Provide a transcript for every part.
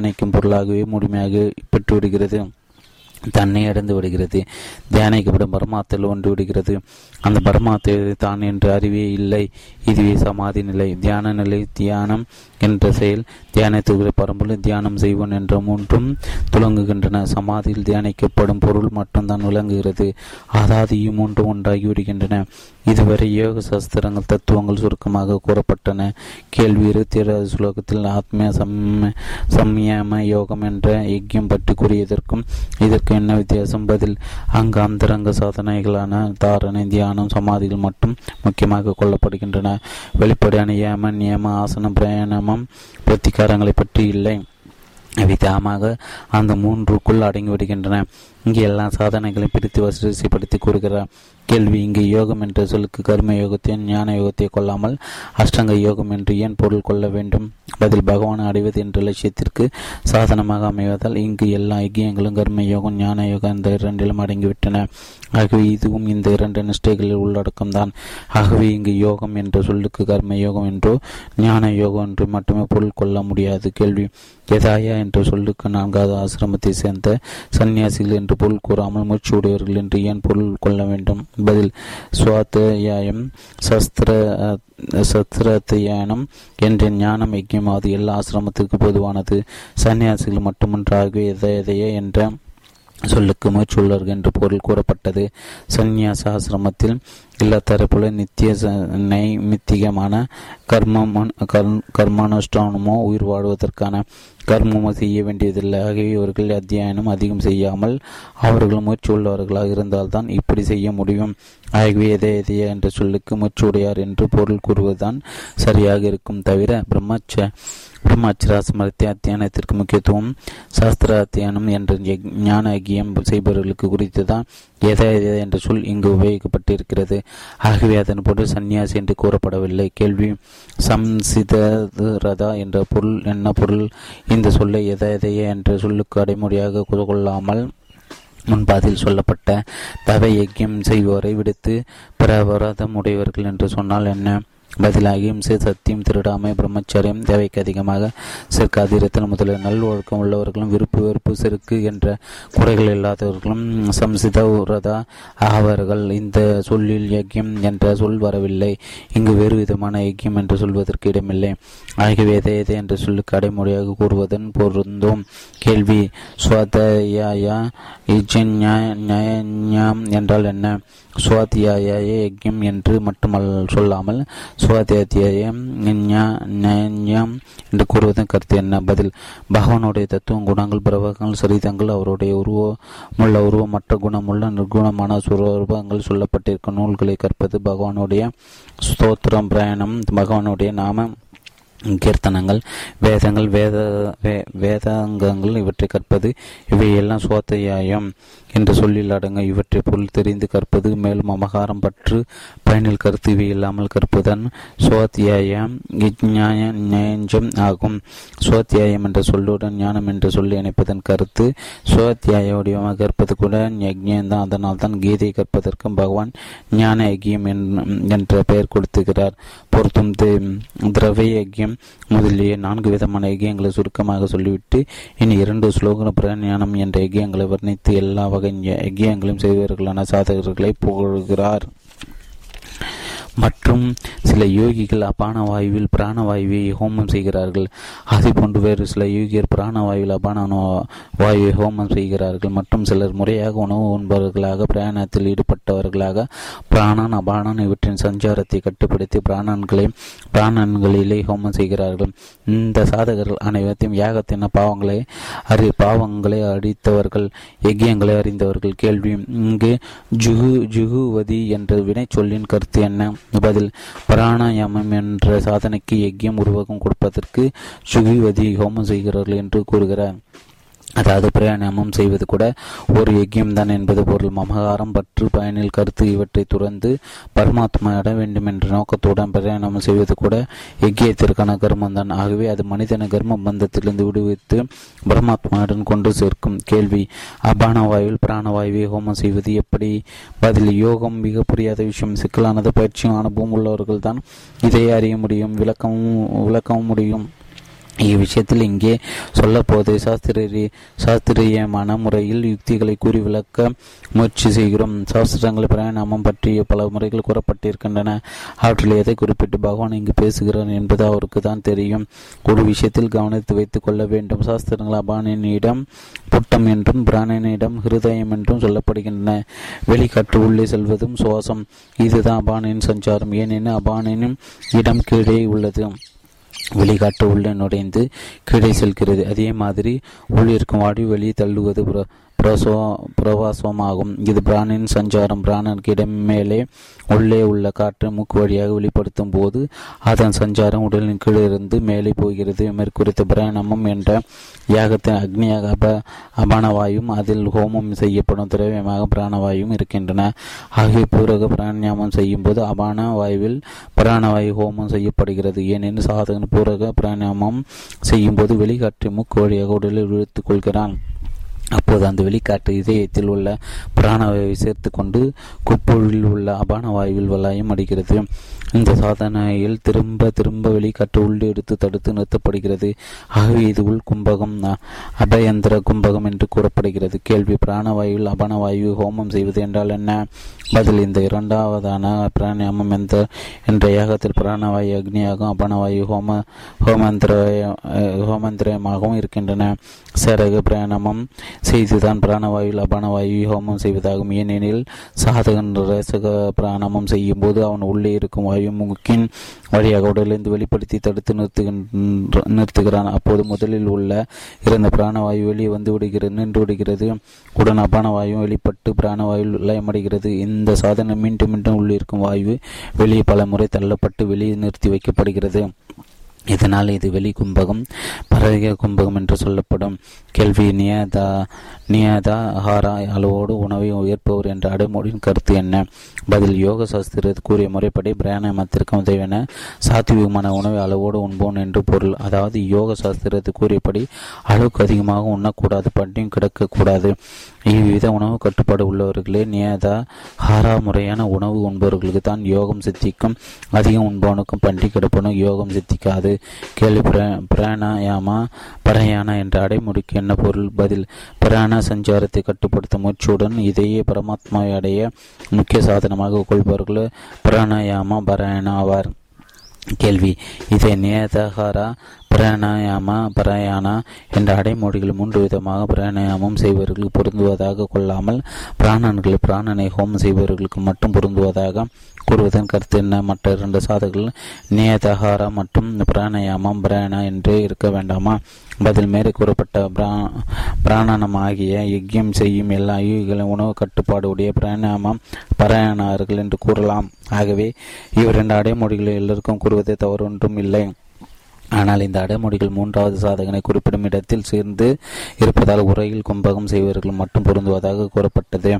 தியானிக்கும் பொருளாகவே முழுமையாக பெற்றுவிடுகிறது தன்னை அடைந்து விடுகிறது. தியானிக்கப்படும் பரமாத்தில் ஒன்று விடுகிறது. அந்த பரமாத்தை தான் என்று அறிவே இல்லை. இதுவே சமாதி நிலை. தியான நிலை தியானம் என்ற செயல் தியானத்துக்குரிய பரம்பொருள் தியானம் செய்வோன் என்ற மூன்றும் துலங்குகின்றன. சமாதியில் தியானிக்கப்படும் பொருள் மட்டும்தான் விளங்குகிறது. அதாவது மூன்று ஒன்றாகி விடுகின்றன. இதுவரை யோக சாஸ்திரங்கள் தத்துவங்கள் சுருக்கமாக கூறப்பட்டன. கேள்வி இருபத்தி ஏழாவது சுலோகத்தில் ஆத்மிய சம்ம சம்யம யோகம் என்ற யக்கியம் பற்றி கூறியதற்கும் இதற்கு என்ன வித்தியாசம்? பதில் அங்கு அந்தரங்க சாதனைகளான தாரணை தியானம் சமாதிகள் மட்டும் முக்கியமாக கொள்ளப்படுகின்றன. வெளிப்படையான ஏம நியம ஆசன பிரயாணமம் பிரத்திகாரங்களை பற்றி இல்லை. விதமாக அந்த மூன்றுக்குள் அடங்கிவிடுகின்றன இங்கே எல்லா சாதனைகளையும் பிரித்து வரிசைப்படுத்தி கூறுகிறார். கேள்வி இங்கு யோகம் என்ற சொல்லுக்கு கர்ம யோகத்தையும் ஞான யோகத்தை கொள்ளாமல் அஷ்டங்க யோகம் என்று ஏன் பொருள் கொள்ள வேண்டும்? பதில் பகவான் அடைவது என்ற லட்சியத்திற்கு சாதனமாக அமைவதால் இங்கு எல்லா ஐக்கியங்களும் கர்ம யோகம் ஞான யோகம் இந்த இரண்டிலும் அடங்கிவிட்டன. ஆகவே இதுவும் இந்த இரண்டு நிஷ்டைகளில் உள்ளடக்கம்தான். ஆகவே இங்கு யோகம் என்ற சொல்லுக்கு கர்ம யோகம் என்றோ ஞான யோகம் என்று மட்டுமே பொருள் கொள்ள முடியாது. கேள்வி எதாயா என்ற சொல்லுக்கு நான்காவது ஆசிரமத்தை சேர்ந்த சன்னியாசிகள் என்று என்று பொருள் கூறாமல் மூச்சு உடையவர்கள் என்று ஏன் பொருள் கொள்ள வேண்டும்? பதில் சுவாத்தியாயம் சஸ்திர சஸ்திரத்தியானம் என்ற ஞானம் யக்கியம் அது எல்லா ஆசிரமத்துக்கு பொதுவானது. சன்னியாசிகள் மட்டுமன்றாகவே எதை எதையே என்ற சொல்லுக்கு மூச்சுள்ளர்கள் என்று பொருள் கூறப்பட்டது. சந்நியாச ஆசிரமத்தில் எல்லா தரப்புல நித்திய நைமித்திகமான கர்மம் கர்மானுஷ்டானமோ உயிர் வாழ்வதற்கான கர்மமோ செய்ய வேண்டியதில்லை. ஆகவே இவர்கள் அத்தியாயனம் அதிகம் செய்யாமல் அவர்கள் மூச்சு உள்ளவர்களாக இருந்தால்தான் இப்படி செய்ய முடியும். ஆகவே எதே எதைய என்ற சொல்லுக்கு மூச்சு உடையார் என்று பொருள் கூறுவதுதான் சரியாக இருக்கும் தவிர பிரம்மச்ச பிரம்மாச்சராசமரத்தை அத்தியானத்திற்கு முக்கியத்துவம் சாஸ்திர அத்தியானம் என்ற ஞான ஐக்கியம் செய்பவர்களுக்கு குறித்து தான் எதை எதை என்ற சொல் இங்கு உபயோகிக்கப்பட்டிருக்கிறது. ஆகவே அதன் பொருள் சந்நியாசி என்று கூறப்படவில்லை. கேள்வி சம்சிதரதா என்ற பொருள் என்ன பொருள்? இந்த சொல்லை எதை எதையே என்ற சொல்லுக்கு அடைமொழியாக கொள்ளாமல் முன்பாதில் சொல்லப்பட்ட தவை யக்கியம் செய்வோரை விடுத்து பிரபரதம் உடையவர்கள் என்று சொன்னால் என்ன? பதிலாக இம்சை சத்தியம் திருடாமை பிரம்மச்சரியம் தேவைக்கு அதிகமாக சிற்காதிரத்தல் முதலிய நல்வழக்கம் உள்ளவர்களும் விருப்பு வெறுப்பு செருக்கு என்ற குறைகள் இல்லாதவர்களும் சம்சித உரதா ஆவார்கள் இந்த சொல்லில் யக்கியம் என்ற சொல் வரவில்லை இங்கு வேறு விதமான யக்கியம் என்று சொல்வதற்கு இடமில்லை ஆகியவை எதை எதை என்ற சொல்லுக்கு அடைமொழியாக கூறுவதன் பொருந்தும் கேள்வி சுவாதயா என்றால் என்ன சுவாத்தியாய யஜ்யம் என்று மட்டுமல் சொல்லாமல் சுவாத்தியாத்தியம் என்று கூறுவதன் கருத்து என்ன? பதில் பகவானுடைய தத்துவம் குணங்கள் பிரபகங்கள் சரிதங்கள் அவருடைய உருவமுள்ள உருவம் மற்ற குணமுள்ள நிர்குணமான சுரூபங்கள் சொல்லப்பட்டிருக்கும் நூல்களை கற்பது பகவானுடைய ஸ்தோத்திரம் பிரயாணம் பகவானுடைய நாம கீர்த்தனங்கள் வேதங்கள் வேத வேதாங்கங்கள் இவற்றை கற்பது. இவையெல்லாம் சுவாத்தியாயம். என்ற சொல்லில் அடங்க இவற்றை பொருள் தெரிந்து கற்பது மேலும் அமகாரம் பற்று பயனில் கருத்து இவை இல்லாமல் கற்பதன் சுவாத்தியாயம் நியாயம் ஆகும். சுவாத்தியாயம் என்ற சொல்லுடன் ஞானம் என்ற சொல்லி இணைப்பதன் கருத்து சுவாத்தியாய வடிவமாக கற்பது கூட யஜ்யம் அதனால் தான் கீதை கற்பதற்கும் பகவான் ஞான யஜ்யம் என்ற பெயர் கொடுத்துகிறார். பொருத்தும் திரவிய யஜ்யம் முதலிய நான்கு விதமான யஜ்யங்களை சுருக்கமாக சொல்லிவிட்டு இனி இரண்டு ஸ்லோகன பிரஞானம் என்ற யஜ்யங்களை வர்ணித்து எல்லா வகை யஜ்யங்களையும் செய்வர்களான சாதகர்களை புகழ்கிறார். மற்றும் சில யோகிகள் அபான வாயுவில் பிராணவாயுவை ஹோமம் செய்கிறார்கள். அதே போன்று வேறு சில யோகியர் பிராணவாயுவில் அபான வாயுவை ஹோமம் செய்கிறார்கள். மற்றும் சிலர் முறையாக உணவு உண்பவர்களாக பிரயாணத்தில் ஈடுபட்டவர்களாக பிராணன் அபானன் இவற்றின் சஞ்சாரத்தை கட்டுப்படுத்தி பிராணன்களை பிராணன்களிலே ஹோமம் செய்கிறார்கள். இந்த சாதகர்கள் அனைவரையும் யாகத்தின பாவங்களை அறி பாவங்களை அடித்தவர்கள் யஜ்யங்களை அறிந்தவர்கள். கேள்வி இங்கு ஜுகு ஜுகுவதி என்ற வினை சொல்லின் கருத்து என்ன? பதில் பிராணாயாமம் என்ற சாதனைக்கு யஜ்யம் உருவகம் கொடுப்பதற்கு சுகிவதி ஹோமம் செய்கிறார்கள் என்று கூறுகிறார். அதாவது பிரயாணமும் செய்வது கூட ஒரு யஜ்யம் தான் என்பது பொருள். மமகாரம் பற்று பயனில் கருத்து இவற்றை துறந்து பரமாத்மா இட வேண்டும் என்ற நோக்கத்துடன் பிரயாணம் செய்வது கூட யஜ்யத்திற்கான கர்மம் தான். ஆகவே அது மனிதன கர்ம பந்தத்திலிருந்து விடுவித்து பரமாத்மாவுடன் கொண்டு சேர்க்கும் கேள்வி. அபான வாயுவில் பிராணவாயுவை ஹோமம் செய்வது எப்படி? பதில் யோகம் மிக புரியாத விஷயம். சிக்கலானது பயிற்சியும் அனுபவம் உள்ளவர்கள் தான் இதை அறிய முடியும் விளக்கவும் விளக்கவும் முடியும். இவ்விஷயத்தில் இங்கே சொல்லப்போது சாஸ்திரிய சாஸ்திரியமான முறையில் யுக்திகளை கூறி விளக்க முயற்சி செய்கிறோம். சாஸ்திரங்கள் பிராணாமம் பற்றிய பல முறைகள் கூறப்பட்டிருக்கின்றன. அவற்றில் எதை குறிப்பிட்டு பகவான் இங்கு பேசுகிறார் என்பது அவருக்கு தான் தெரியும். ஒரு விஷயத்தில் கவனித்து வைத்துக் கொள்ள வேண்டும். சாஸ்திரங்கள் அபானினிடம் புட்டம் என்றும் பிராணனிடம் ஹிருதயம் என்றும் சொல்லப்படுகின்றன. வெளிக்காற்று உள்ளே செல்வதும் சுவாசம். இதுதான் அபானின் சஞ்சாரம். ஏனெனில் அபானின் இடம் கீழே உள்ளது. வெளிக்காட்டு உள்ளே நுழைந்து கீழே செல்கிறது. அதே மாதிரி உள்ளிருக்கும் வாடி வெளியே தள்ளுவது பிரசோ பிரவாசமாகும் இது பிராணின் சஞ்சாரம். பிராணனுக்கு இடம் மேலே உள்ளே உள்ள காற்றை மூக்கு வழியாக வெளிப்படுத்தும் போது அதன் சஞ்சாரம் உடலின் கீழிருந்து மேலே போகிறது. மேற்குறித்த பிராணமும் என்ற யாகத்தின் அக்னியாக அப அபானவாயும் அதில் ஹோமம் செய்யப்படும் திரவியமாக பிராணவாயும் இருக்கின்றன. ஆகிய பூரக பிராணியாமம் செய்யும் போது அபான வாயுவில் பிராணவாயு ஹோமம் செய்யப்படுகிறது. ஏனெனில் சாதகன் பூரக பிராணியாமம் செய்யும் போது வெளிக்காற்றை மூக்கு வழியாக உடலில் இழுத்துக் கொள்கிறான். அப்போது அந்த வெளிக்காற்று இதயத்தில் உள்ள பிராணவாயுவை சேர்த்து கொண்டு குப்பொழில் உள்ள அபான வாயுவில் வலாயம் அடிக்கிறது. இந்த சாதனையில் திரும்ப திரும்ப வெளிக்காற்று உள்ளே எடுத்து தடுத்து நிறுத்தப்படுகிறது. ஆகவே இது உள் கும்பகம் அபயந்திர கும்பகம் என்று கூறப்படுகிறது. கேள்வி பிராணவாயுவில் அபானவாயு ஹோமம் செய்வது என்றால் என்ன? பதில் இந்த இரண்டாவதான பிராணாயாமம் எந்த என்ற யாகத்தில் பிராணவாயு அக்னியாகவும் அபணவாயு ஹோம ஹோமந்திர ஹோமந்திரயமாகவும் இருக்கின்றன. சிறகு பிராணமம் செய்துதான் பிராணவாயுவில் அபணவாயு ஹோமம் செய்வதாகும். ஏனெனில் சாதகன் ரசக பிராணமம் செய்யும் போது அவன் உள்ளே இருக்கும் வாயு முக்கின் வழியாக உடலிருந்து வெளிப்படுத்தி தடுத்து நிறுத்துகின்ற நிறுத்துகிறான். அப்போது முதலில் உள்ள இருந்த பிராணவாயு வெளியே வந்து விடுகிறது நின்று விடுகிறது. உடன் அபானவாயு வெளிப்பட்டு பிராணவாயு லயமடைகிறது. இந்த சாதனை மீண்டும் மீண்டும் உள்ளிருக்கும் வாயு வெளியே பல முறை தள்ளப்பட்டு வெளியே நிறுத்தி வைக்கப்படுகிறது. இதனால் இது வெளி கும்பகம் பரவிக கும்பகம் என்று சொல்லப்படும். கேள்வி நியதா நியதாகாரா அளவோடு உணவை உயர்ப்பவர் என்ற அடைமொழியின் கருத்து என்ன? பதில் யோக சாஸ்திர கூறிய முறைப்படி பிராணாயமத்திற்கு உதவின சாத்விகமான உணவை அளவோடு உண்போன் என்று பொருள். அதாவது யோக சாஸ்திரத்து கூறியபடி அளவுக்கு அதிகமாக உண்ணக்கூடாது பட்டியும் கிடக்கக்கூடாது. இவ்வித உணவு கட்டுப்பாடு உள்ளவர்களே நியதா ஹாரா முறையான உணவு உண்பவர்களுக்கு தான் யோகம் சித்திக்கும் அதிகம் உண்பவனுக்கும் பண்டி கிடப்பனும் யோகம் சித்திக்காது. கேள்வி பிராணாயாமா பரயானா என்ற அடைமுடிக்கு என்ன பொருள்? பதில் பிராண சஞ்சாரத்தை கட்டுப்படுத்தும் முயற்சியுடன் இதையே பரமாத்மாவை அடைய முக்கிய சாதனமாக கொள்பவர்கள் பிராணாயாம பராயணா ஆவார். கேள்வி. இதை நேதகாரா பிராணாயாம பராயானா என்ற அடைமொழிகள் மூன்று விதமாக பிராணாயாமம் செய்பவர்களுக்கு பொருந்துவதாக கொள்ளாமல் பிராணன்களை பிராணனை ஹோமம் செய்பவர்களுக்கு மட்டும் பொருந்துவதாக கூறுவதன் கருத்து என்ன? மற்ற இரண்டு சாதகங்கள் நேதகாரா மற்றும் பிராணயாமம் பிராணா என்றே இருக்க வேண்டாமா? பதில் மேலே கூறப்பட்ட பிராணனம் ஆகிய யஜ்யம் செய்யும் எல்லா யூகிகளும் உணவு கட்டுப்பாடு உடைய பிராணாமம் பராயணார்கள் என்று கூறலாம். ஆகவே இவ்விரண்டு அடைமொழிகளை எல்லோருக்கும் கூறுவதே தவறு ஒன்றும் இல்லை. ஆனால் இந்த அடைமொழிகள் மூன்றாவது சாதகனை குறிப்பிடும் இடத்தில் சேர்ந்து இருப்பதால் உரையில் கும்பகம் செய்வர்கள் மட்டும் பொருந்துவதாக கூறப்பட்டது.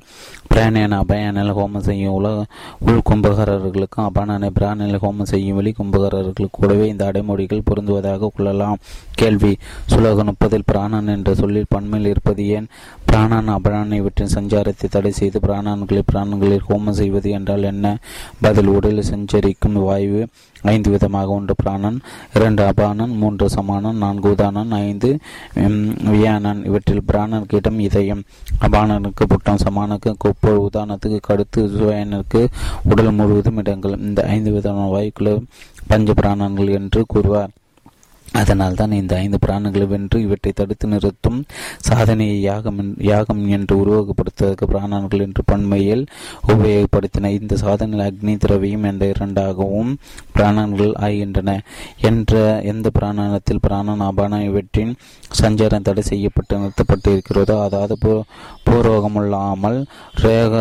பிராணன அபயானில் ஹோமம் செய்யும் உலக உள் கும்பகாரர்களுக்கும் அபானனை பிராணில் ஹோமம் செய்யும் வெளி கும்பகாரர்களுக்கு கூடவே இந்த அடைமொழிகள் பொருந்துவதாக கொள்ளலாம். கேள்வி. சுலக முப்பதில் பிராணன் என்ற சொல்லில் பண்மையில் இருப்பது ஏன்? பிராணன் அபரான் இவற்றின் சஞ்சாரத்தை தடை செய்து பிராணன்களை பிராணங்களில் ஹோமம் செய்வது என்றால் என்ன? பதில் உடலில் சஞ்சரிக்கும் வாயு ஐந்து விதமாக ஒன்று பிராணன் இரண்டு அபானன் மூன்று சமானன் நான்கு உதானன் ஐந்து வியானன். இவற்றில் பிராணனுக்கு இடம் இதயம். அபானனுக்கு புட்டம் சமானுக்கு கொப்பு உதாரணத்துக்கு கடுத்து சுயனுக்கு உடல் முழுவதும் இடங்கள். இந்த ஐந்து விதமான வாயுக்களை பஞ்ச பிராணங்கள் என்று கூறுவார். அதனால் தான் இந்த ஐந்து பிராணங்களை வென்று இவற்றை தடுத்து நிறுத்தும் சாதனையை யாகம் யாகம் என்று உருவகப்படுத்துவதற்கு பிராணன்கள் என்று பன்மையில் உபயோகப்படுத்தின இந்த சாதனையில் அக்னி திரவியம் என்ற இரண்டாகவும் பிராணன்கள் ஆகின்றன என்ற எந்த பிராணத்தில் பிராணன் அபான இவற்றின் சஞ்சாரம் தடை செய்யப்பட்டு நிறுத்தப்பட்டு இருக்கிறதோ அதாவது பூர்வகமில்லாமல் ரேக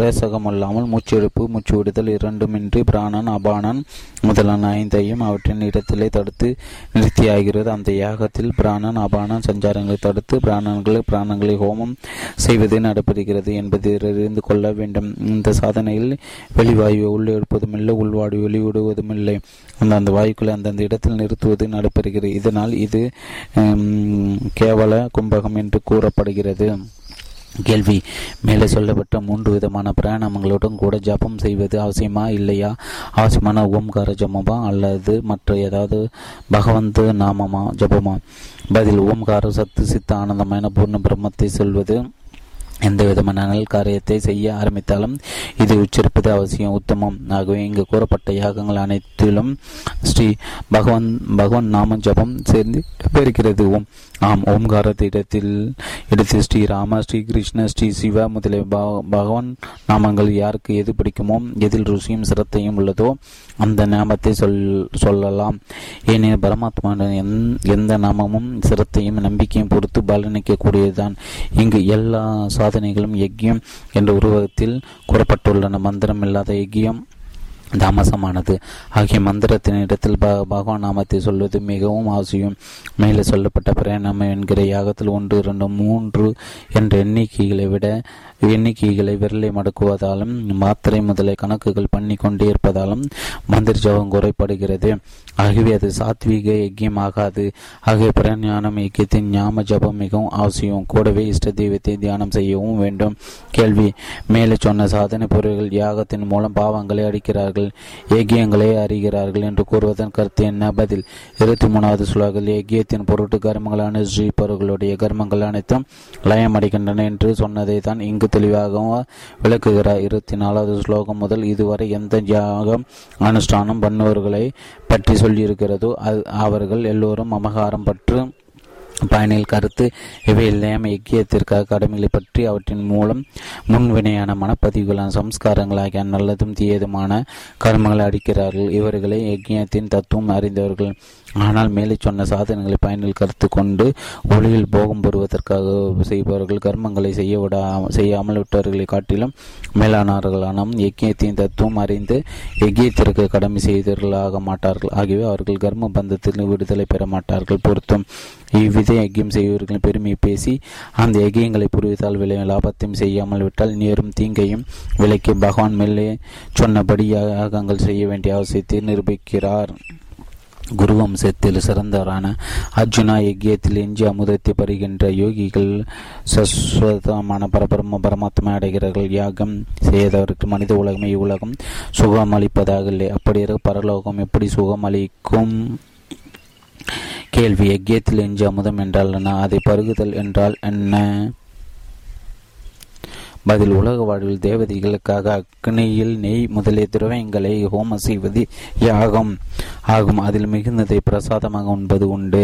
ரேசகமில்லாமல் மூச்செடுப்பு மூச்சு விடுதல் இரண்டுமின்றி பிராணன் அபானன் முதலான ஐந்தையும் அவற்றின் இடத்திலே தடுத்து நிறுத்தியாகிறது. அந்த யாகத்தில் பிராணன் அபானன் சஞ்சாரங்களை தடுத்து பிராணன்களை பிராணங்களை ஹோமம் செய்வது நடைபெறுகிறது என்பதை அறிந்து கொள்ள வேண்டும். இந்த சாதனையில் வெளிவாயுவை உள்ளே எடுப்பதும் இல்லை உள்வாடு வெளிவிடுவதும் இல்லை. அந்த அந்த வாயுக்களை அந்தந்த இடத்தில் நிறுத்துவது நடைபெறுகிறது இதனால் இது கேவல கும்பகம் என்று கூறப்படுகிறது. கேள்வி. மேலே சொல்லப்பட்ட மூன்று விதமான பிராணாமங்களுடன் கூட ஜபம் செய்வது அவசியமா? இல்லையா? அவசியமான ஓம்கார ஜபமா? அல்லது மற்ற ஏதாவது பகவந்த நாமமா ஜபமா? பதில் ஓம்கார சத்து சித்த ஆனந்தமான பூர்ண பிரம்மத்தை சொல்வது எந்த விதமான நல் காரியத்தை செய்ய ஆரம்பித்தாலும் இது உச்சரிப்பது அவசியம் உத்தமம். ஆகவே இங்கு கூறப்பட்ட யாகங்கள் அனைத்திலும் ஸ்ரீ பகவான் பகவான் நாம ஜபம் சேர்ந்து பெறுகிறது ஓம். ஆம் ஓம்காரத்து இடத்தில் இடத்தில் ஸ்ரீ ராம ஸ்ரீ கிருஷ்ண ஸ்ரீ சிவா முதலிய பகவான் நாமங்கள் யாருக்கு எது பிடிக்குமோ எதில் ருசியும் சிரத்தையும் உள்ளதோ அந்த நாமத்தை சொல் சொல்லலாம். ஏனெனில் பரமாத்மா எந்த நாமமும் சிரத்தையும் நம்பிக்கையும் பொறுத்து பலனிக்கக்கூடியதுதான் இங்கு எல்லா சாதனைகளும் யக்கியம் என்ற உருவகத்தில் கூறப்பட்டுள்ளன. மந்திரம் இல்லாத யக்கியம் தாமசமானது. ஆகிய மந்திரத்தின் இடத்தில் பகவான் நாமத்தை சொல்வது மிகவும் அவசியம். மேலே சொல்லப்பட்ட பிரயாணம் என்கிற யாகத்தில் ஒன்று இரண்டு மூன்று என்ற எண்ணிக்கைகளை விட எண்ணிக்கைகளை விரலை மடக்குவதாலும் மாத்திரை முதலை கணக்குகள் பண்ணி கொண்டே இருப்பதாலும் மந்திர ஜபம் குறைப்படுகிறது ஆகவே அது சாத்வீக யக்கியம் ஆகாது ஆகிய பிரஞானம் யக்கியத்தின் ஞாம ஜபம் மிகவும் அவசியம். கூடவே இஷ்ட தெய்வத்தை தியானம் செய்யவும் வேண்டும். கேள்வி மேலே சொன்ன சாதனை பொருள்கள் யாகத்தின் மூலம் பாவங்களை அடிக்கிறார்கள் ஏகியங்களை அறிகிறார்கள் என்று கூறுவதன் கருத்து என்ன? பதில் இருபத்தி மூணாவது சுலாகில் ஏகியத்தின் பொருட்டு கர்மங்களான ஸ்ரீபர்களுடைய கர்மங்கள் அனைத்தும் லயம் அடைகின்றன என்று சொன்னதை தான் இங்கு தெளிவாகவும் விளக்குகிறார். இருபத்தி நாலாவது ஸ்லோகம் முதல் இதுவரை எந்த யாகம் அனுஷ்டானம் பண்ணுவர்களை பற்றி சொல்லியிருக்கிறதோ அவர்கள் எல்லோரும் அமகாரம் பற்று பயனில் கருத்து இவை இல்லாம ஐக்கியத்திற்காக கடமைகளை பற்றி அவற்றின் மூலம் முன்வினையான மனப்பதிவுகளான சம்ஸ்காரங்களாகிய நல்லதும் தீயதுமான கர்மங்களை அடிக்கிறார்கள். இவர்களை யஜ்யத்தின் தத்துவம் அறிந்தவர்கள் ஆனால் மேலே சொன்ன சாதனைகளை பயனில் கருத்து கொண்டு ஒளியில் போகம் பெறுவதற்காக செய்பவர்கள் கர்மங்களை செய்ய விட செய்யாமல் விட்டவர்களை காட்டிலும் மேலானவர்களான யக்கியத்தின் தத்துவம் அறிந்து யக்கியத்திற்கு கடமை செய்தவர்களாக மாட்டார்கள். ஆகியவை அவர்கள் கர்ம பந்தத்தில் விடுதலை பெற மாட்டார்கள். பொருத்தும். இவ்வித யக்கியம் செய்வர்களின் பெருமையை பேசி அந்த யக்கியங்களை புரிவித்தால் விளை லாபத்தையும் செய்யாமல் விட்டால் நேரும் தீங்கையும் விலைக்கு பகவான் மேலே சொன்னபடி யாகங்கள் செய்ய வேண்டிய அவசியத்தை நிரூபிக்கிறார். குருவம்சத்தில் சிறந்தவரான அர்ஜுனா யக்கியத்தில் எஞ்சி அமுதத்தை பருகின்ற யோகிகள் சஸ்வதமான பரபரம பரமாத்மா அடைகிறார்கள். யாகம் செய்தவருக்கு மனித உலகமே இவ்வுலகம் சுகம் அளிப்பதாக இல்லை அப்படி பரலோகம் எப்படி சுகம் அளிக்கும்? கேள்வி. யக்கியத்தில் எஞ்சி அமுதம் என்றால் என்ன? அதை பருகுதல் என்றால் என்ன? பதில். உலக வாழ்வில் தேவதைகளுக்காக அக்னியில் நெய் முதலிய திரவியங்களை ஹோமம் செய்வது யாகம். ஆகும். அதில் மிகுந்ததை பிரசாதமாக உண்பது உண்டு.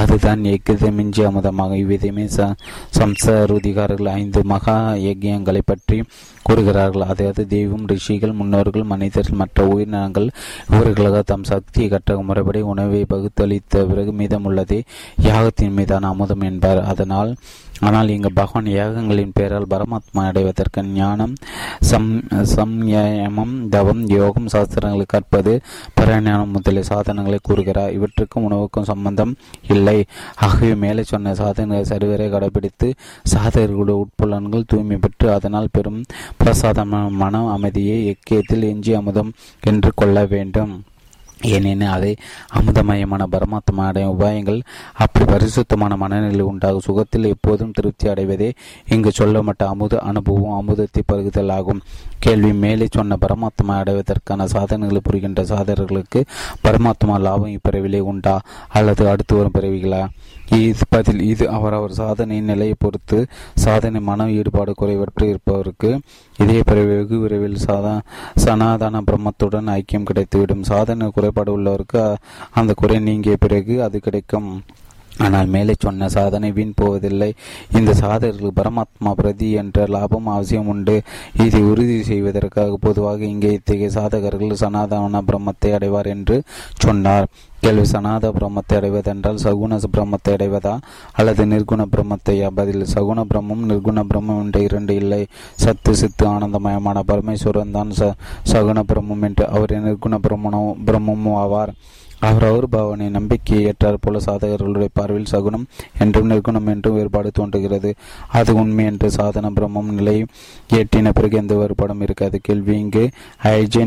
அதுதான் எக்கித மிஞ்சி அமுதமாக. இவ்விதமே ச சம்சருதிகாரர்கள் ஐந்து மகா யஜ்யங்களை பற்றி கூறுகிறார்கள். அதாவது தெய்வம் ரிஷிகள் முன்னோர்கள் மனிதர்கள் மற்ற உயிரினங்கள் இவர்களாக தம் சக்தியை கற்ற முறைப்படி உணவை பகுத்தளித்த பிறகு மீதமுள்ளதே யாகத்தின் மீதான அமுதம் என்பார். அதனால் ஆனால் இங்கு பகவான் யாகங்களின் பெயரால் பரமாத்மா அடைவதற்கு ஞானம் சம் சம்யமம் தவம் யோகம் சாஸ்திரங்களை கற்பது பரஞானம் முதலிய சாதனங்களை கூறுகிறார். இவற்றுக்கும் உணவுக்கும் சம்பந்தம் இல்லை. ஆகவே மேலே சொன்ன சாதனங்களை சரிவரை கடைபிடித்து சாதகர்களுடைய உட்புலன்கள் தூய்மை பெற்று அதனால் பெரும் பிரசாதமான மன அமைதியை எக்கியத்தில் எஞ்சி அமுதம் என்று கொள்ள வேண்டும். ஏனெனில் அதை அமுதமயமான பரமாத்மா அடையும் உபாயங்கள் அப்படி பரிசுத்தமான மனநிலை உண்டாகும். சுகத்தில் எப்போதும் திருப்தி அடைவதே இங்கு சொல்லப்பட்ட அமுத அனுபவம் அமுதத்தை பருகுதல் ஆகும். கேள்வி மேலே சொன்ன பரமாத்மா அடைவதற்கான சாதனைகளை புரிகின்ற சாதகர்களுக்கு பரமாத்மா லாபம் இப்பிறவிலே உண்டா? அல்லது அடுத்து வரும் பிறவிகளா? இது பதில் இது அவரவர் சாதனையின் நிலையை பொறுத்து சாதனை மன ஈடுபாடு குறைவற்று இருப்பவருக்கு இதே பிறகு வெகு விரைவில் சாதா சனாதன பிரம்மத்துடன் ஐக்கியம் கிடைத்துவிடும். சாதனை குறைபாடு உள்ளவருக்கு அந்த குறை நீங்கிய பிறகு அது கிடைக்கும். ஆனால் மேலே சொன்ன சாதனை வீண் போவதில்லை. இந்த சாதகர்கள் பரமாத்மா பிரதி என்ற லாபம் அவசியம் உண்டு. இதை உறுதி செய்வதற்காக பொதுவாக இங்கே இத்தகைய சாதகர்கள் சனாதன பிரம்மத்தை அடைவார் என்று சொன்னார். கேள்வி சனாத பிரம்மத்தை அடைவதென்றால் சகுண பிரம்மத்தை அடைவதா? அல்லது நிர்குண பிரம்மத்தை? பதில் சகுண பிரம்மம் நிர்குண பிரம்மம் என்ற இரண்டு இல்லை. சத்து சித்து ஆனந்தமயமான பரமேஸ்வரன் தான் ச சகுண பிரம்மம் என்று அவர் நிர்குண பிரம்மனோ பிரம்மமும் ஆவார். அவரவர் பவனை நம்பிக்கையை ஏற்றார் போல சாதகர்களுடைய பார்வையில் சகுனம் என்றும் நிர்குணம் என்றும் வேறுபாடு தோன்றுகிறது. அது உண்மை என்று சாதன பிரம்மம் நிலை ஏற்றின பிறகு எந்த வேறுபாடும் இருக்காது. கேள்வி இங்கு ஐஜ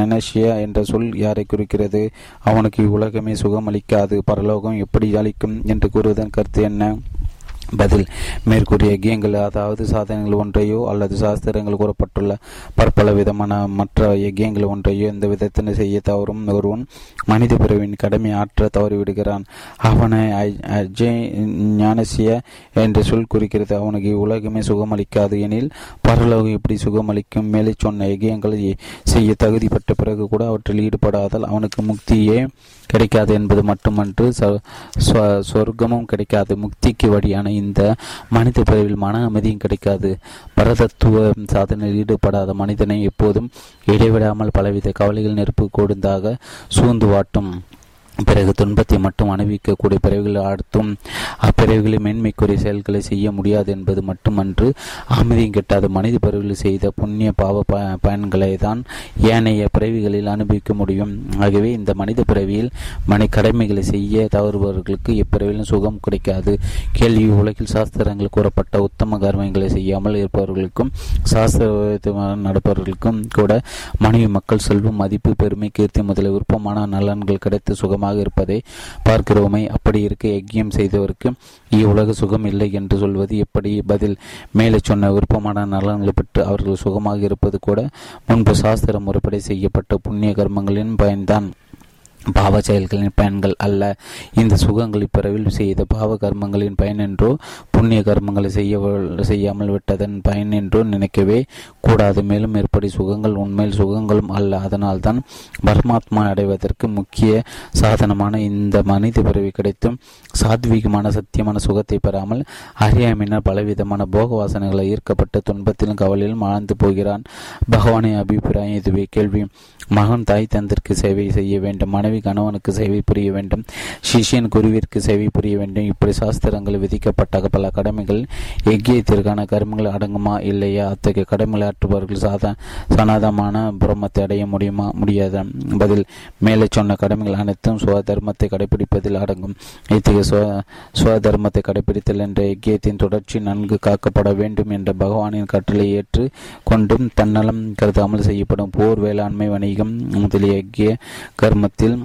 நெனஷியா என்ற சொல் யாரை குறிக்கிறது? அவனுக்கு உலகமே சுகம் அளிக்காது பரலோகம் எப்படி அளிக்கும் என்று கூறுவதன் கருத்து என்ன? பதில். மேற்கூறிய யக்கியங்கள் அதாவது சாதனங்கள் ஒன்றையோ அல்லது சாஸ்திரங்கள் கூறப்பட்டுள்ள பற்பல விதமான மற்ற யக்கியங்கள் ஒன்றையோ எந்த விதத்தினை செய்ய தவறும் ஒருவன் மனித பிறவின் கடமை ஆற்ற தவறிவிடுகிறான். அவனை அஜய் ஞானசிய என்ற சொல் குறிக்கிறது. அவனுக்கு உலகமே சுகமளிக்காது எனில் பரலோகம் எப்படி சுகமளிக்கும்? மேலே சொன்ன யக்கியங்களை செய்ய தகுதிப்பட்ட பிறகு கூட அவற்றில் ஈடுபடாதால் அவனுக்கு முக்தியே கிடைக்காது என்பது மட்டுமன்று சொர்க்கமும் கிடைக்காது. முக்திக்கு வழியான இந்த மனித பிறவில் மன அமைதியும் கிடைக்காது. பரதத்துவ சாதனையில் ஈடுபடாத மனிதனை எப்போதும் இடைவிடாமல் பலவித கவலைகள் நெருப்பு கொடுந்தாக சூழ்ந்து வாட்டும். பிறகு துன்பத்தை மட்டும் அனுபவிக்கக்கூடிய பிறவிகளை அடுத்தும் அப்பிறவிகளை மேன்மைக்குரிய செயல்களை செய்ய முடியாது என்பது மட்டுமன்று அமைதியும் கெட்டாத. மனித பிறவிகள் செய்த புண்ணிய பாவ பயன்களை தான் ஏனைய பிறவிகளில் அனுபவிக்க முடியும். ஆகவே இந்த மனித பிறவியில் மனை கடமைகளை செய்ய தவறுபவர்களுக்கு இப்பிறவிலும் சுகம் கிடைக்காது. கேள்வி உலகில் சாஸ்திரங்கள் கூறப்பட்ட உத்தம கர்மங்களை செய்யாமல் இருப்பவர்களுக்கும் சாஸ்திர நடப்பவர்களுக்கும் கூட மனைவி மக்கள் செல்வம் மதிப்பு பெருமை கீர்த்தி முதலிய விருப்பமான நலன்கள் கிடைத்து சுகம் சுகமாக இருப்பதை பார்க்கிறோமே. அப்படி இருக்க யஜ்யம் செய்தவருக்கு இவ்வுலக சுகம் இல்லை என்று சொல்வது எப்படி? பதில் மேலே சொன்ன விருப்பமான நலன்களை பெற்று அவர்கள் சுகமாக இருப்பது கூட முன்பு சாஸ்திர முறைப்படி செய்யப்பட்ட புண்ணிய கர்மங்களின் பயன்தான். பாவ செயல்களின் பயன்கள் அல்ல. இந்த சுகங்களை பிறவில் செய்த பாவ கர்மங்களின் பயன் என்றோ புண்ணிய கர்மங்களை செய்ய செய்யாமல் விட்டதன் பயன் என்றோ நினைக்கவே கூடாது. மேலும் ஏற்படி சுகங்கள் உண்மையில் சுகங்களும் அல்ல. அதனால்தான் பரமாத்மா அடைவதற்கு முக்கிய சாதனமான இந்த மனித பிறவி கிடைத்தும் சாத்வீகமான சத்தியமான சுகத்தை பெறாமல் அறியாமையினர் பலவிதமான போக வாசனைகளை ஈர்க்கப்பட்டு துன்பத்திலும் கவலையிலும் ஆழ்ந்து போகிறான். பகவானின் அபிப்பிராயம் இதுவே கேள்வி. மகன் தாய் தந்திற்கு சேவை செய்ய வேண்டும். மனைவி கணவனுக்கு சேவை புரிய வேண்டும். சிஷியன் குருவிற்கு சேவை புரிய வேண்டும். இப்படி சாஸ்திரங்கள் விதிக்கப்பட்ட பல கடமைகள் எக்கியத்திற்கான கர்மங்கள் அடங்குமா இல்லையா? அத்தகைய கடமைகளை ஆற்றுபவர்கள் சாத சனாதமான பிரம்மத்தை அடைய முடியுமா? முடியாத. பதில் மேலே சொன்ன கடமைகள் அனைத்தும் சுவ தர்மத்தை கடைபிடிப்பதில் அடங்கும். இத்தகைய சுவ சுவ தர்மத்தை கடைபிடித்தல் என்ற எக்கியத்தின் தொடர்ச்சி நன்கு காக்கப்பட வேண்டும் என்ற பகவானின் கட்டளை ஏற்று கொண்டும் தன்னலம் கருதாமல் செய்யப்படும் போர் வேளாண்மை வணிகம் முதலிய கர்மத்தில்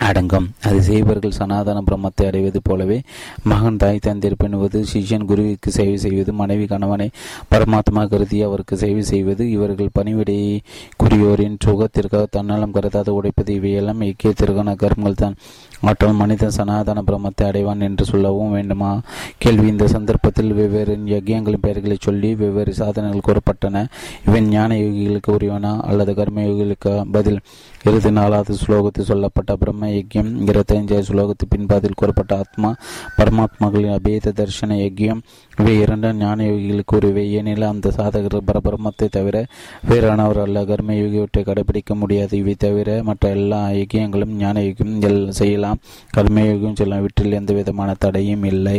அடங்கும். அது செய்வர்கள் சனாதன பிரம்மத்தை அடைவது போலவே மகன் தாய் தந்தை பெண்ணுவது சிஷ்யன் குருவிற்கு சேவை செய்வது மனைவி கணவனை பரமாத்மா கருதி அவருக்கு சேவை செய்வது இவர்கள் பணிவிடையை குடியோரின் சுகத்திற்காக தன்னலம் கருதாத உடைப்பது இவையெல்லாம் ஐக்கியத்திற்கான கர்மங்கள் தான் மற்றும் மனிதன் சனாதன பிரம்மத்தை அடைவான் என்று சொல்லவும் வேண்டுமா? கேள்வி. இந்த சந்தர்ப்பத்தில் வெவ்வேறு யஜ்யங்களின் பெயர்களை சொல்லி வெவ்வேறு சாதனைகள் கூறப்பட்டன. இவன் ஞான யோகிகளுக்கு உரியவனா அல்லது கர்ம யோகிகளுக்கு பதில்? இருபத்தி நாலாவது ஸ்லோகத்தில் சொல்லப்பட்ட பிரம்ம யஜ்யம் இருபத்தைஞ்சாவது ஸ்லோகத்து பின்பாதில் கூறப்பட்ட ஆத்மா பரமாத்மாக்களின் அபேத தர்ஷன யஜ்யம். இவை இரண்டு ஞான யோகிகளுக்கு உரியவை. ஏனெனில் அந்த சாதகர் பரபிரமத்தை தவிர வேறானவர் அல்ல. கர்ம யோகியவற்றை கடைபிடிக்க முடியாது. இவை தவிர மற்ற எல்லா யஜ்யங்களும் ஞான யோகியம் செய்யலாம். செல்லலாம் கடுமையாகவும் செல்லலாம் வீட்டில் எந்த விதமான தடையும் இல்லை.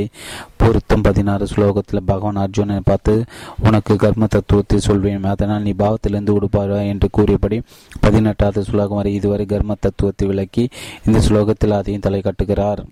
பொருத்தம் பதினாறு ஸ்லோகத்தில் பகவான் அர்ஜுனனை பார்த்து உனக்கு கர்ம தத்துவத்தை சொல்வேன். அதனால் நீ பாவத்திலிருந்து விடுப்பாரா என்று கூறியபடி பதினெட்டாவது ஸ்லோகம் வரை இதுவரை கர்ம தத்துவத்தை விளக்கி இந்த ஸ்லோகத்தில் அதையும் தலை கட்டுகிறார்.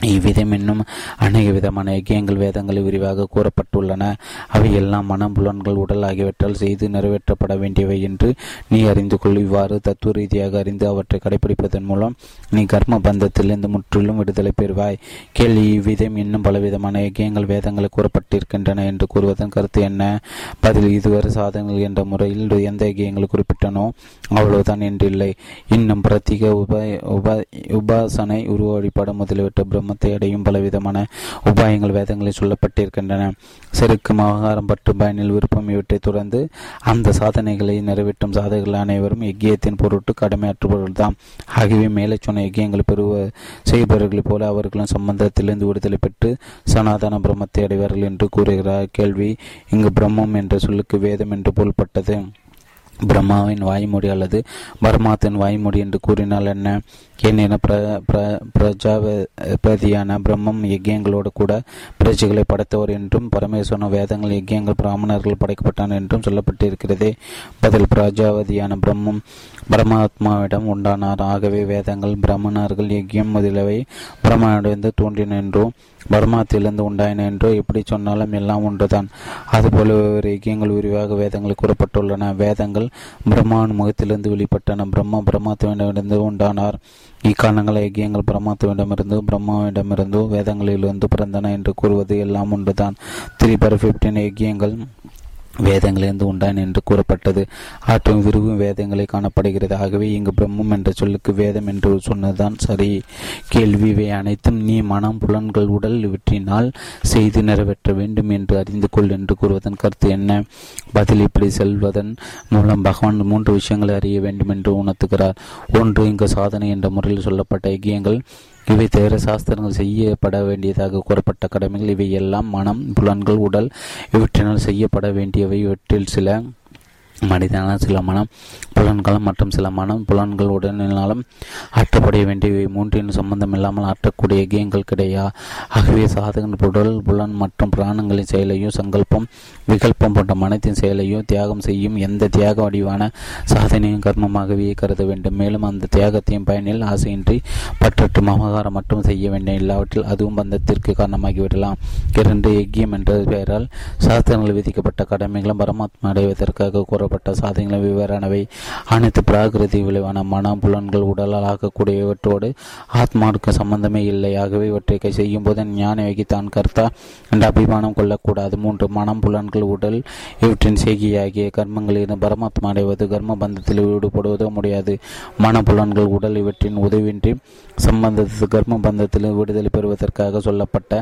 இவ்விதம் இன்னும் அநேக விதமான ஐக்கியங்கள் வேதங்களில் விரிவாக கூறப்பட்டுள்ளன. அவை எல்லாம் மனம் புலன்கள் உடல் ஆகியவற்றால் செய்து நிறைவேற்றப்பட வேண்டியவை என்று நீ அறிந்து கொள். இவ்வாறு தத்துவ ரீதியாக அறிந்து அவற்றை கடைபிடிப்பதன் மூலம் நீ கர்ம பந்தத்திலிருந்து முற்றிலும் விடுதலை பெறுவாய். கேள்வி இவ்விதம் இன்னும் பலவிதமான ஐக்கியங்கள் வேதங்களில் கூறப்பட்டிருக்கின்றன என்று கூறுவதன் கருத்து என்ன? பதில் இதுவரை சாதனங்கள் என்ற முறையில் எந்த ஐக்கியங்கள் குறிப்பிட்டனோ அவ்வளவுதான் என்றில்லை இன்னும் பிரத்திக உப உப உபாசனை உருவ வழிபாடு முதலிவிட்ட பிரம்மத்தை அடையும் பலவிதமான உபாயங்கள் வேதங்களில் சொல்லப்பட்டிருக்கின்றன. செருக்கு மகாரம் பற்று பயனில் விருப்பம் இவற்றை தொடர்ந்து அந்த சாதனைகளை நிறைவேற்றும் சாதகர்கள் அனைவரும் எக்கியத்தின் பொருட்டு கடமையாற்றுபவர்கள் தான் ஆகியவை மேலே சொன்ன எக்கியங்களை பெறுவ செய்பவர்களைப் போல அவர்களும் சம்பந்தத்திலிருந்து விடுதலை பெற்று சனாதன பிரம்மத்தை அடைவார்கள் என்று கூறுகிறார். கேள்வி இங்கு பிரம்மம் என்ற சொல்லுக்கு வேதம் என்று பொருள்பட்டது பிரம்மாவின் வாய்மொழி அல்லது பரமாத்தின் வாய்மொழி என்று கூறினால் என்ன? ஏனென பிர பிர பிரஜாபதியான பிரம்மம் யஜ்யங்களோடு கூட பிரஜைகளை படைத்தவர் என்றும் பரமேஸ்வரன் வேதங்கள் யஜ்யங்கள் பிராமணர்கள் படைக்கப்பட்டான் என்றும் சொல்லப்பட்டிருக்கிறதே. பதில் பிரஜாபதியான பிரம்மம் பரமாத்மாவிடம் உண்டானார். ஆகவே வேதங்கள் பிராமணர்கள் யஜ்யம் முதலியவை பிரம்மனிடந்து தோன்றின என்றும் பரமாத்திலிருந்து உண்டாயின என்றோ எப்படி சொன்னாலும் எல்லாம் ஒன்றுதான். அதுபோல வெவ்வேறு ஐக்கியங்கள் விரிவாக வேதங்கள் கூறப்பட்டுள்ளன. வேதங்கள் பிரம்மாவின் முகத்திலிருந்து வெளிப்பட்டன. பிரம்மா பிரம்மாத்துவிடமிருந்து உண்டானார். இக்காரணங்கள் ஐக்கியங்கள் பிரம்மாத்துவிடமிருந்து பிரம்மாவிடமிருந்தோ வேதங்களிலிருந்து பிறந்தன என்று கூறுவது எல்லாம் ஒன்றுதான். த்ரீ பர் ஃபிஃப்டின் ஐக்கியங்கள் வேதங்களிலிருந்து உண்டான் என்று கூறப்பட்டது. ஆற்றும் விரும்பும் வேதங்களை காணப்படுகிறது. ஆகவே இங்கு பிரம்மம் என்ற சொல்லுக்கு வேதம் என்று சொன்னதுதான் சரி. கேள்வி இவை அனைத்தும் நீ மனம் புலன்கள் உடல் இவற்றினால் செய்து நிறைவேற்ற வேண்டும் என்று அறிந்து கொள் என்று கூறுவதன் கருத்து என்ன? பதில் இப்படி செல்வதன் மூலம் பகவான் மூன்று விஷயங்களை அறிய வேண்டும் என்று உணர்த்துகிறார். ஒன்று இங்கு சாதனை என்ற முறையில் சொல்லப்பட்ட ஐக்கியங்கள். இவை தவிர சாஸ்திரங்கள் செய்யப்பட வேண்டியதாக கூறப்பட்ட கடமைகள். இவை எல்லாம் மனம் புலன்கள் உடல் இவற்றினால் செய்யப்பட வேண்டியவை. இவற்றில் சில மனிதனால் சில மனம் புலன்கள் மற்றும் சில மனம் புலன்கள் உடலினாலும் ஆற்றப்பட வேண்டியவை மூன்றின் சம்பந்தம் இல்லாமல் ஆற்றக்கூடிய கியங்கள் கிடையா? ஆகவே சாதகன் புடல் புலன் மற்றும் பிராணங்களின் செயலையும் சங்கல்பம் விகல்பம் போன்ற மனத்தின் செயலையும் தியாகம் செய்யும் எந்த தியாக வடிவான சாதனையும் கர்மமாகவே கருத வேண்டும். மேலும் அந்த தியாகத்தையும் பயனில் ஆசையின்றி பற்றற்று மமகாரம் மட்டும் செய்ய வேண்டும் இல்லாவற்றில் அதுவும் பந்தத்திற்கு காரணமாகிவிடலாம். இரண்டு எக்கியம் என்ற பெயரால் சாஸ்திரங்கள் விதிக்கப்பட்ட கடமைகளும் பரமாத்மா அடைவதற்காக கூறப்பட்ட சாதனைகளும் விவரானவை. அனைத்து பிராகிருதி விளைவான மனம் புலன்கள் உடலால் ஆக்கக்கூடியவற்றோடு ஆத்மாவுக்கு சம்பந்தமே இல்லை. ஆகவே இவற்றை செய்யும் போது ஞானவைக்கு தான் கர்த்தா என்ற அபிமானம் கொள்ளக்கூடாது. மூன்று மனம் புலன்கள் உடல் இவற்றின் செய்கையாகிய கர்மங்களிலிருந்து பரமாத்மா அடைவது கர்ம பந்தத்தில் ஈடுபடுவதோ முடியாது. மன புலன்கள் உடல் இவற்றின் உதவின்றி சம்பந்தத்து கர்ம பந்தத்தில் விடுதலை பெறுவதற்காக சொல்லப்பட்ட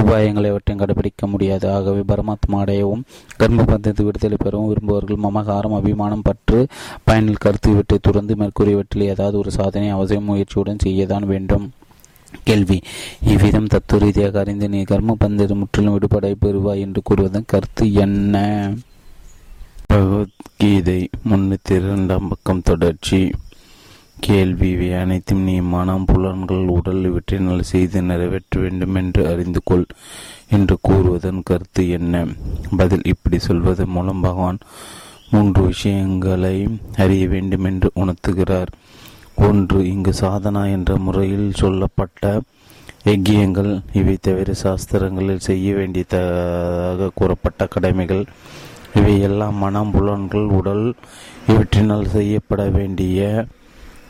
உபாயங்களை அவற்றையும் கடைபிடிக்க முடியாது. ஆகவே பரமாத்மா அடையவும் கர்ம பந்தத்தில் விடுதலை பெறவும் விரும்புவர்கள் அகங்காரம் அபிமானம் பற்று பயனில் கருத்து இவற்றை துறந்து மேற்கூறியவற்றில் ஏதாவது ஒரு சாதனை அவசியம் முயற்சியுடன் செய்யதான் வேண்டும். கேள்வி. இவ்விதம் தத்துவ ரீதியாக அறிந்து நீ கர்ம பந்தது முற்றிலும் விடுபடை பெறுவாய் என்று கூறுவதன் கருத்து என்ன? பகவத்கீதை முன்னூத்தி இரண்டாம் பக்கம் தொடர்ச்சி. கேள்வி. இவை அனைத்தும் நீ மனம் புலன்கள் உடல் இவற்றை நல்ல செய்து நிறைவேற்ற வேண்டும் என்று அறிந்து கொள் என்று கூறுவதன் கருத்து என்ன? பதில். இப்படி சொல்வதன் மூலம் பகவான் மூன்று விஷயங்களை அறிய வேண்டும் என்று உணர்த்துகிறார். ஒன்று இங்கு சாதனா என்ற முறையில் சொல்லப்பட்ட எக்கியங்கள் இவை தவிர சாஸ்திரங்களில் செய்ய வேண்டியதாக கூறப்பட்ட கடமைகள். இவை எல்லாம் மனம் புலன்கள் உடல். இவற்றினால் செய்யப்பட வேண்டிய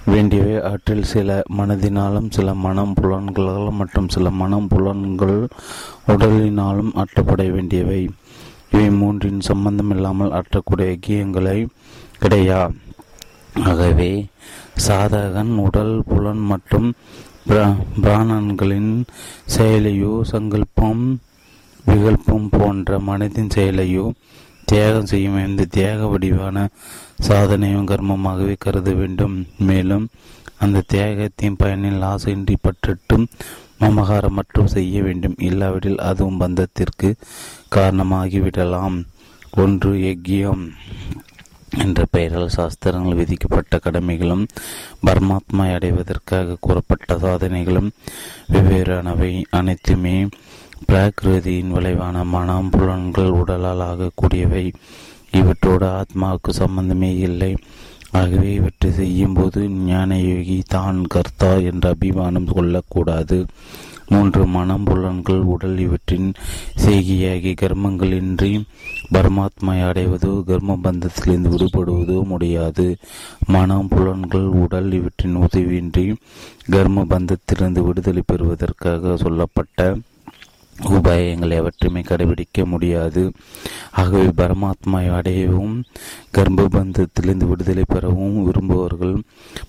வேண்டியவை அவற்றில் சில மனதினாலும் சில மனம் புலன்களாலும் மற்றும் சில மனம் புலன்கள் உடலினாலும் ஆற்றப்பட வேண்டியவை. இவை மூன்றின் சம்பந்தம் இல்லாமல் அற்றக்கூடிய ஐக்கியங்களை கிடையா? ஆகவே சாதகன் உடல் புலன் மற்றும் பிராணன்களின் செயலையோ சங்கல்பம் விகல்பம் போன்ற மனதின் செயலையோ தியாகம் செய்யும் எந்த தியாக வடிவான சாதனையும் கர்மமாகவே கருத வேண்டும். மேலும் அந்த தியாகத்தின் பயனில் ஆசையின்றி பற்றட்டும் மமகாரம் மற்றும் செய்ய வேண்டும். இல்லாவிடில் அதுவும் பந்தத்திற்கு காரணமாகிவிடலாம். ஒன்று எக்கியம் என்ற பெயரால் சாஸ்திரங்கள் விதிக்கப்பட்ட கடமைகளும் பரமாத்மா அடைவதற்காக கூறப்பட்ட சாதனைகளும் வெவ்வேறானவை அனைத்துமே பிராகிருதியின் விளைவான மனம் புலன்கள் உடலால் ஆகக்கூடியவை. இவற்றோடு ஆத்மாவுக்கு சம்பந்தமே இல்லை. ஆகவே இவற்றை செய்யும் போது ஞான யோகி தான் கர்த்தா என்ற அபிமானம் கொள்ளக்கூடாது. மூன்று மனம் புலன்கள் உடல் இவற்றின் செய்கியாகி கர்மங்களின்றி பரமாத்மா அடைவதோ கர்ம பந்தத்திலிருந்து விடுபடுவதோ முடியாது. மனம் புலன்கள் உடல் இவற்றின் உதவியின்றி கர்ம பந்தத்திலிருந்து விடுதலை பெறுவதற்காக சொல்லப்பட்ட உபாயங்களை அவற்றுமே கடைபிடிக்க முடியாது. ஆகவே பரமாத்மா அடையவும் கர்ப்பபந்தத்திலிருந்து விடுதலை பெறவும் விரும்புபவர்கள்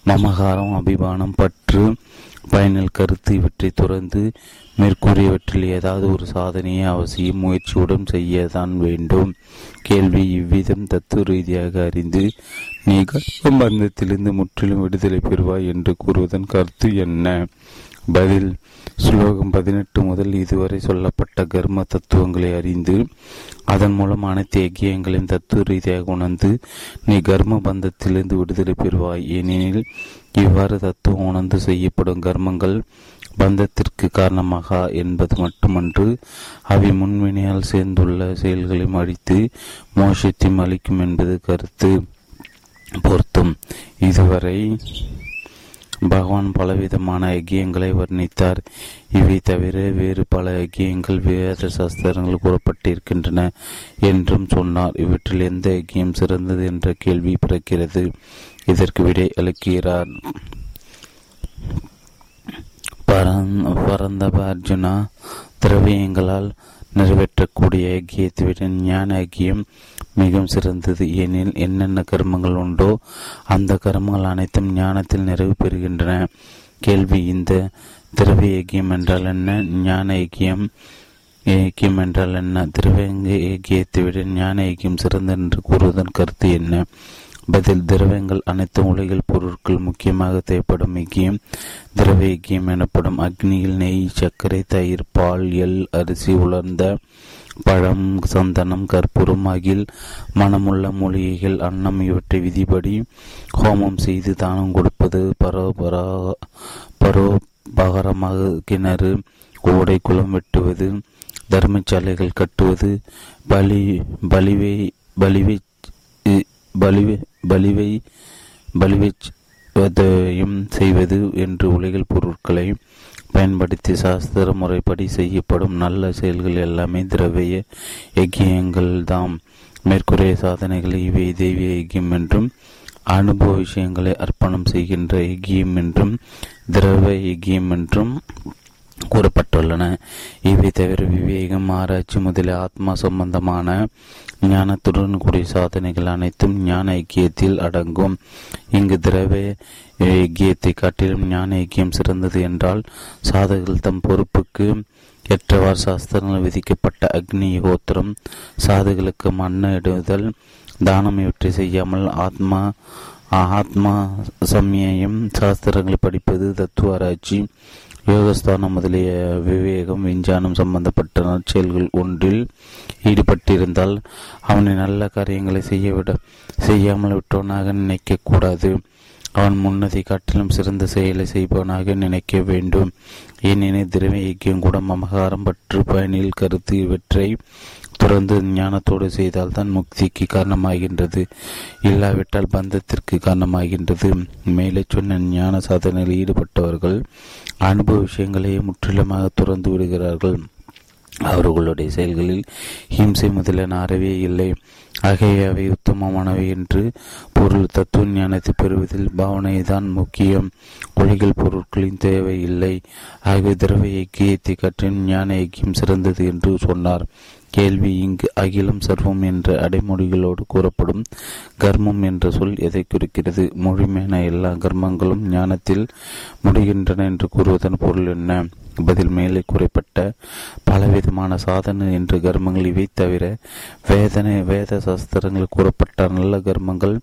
மமகாரம் அபிமானம் பற்று பயனில் கருத்து இவற்றை துறந்து மேற்கூறியவற்றில் ஏதாவது ஒரு சாதனையை அவசியம் முயற்சியுடன் செய்யத்தான் வேண்டும். கேள்வி இவ்விதம் தத்துவ ரீதியாக அறிந்து நீ கர்ப்பபந்தத்திலிருந்து முற்றிலும் விடுதலை பெறுவாய் என்று கூறுவதன் கருத்து என்ன? பதில் ஸ்லோகம் பதினெட்டு முதல் இதுவரை சொல்லப்பட்ட கர்ம தத்துவங்களை அறிந்து அதன் மூலம் அனைத்து ஐக்கியங்களையும் தத்துவ ரீதியாக உணர்ந்து நீ கர்ம பந்தத்திலிருந்து விடுதலை பெறுவாய். ஏனெனில் இவ்வாறு தத்துவம் உணர்ந்து செய்யப்படும் கர்மங்கள் பந்தத்திற்கு காரணமாக என்பது மட்டுமன்று அவை முன்வினையால் சேர்ந்துள்ள செயல்களையும் அழித்து மோஷத்தையும் அளிக்கும் என்பது கருத்து பொருத்தும். இதுவரை பகவான் பலவிதமான ஐக்கியங்களை வர்ணித்தார். இவை தவிர வேறு பல ஐக்கியங்கள் வேத சாஸ்திரங்கள் கூறப்பட்டிருக்கின்றன என்றும் சொன்னார். இவற்றில் எந்த ஐக்கியம் சிறந்தது என்ற கேள்வி பிறக்கிறது. இதற்கு விடை அளிக்கிறார். பரந்த பரந்தப அர்ஜுனா திரவியங்களால் நிறைவேற்றக்கூடிய ஐக்கியத்தை விட ஞான ஐக்கியம் மிகவும் சிறந்தது. ஏனில் என்னென்ன கர்மங்கள் உண்டோ அந்த கர்மங்கள் அனைத்தும் ஞானத்தில் நிறைவு பெறுகின்றன. கேள்வி இந்த திரவிய ஐக்கியம் என்றால் என்ன? ஞான ஐக்கியம் ஏக்கியம் என்றால் என்ன? திரவியங்க ஐக்கியத்தை விட ஞான ஐக்கியம் சிறந்தது என்று கூறுவதன் கருத்து என்ன? பதில் திரவியங்கள் அனைத்து உலகில் பொருட்கள் முக்கியமாக தேவைப்படும் இக்கியம் திரவ இக்கியம் எனப்படும். அக்னியில் நெய் சர்க்கரை தயிர் பால் எல் அரிசி உலர்ந்த பழம் சந்தனம் கற்பூரம் அகில் மனமுள்ள மூலிகைகள் அன்னம் இவற்றை விதிப்படி ஹோமம் செய்து தானம் கொடுப்பது பரோபரா பரோபகரமாக கிணறு ஓடை குளம் வெட்டுவது தர்மசாலைகள் கட்டுவது பலி பலிவை பலிவை பலிவை பலிவை பலிவையும் செய்வது என்று உலகில் பொருட்களை பயன்படுத்தி சாஸ்திர முறைப்படி செய்யப்படும் நல்ல செயல்கள் எல்லாமே திரவிய யக்கியங்கள் தாம். மேற்கூறிய சாதனைகளை இவை தெய்வ யக்கியம் என்றும் அனுபவ விஷயங்களை அர்ப்பணம் செய்கின்ற யக்கியம் என்றும் திரவ யக்கியம் என்றும் கூறப்பட்டுள்ளன. இவை தவிர விவேகம் ஆராய்ச்சி முதலிய ஆத்மா சம்பந்தமான ஞானத்துடன் கூடிய சாதனைகள் அனைத்தும் ஞான ஐக்கியத்தில் அடங்கும். இங்கு திரவ ஐக்கியத்தை காட்டிலும் ஞான ஐக்கியம் சிறந்தது என்றால் சாதகர்கள் தம் பொறுப்புக்கு ஏற்றவாறு சாஸ்திரங்கள் விதிக்கப்பட்ட அக்னி கோத்திரம் சாதுகளுக்கு மண்ண இடுதல் தானம் இவற்றை செய்யாமல் ஆத்மா ஆத்மா சமயம் சாஸ்திரங்களை படிப்பது தத்துவ ஆராய்ச்சி யோகஸ்தானம் முதலிய விவேகம் விஞ்ஞானம் சம்பந்தப்பட்ட நற்செயல்கள் ஒன்றில் ஈடுபட்டிருந்தால் அவனை நல்ல காரியங்களை செய்யவிட செய்யாமல் விட்டவனாக நினைக்கக்கூடாது அவன் முன்னதை காட்டிலும் சிறந்த செயலை செய்பவனாக நினைக்க வேண்டும். ஏனெனில் திரவ இயக்கியம் கூட மமகாரம் பற்று பயனில் கருத்து இவற்றை துறந்து ஞானத்தோடு செய்தால் தான் முக்திக்கு காரணமாகின்றது. இல்லாவிட்டால் பந்தத்திற்கு காரணமாகின்றது. மேலே சொன்ன ஞான சாதனையில் ஈடுபட்டவர்கள் அனுபவ விஷயங்களையே முற்றிலுமாக துறந்து விடுகிறார்கள். அவர்களுடைய செயல்களில் ஹிம்சை முதலான அறவே இல்லை. ஆகிய அவை உத்தமமானவை என்று பொருள் தத்துவ ஞானத்தை பெறுவதில் பாவனை தான் முக்கியம். ஒளிகள் பொருட்களின் தேவை இல்லை. ஆகிய திரவ ஐக்கியத்தை கற்றின் ஞான ஐக்கியம் சிறந்தது என்று சொன்னார். கேள்வி இங்கு அகிலம் சர்வம் என்ற அடைமொழிகளோடு கூறப்படும் கர்மம் என்ற சொல் எதை குறிக்கிறது? முழுமையான எல்லா கர்மங்களும் ஞானத்தில் முடிகின்றன என்று கூறுவதன் பொருள் என்ன? பதில் மேலே கூறப்பட்ட பலவிதமான சாதனை என்று கர்மங்கள் இவை தவிர வேதனை வேத சாஸ்திரங்கள் கூறப்பட்ட நல்ல கர்மங்கள்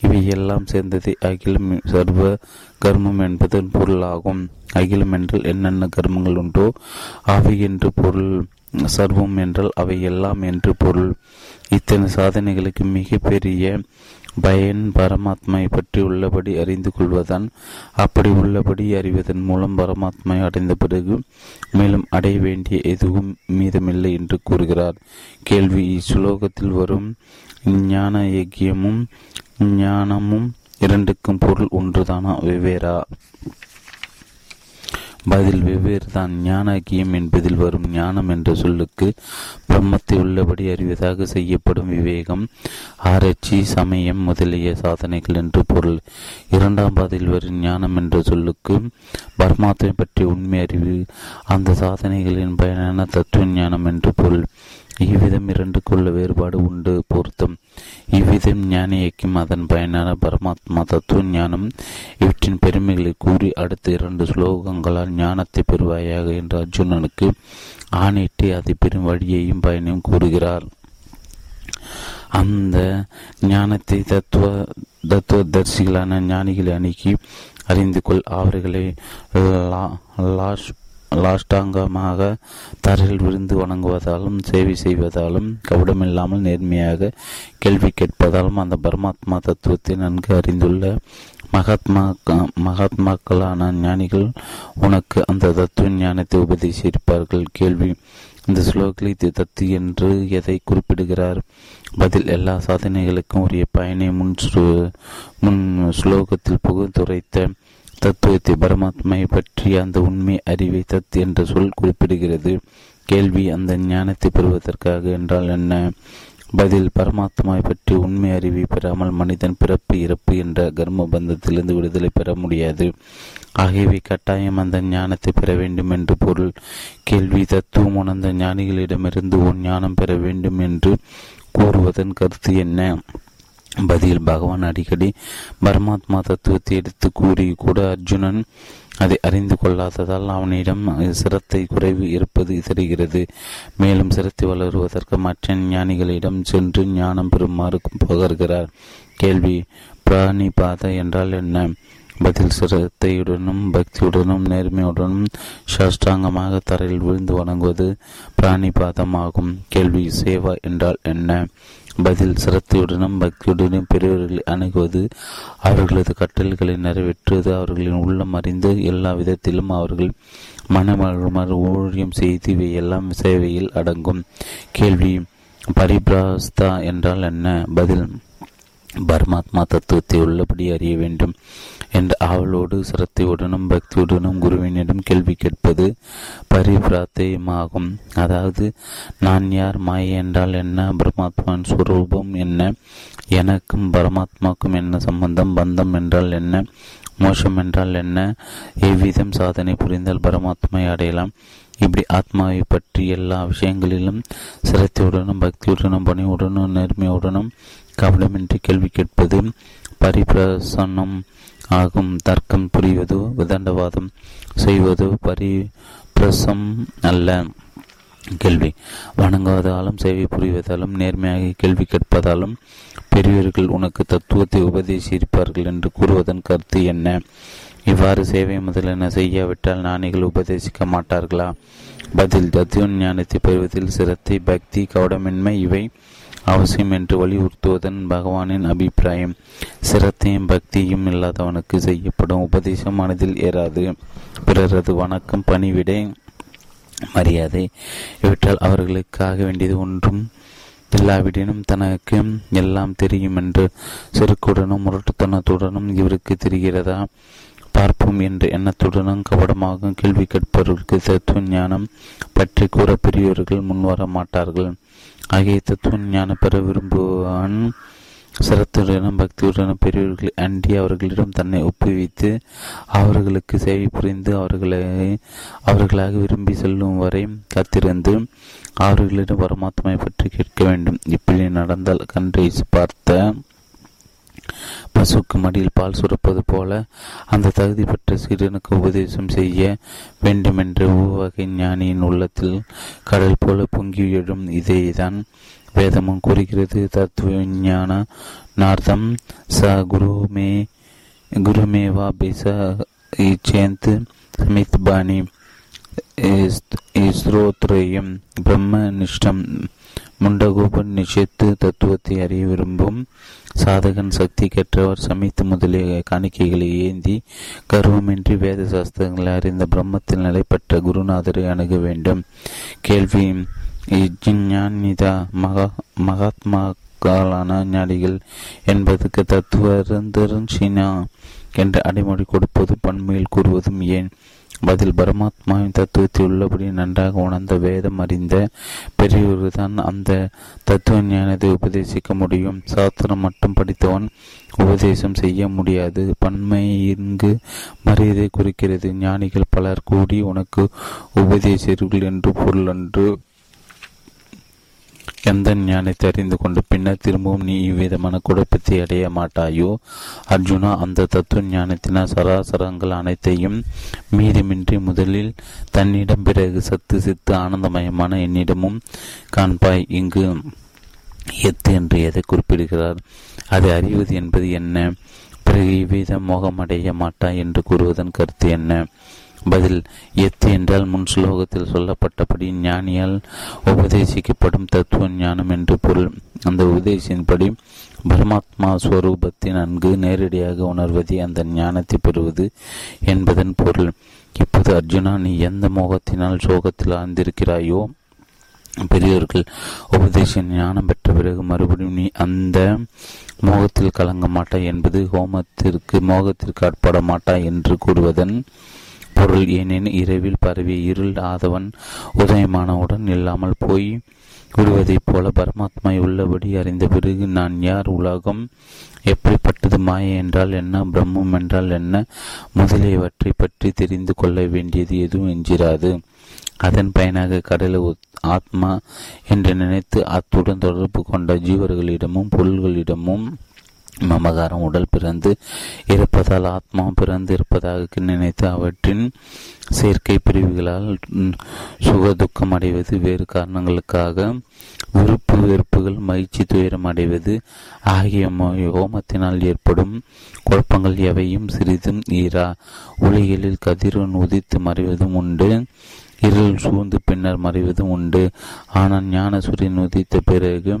இவை எல்லாம் சேர்ந்தது அகிலம் சர்வ கர்மம் என்பதன் பொருளாகும். அகிலம் என்றால் என்னென்ன கர்மங்கள் உண்டோ அவை என்று பொருள் சர்வம் என்றால் அவை எல்லாம் என்று பொருள். இத்தனை சாதனைகளுக்கு மிகப்பெரிய பயன் பரமாத்மாவை பற்றி உள்ளபடி அறிந்து கொள்வதான் அப்படி உள்ளபடி அறிவதன் மூலம் பரமாத்மை அடைந்த பிறகு மேலும் அடைய வேண்டிய எதுவும் மீதமில்லை என்று கூறுகிறார். கேள்வி இச்சுலோகத்தில் வரும் ஞான யக்கியமும் ஞானமும் இரண்டுக்கும் பொருள் ஒன்றுதானா? வெவ்வேறா. பதில் வெவ்வேறு தான். ஞானக்கியம் என்பதில் வரும் ஞானம் என்ற சொல்லுக்கு பிரம்மத்தை உள்ளபடி அறிவதாக செய்யப்படும் விவேகம் ஆராய்ச்சி சமயம் முதலிய சாதனைகள் என்று பொருள். இரண்டாம் பாதையில் வரும் ஞானம் என்ற சொல்லுக்கு பரமாத்மை பற்றிய உண்மை அறிவு அந்த சாதனைகளின் பயனான தத்துவ ஞானம் என்று பொருள். இவ்விதம் இரண்டுக்குள்ள வேறுபாடு உண்டு பொருத்தம். இவ்விதம் ஞானியக்கும் அதன் பயனான பரமாத்மா தத்துவ ஞானம் இவற்றின் பெருமைகளை கூறி அடுத்த இரண்டு ஸ்லோகங்களால் ஞானத்தை பெறுவாயாக என்று அர்ஜுனனுக்கு ஆணையிட்டு அதை பெறும் வழியையும் பயனையும் கூறுகிறார். அந்த ஞானத்தை தத்துவ தத்துவ தரிசிகளான ஞானிகளை அணுகி அறிந்து கொள். அவர்களை லாஷ் லாஷ்டாங்கமாக தரையில் விழுந்து வணங்குவதாலும் சேவை செய்வதாலும் கவிடமில்லாமல் நேர்மையாக கேள்வி கேட்பதாலும் அந்த பரமாத்மா தத்துவத்தை நன்கு அறிந்துள்ள மகாத்மா மகாத்மாக்களான ஞானிகள் உனக்கு அந்த தத்துவ ஞானத்தை உபதேசிப்பார்கள் கேள்வி. இந்த ஸ்லோகத்தில் தத்து என்று எதை குறிப்பிடுகிறார்? பதில். எல்லா சாதனைகளுக்கும் உரிய பயனை முன் முன் ஸ்லோகத்தில் புகுந்துரைத்த தத்துவத்தை பரமாத்மையை பற்றிய அந்த உண்மை அறிவை தத் என்ற சொல் குறிப்பிடுகிறது. கேள்வி அந்த ஞானத்தை பெறுவதற்காக என்றால் என்ன? பதில் பரமாத்மாவை பற்றி உண்மை அறிவை பெறாமல் மனிதன் பிறப்பு இறப்பு என்ற கர்ம பந்தத்திலிருந்து விடுதலை பெற முடியாது. ஆகியவை கட்டாயம் அந்த ஞானத்தை பெற வேண்டும் என்று பொருள். கேள்வி தத்துவம் உணர்ந்த ஞானிகளிடமிருந்து உன் ஞானம் பெற வேண்டும் என்று கூறுவதன் கருத்து என்ன? பதில் பகவான் அடிக்கடி பரமாத்மா தத்துவத்தை எடுத்து கூறி கூட அர்ஜுனன் அதை அறிந்து கொள்ளாததால் அவனிடம் சிரத்தை குறைவு இருப்பது தெரிகிறது மேலும் சிரத்தை வளருவதற்கு மற்ற ஞானிகளிடம் சென்று ஞானம் பெறுமாறு பகர்கிறார். கேள்வி பிராணிபாத என்றால் என்ன? பதில் சிரத்தையுடனும் பக்தியுடனும் நேர்மையுடனும் சாஷ்டாங்கமாக தரையில் விழுந்து வணங்குவது பிராணிபாதம் ஆகும் கேள்வி சேவா என்றால் என்ன? பதில் சிரத்தையுடனும் பக்தியுடனும் பெரியவர்களை அணுகுவது அவர்களது கட்டளைகளை நிறைவேற்றுவது அவர்களின் உள்ளம் அறிந்து எல்லா விதத்திலும் அவர்கள் மனமர் ஊழியம் செய்து இவையெல்லாம் சேவையில் அடங்கும். கேள்வி பரிபிராஸ்தா என்றால் என்ன? பதில் பரமாத்மா தத்துவத்தை உள்ளபடி அறிய வேண்டும். என்ற ஆவலோடு சிரத்தையுடனும் பக்தியுடனும் குருவினிடம் கேள்வி கேட்பது பரிபிராத்தியமாகும். அதாவது நான் யார் மாயை என்றால் என்ன பரமாத்மாவின் சுரூபம் என்ன எனக்கும் பரமாத்மாக்கும் என்ன சம்பந்தம் பந்தம் என்றால் என்ன மோஷம் என்றால் என்ன எவ்விதம் சாதனை புரிந்தால் பரமாத்மாவை அடையலாம். இப்படி ஆத்மாவை பற்றி எல்லா விஷயங்களிலும் சிரத்தையுடனும் பக்தியுடனும் பணியுடனும் நேர்மையுடனும் கவனமின்றி கேள்வி கேட்பது பரிபிரசனம் ஆகும். தர்க்கம் புரிவது விதண்டவாதம் செய்வது பரிபிரசம் அல்ல. கேள்வி. வணங்குவதாலும் சேவை புரிவதாலும் நேர்மையாக கேள்வி கேட்பதாலும் பெரியவர்கள் உனக்கு தத்துவத்தை உபதேசிப்பார்கள் என்று கூறுவதன் கருத்து என்ன? இவ்வாறு சேவை முதலென செய்யாவிட்டால் ஞானிகள் உபதேசிக்க மாட்டார்களா? பதில் தத்துவ ஞானத்தை பெறுவதில் சிரத்தை பக்தி கவடமின்மை இவை அவசியம் என்று வலியுறுத்துவதன் பகவானின் அபிப்பிராயம். சிரத்தையும் பக்தியும் இல்லாதவனுக்கு செய்யப்படும் உபதேசம் மனதில் ஏறாது. பிறரது வணக்கம் பணிவிடை மரியாதை. இவற்றால் அவர்களுக்காக வேண்டியது ஒன்றும் எல்லாவிடனும் தனக்கு எல்லாம் தெரியும் என்று செருக்குடனும் முரட்டுத்தனத்துடனும் இவருக்கு தெரிகிறதா? பார்ப்போம் என்ற எண்ணத்துடனும் கபடமாகவும் கேள்வி கேட்பவர்களுக்கு தத்துவ ஞானம் பற்றி கூற பெரியவர்கள் முன்வர மாட்டார்கள். ஆகிய தத்துவ ஞானம் பெற விரும்புவான். சிரத்துடனும் பக்தியுடனும் பெரியவர்களை அண்டி அவர்களிடம் தன்னை ஒப்புவித்து அவர்களுக்கு சேவை புரிந்து அவர்களை அவர்களாக விரும்பி செல்லும் வரை காத்திருந்து அவர்களிடம் பரமாத்மாவை பற்றி கேட்க வேண்டும். இப்படி நடந்தால் கன்றை பார்த்த பசுக்கு மடியில் பால் சுரப்பது போல அந்த தகுதி பெற்ற சீடனுக்கு உபதேசம் செய்ய வேண்டுமென்ற உவகை ஞானியின் உள்ளத்தில் கடல் போல பொங்கி எழும் இதேதான் வேதமும் கூறுகிறது. தத்துவ விஞ்ஞான நார்த்தம் ச குருமே குருமேவா பிச இச்சேந்த் சமித் பாணி ஸ்ரோத்ரயம் பிரம்ம நிஷ்டம் முண்டகோபன் நிஷேத்து தத்துவத்தை அறிய விரும்பும் சாதகன் சக்தி கற்றவர் சமைத்து முதலிய காணிக்கைகளை ஏந்தி கர்வமின்றி வேத சாஸ்திரங்களை அறிந்த பிரம்மத்தில் நிலைப்பட்ட குருநாதரை அணுக வேண்டும். கேள்வி ஜிஞானிதா மகா மகாத்மாக்களான ஞானிகள் என்பதற்கு தத்துவ சீனா என்ற அடைமொழி கொடுப்பது பன்மையில் கூறுவதும் ஏன்? பதில் பரமாத்மாவின் தத்துவத்தை உள்ளபடி நன்றாக உணர்ந்த வேதம் அறிந்த பெரியவர்கள் தான் அந்த தத்துவ ஞானத்தை உபதேசிக்க முடியும். சாஸ்திரம் மட்டும் படித்தவன் உபதேசம் செய்ய முடியாது. பன்மை இங்கு மரியாதை குறிக்கிறது. ஞானிகள் பலர் கூடி உனக்கு உபதேசிர்கள் என்று பொருள் அன்று எந்த ஞானத்தை அறிந்து கொண்டு பின்னர் திரும்பவும் நீ இவ்விதமான குழப்பத்தை அடைய மாட்டாயோ? அர்ஜுனா அந்த தத்துவ ஞானத்தினால் சராசரங்கள் அனைத்தையும் மீதமின்றி முதலில் தன்னிடம் பிறகு சத்து சித்து ஆனந்தமயமான என்னிடமும் காண்பாய். இங்கு எத்து என்று எதை குறிப்பிடுகிறார்? அதை அறிவது என்பது என்ன? பிறகு இவ்விதம் மோகமடைய மாட்டாய் என்று கூறுவதன் கருத்து என்ன? பதில் எத்து என்றால் முன் ஸ்லோகத்தில் சொல்லப்பட்டபடி ஞானியால் உபதேசிக்கப்படும் தத்துவ ஞானம் என்று பொருள். அந்த உபதேசின்படி பரமாத்மா ஸ்வரூபத்தை நன்கு நேரடியாக உணர்வதே அந்த ஞானத்தை பெறுவது என்பதன் பொருள். இப்போது அர்ஜுனா நீ எந்த மோகத்தினால் சோகத்தில் ஆழ்ந்திருக்கிறாயோ? பெரியவர்கள் உபதேச ஞானம் பெற்ற பிறகு மறுபடியும் நீ அந்த மோகத்தில் கலங்க மாட்டாய் என்பது ஹோமத்திற்கு மோகத்திற்கு ஆட்பட மாட்டாய் என்று கூறுவதன் பொருள் ஏனெனில் இரவில் பரவிய இருள் ஆதவன் உதயமானவுடன் இல்லாமல் போய் விடுவதைப் போல பரமாத்மா உள்ளபடி அறிந்த பிறகு நான் யார் உலகம்? எப்படிப்பட்டது மாய என்றால் என்ன? பிரம்மம் என்றால் என்ன? முதலியவற்றை பற்றி தெரிந்து கொள்ள வேண்டியது எதுவும் எஞ்சிராது அதன் பயனாக கடலை ஆத்மா என்று நினைத்து அத்துடன் தொடர்பு கொண்ட ஜீவர்களிடமும் பொருள்களிடமும் மமகாரம் உடல் பிறந்து இருப்பதால் ஆத்மா பிறந்து இருப்பதாக நினைத்து அவற்றின் சேர்க்கை பிரிவுகளால் சுக துக்கம் அடைவது வேறு காரணங்களுக்காக விருப்பு வெறுப்புகள் மகிழ்ச்சி துயரம் அடைவது ஆகிய ஹோமத்தினால் ஏற்படும் குழப்பங்கள் எவையும் சிறிதும் ஈரா. உலகிலில் கதிரவன் உதித்து மறைவதும் உண்டு. இருள் சூழ்ந்து பின்னர் மறைவதும் உண்டு. ஆனால் ஞானசூரியன் உதித்த பிறகு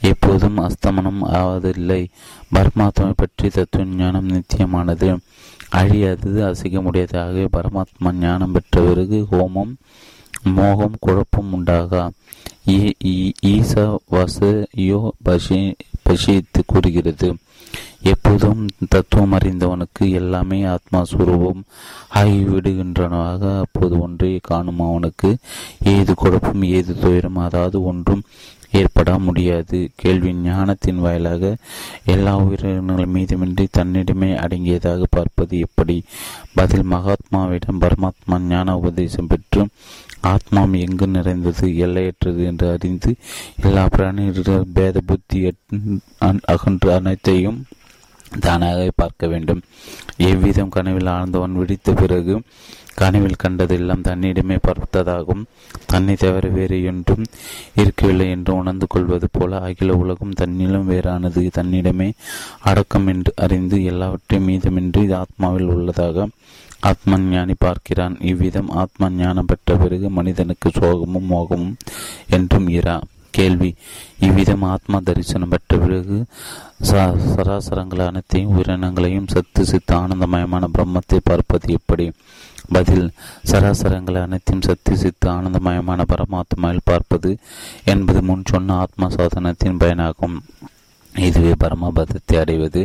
எப்போதும் அஸ்தமனம் ஆவதில்லை. பரமாத்மா பற்றி தத்துவ ஞானம் நித்தியமானது. அழியாதது அசைக்க முடியாததாக பரமாத்மா ஞானம் பெற்ற பிறகு ஹோமம் மோகம் குழப்பம் உண்டாகா? ஈசா வசயோ யோ பசி பசித்து கூறுகிறது. எப்போதும் தத்துவம் அறிந்தவனுக்கு எல்லாமே ஆத்மா சுரூபம் ஆகிவிடுகின்றனவாக. அப்போது ஒன்றை காணும் அவனுக்கு? ஏது குழப்பம் ஏது துயரம்? அதாவது ஒன்றும் ஏற்பட முடியாது கேள்வி ஞானத்தின் வாயிலாக எல்லா உயிரினங்கள் மீதுமின்றி தன்னிடமே அடங்கியதாக பார்ப்பது எப்படி? பதில் மகாத்மாவிடம் பரமாத்மா ஞான உபதேசம் பெற்று ஆத்மாம் எங்கு நிறைந்தது? எல்லையற்றது என்று அறிந்து எல்லா பிராணிகளுடைய பேத புத்தி அகன்று அனைத்தையும் தானாக பார்க்க வேண்டும். எவ்விதம் கனவில் ஆழ்ந்தவன் விடித்த பிறகு கனவில் கண்டதெல்லாம் தன்னிடமே பார்த்ததாகும் தன்னை தவிர வேறு என்றும் இருக்கவில்லை என்று உணர்ந்து கொள்வது போல அகில உலகம் தன்னிலும் வேறானது. தன்னிடமே அடக்கம் என்று அறிந்து எல்லாவற்றையும் மீதமின்றி ஆத்மாவில் உள்ளதாக ஆத்ம ஞானி பார்க்கிறான். இவ்விதம் ஆத்ம ஞானம் பெற்ற பிறகு மனிதனுக்கு சோகமும் மோகமும் என்றும் இரா. கேள்வி. இவ்விதம் ஆத்மா தரிசனம் பெற்ற பிறகு சராசரங்கள் அனைத்தையும் உயிரினங்களையும் சத்து சித்து ஆனந்தமயமான பிரம்மத்தை பார்ப்பது எப்படி? பதில் சராசரங்களை அனைத்தையும் சத்தி சித்து ஆனந்தமயமான பரமாத்மாவில் பார்ப்பது என்பது முன் சொன்ன ஆத்மா சாதனத்தின் பயனாகும். இதுவே பரமபதத்தை அடைவது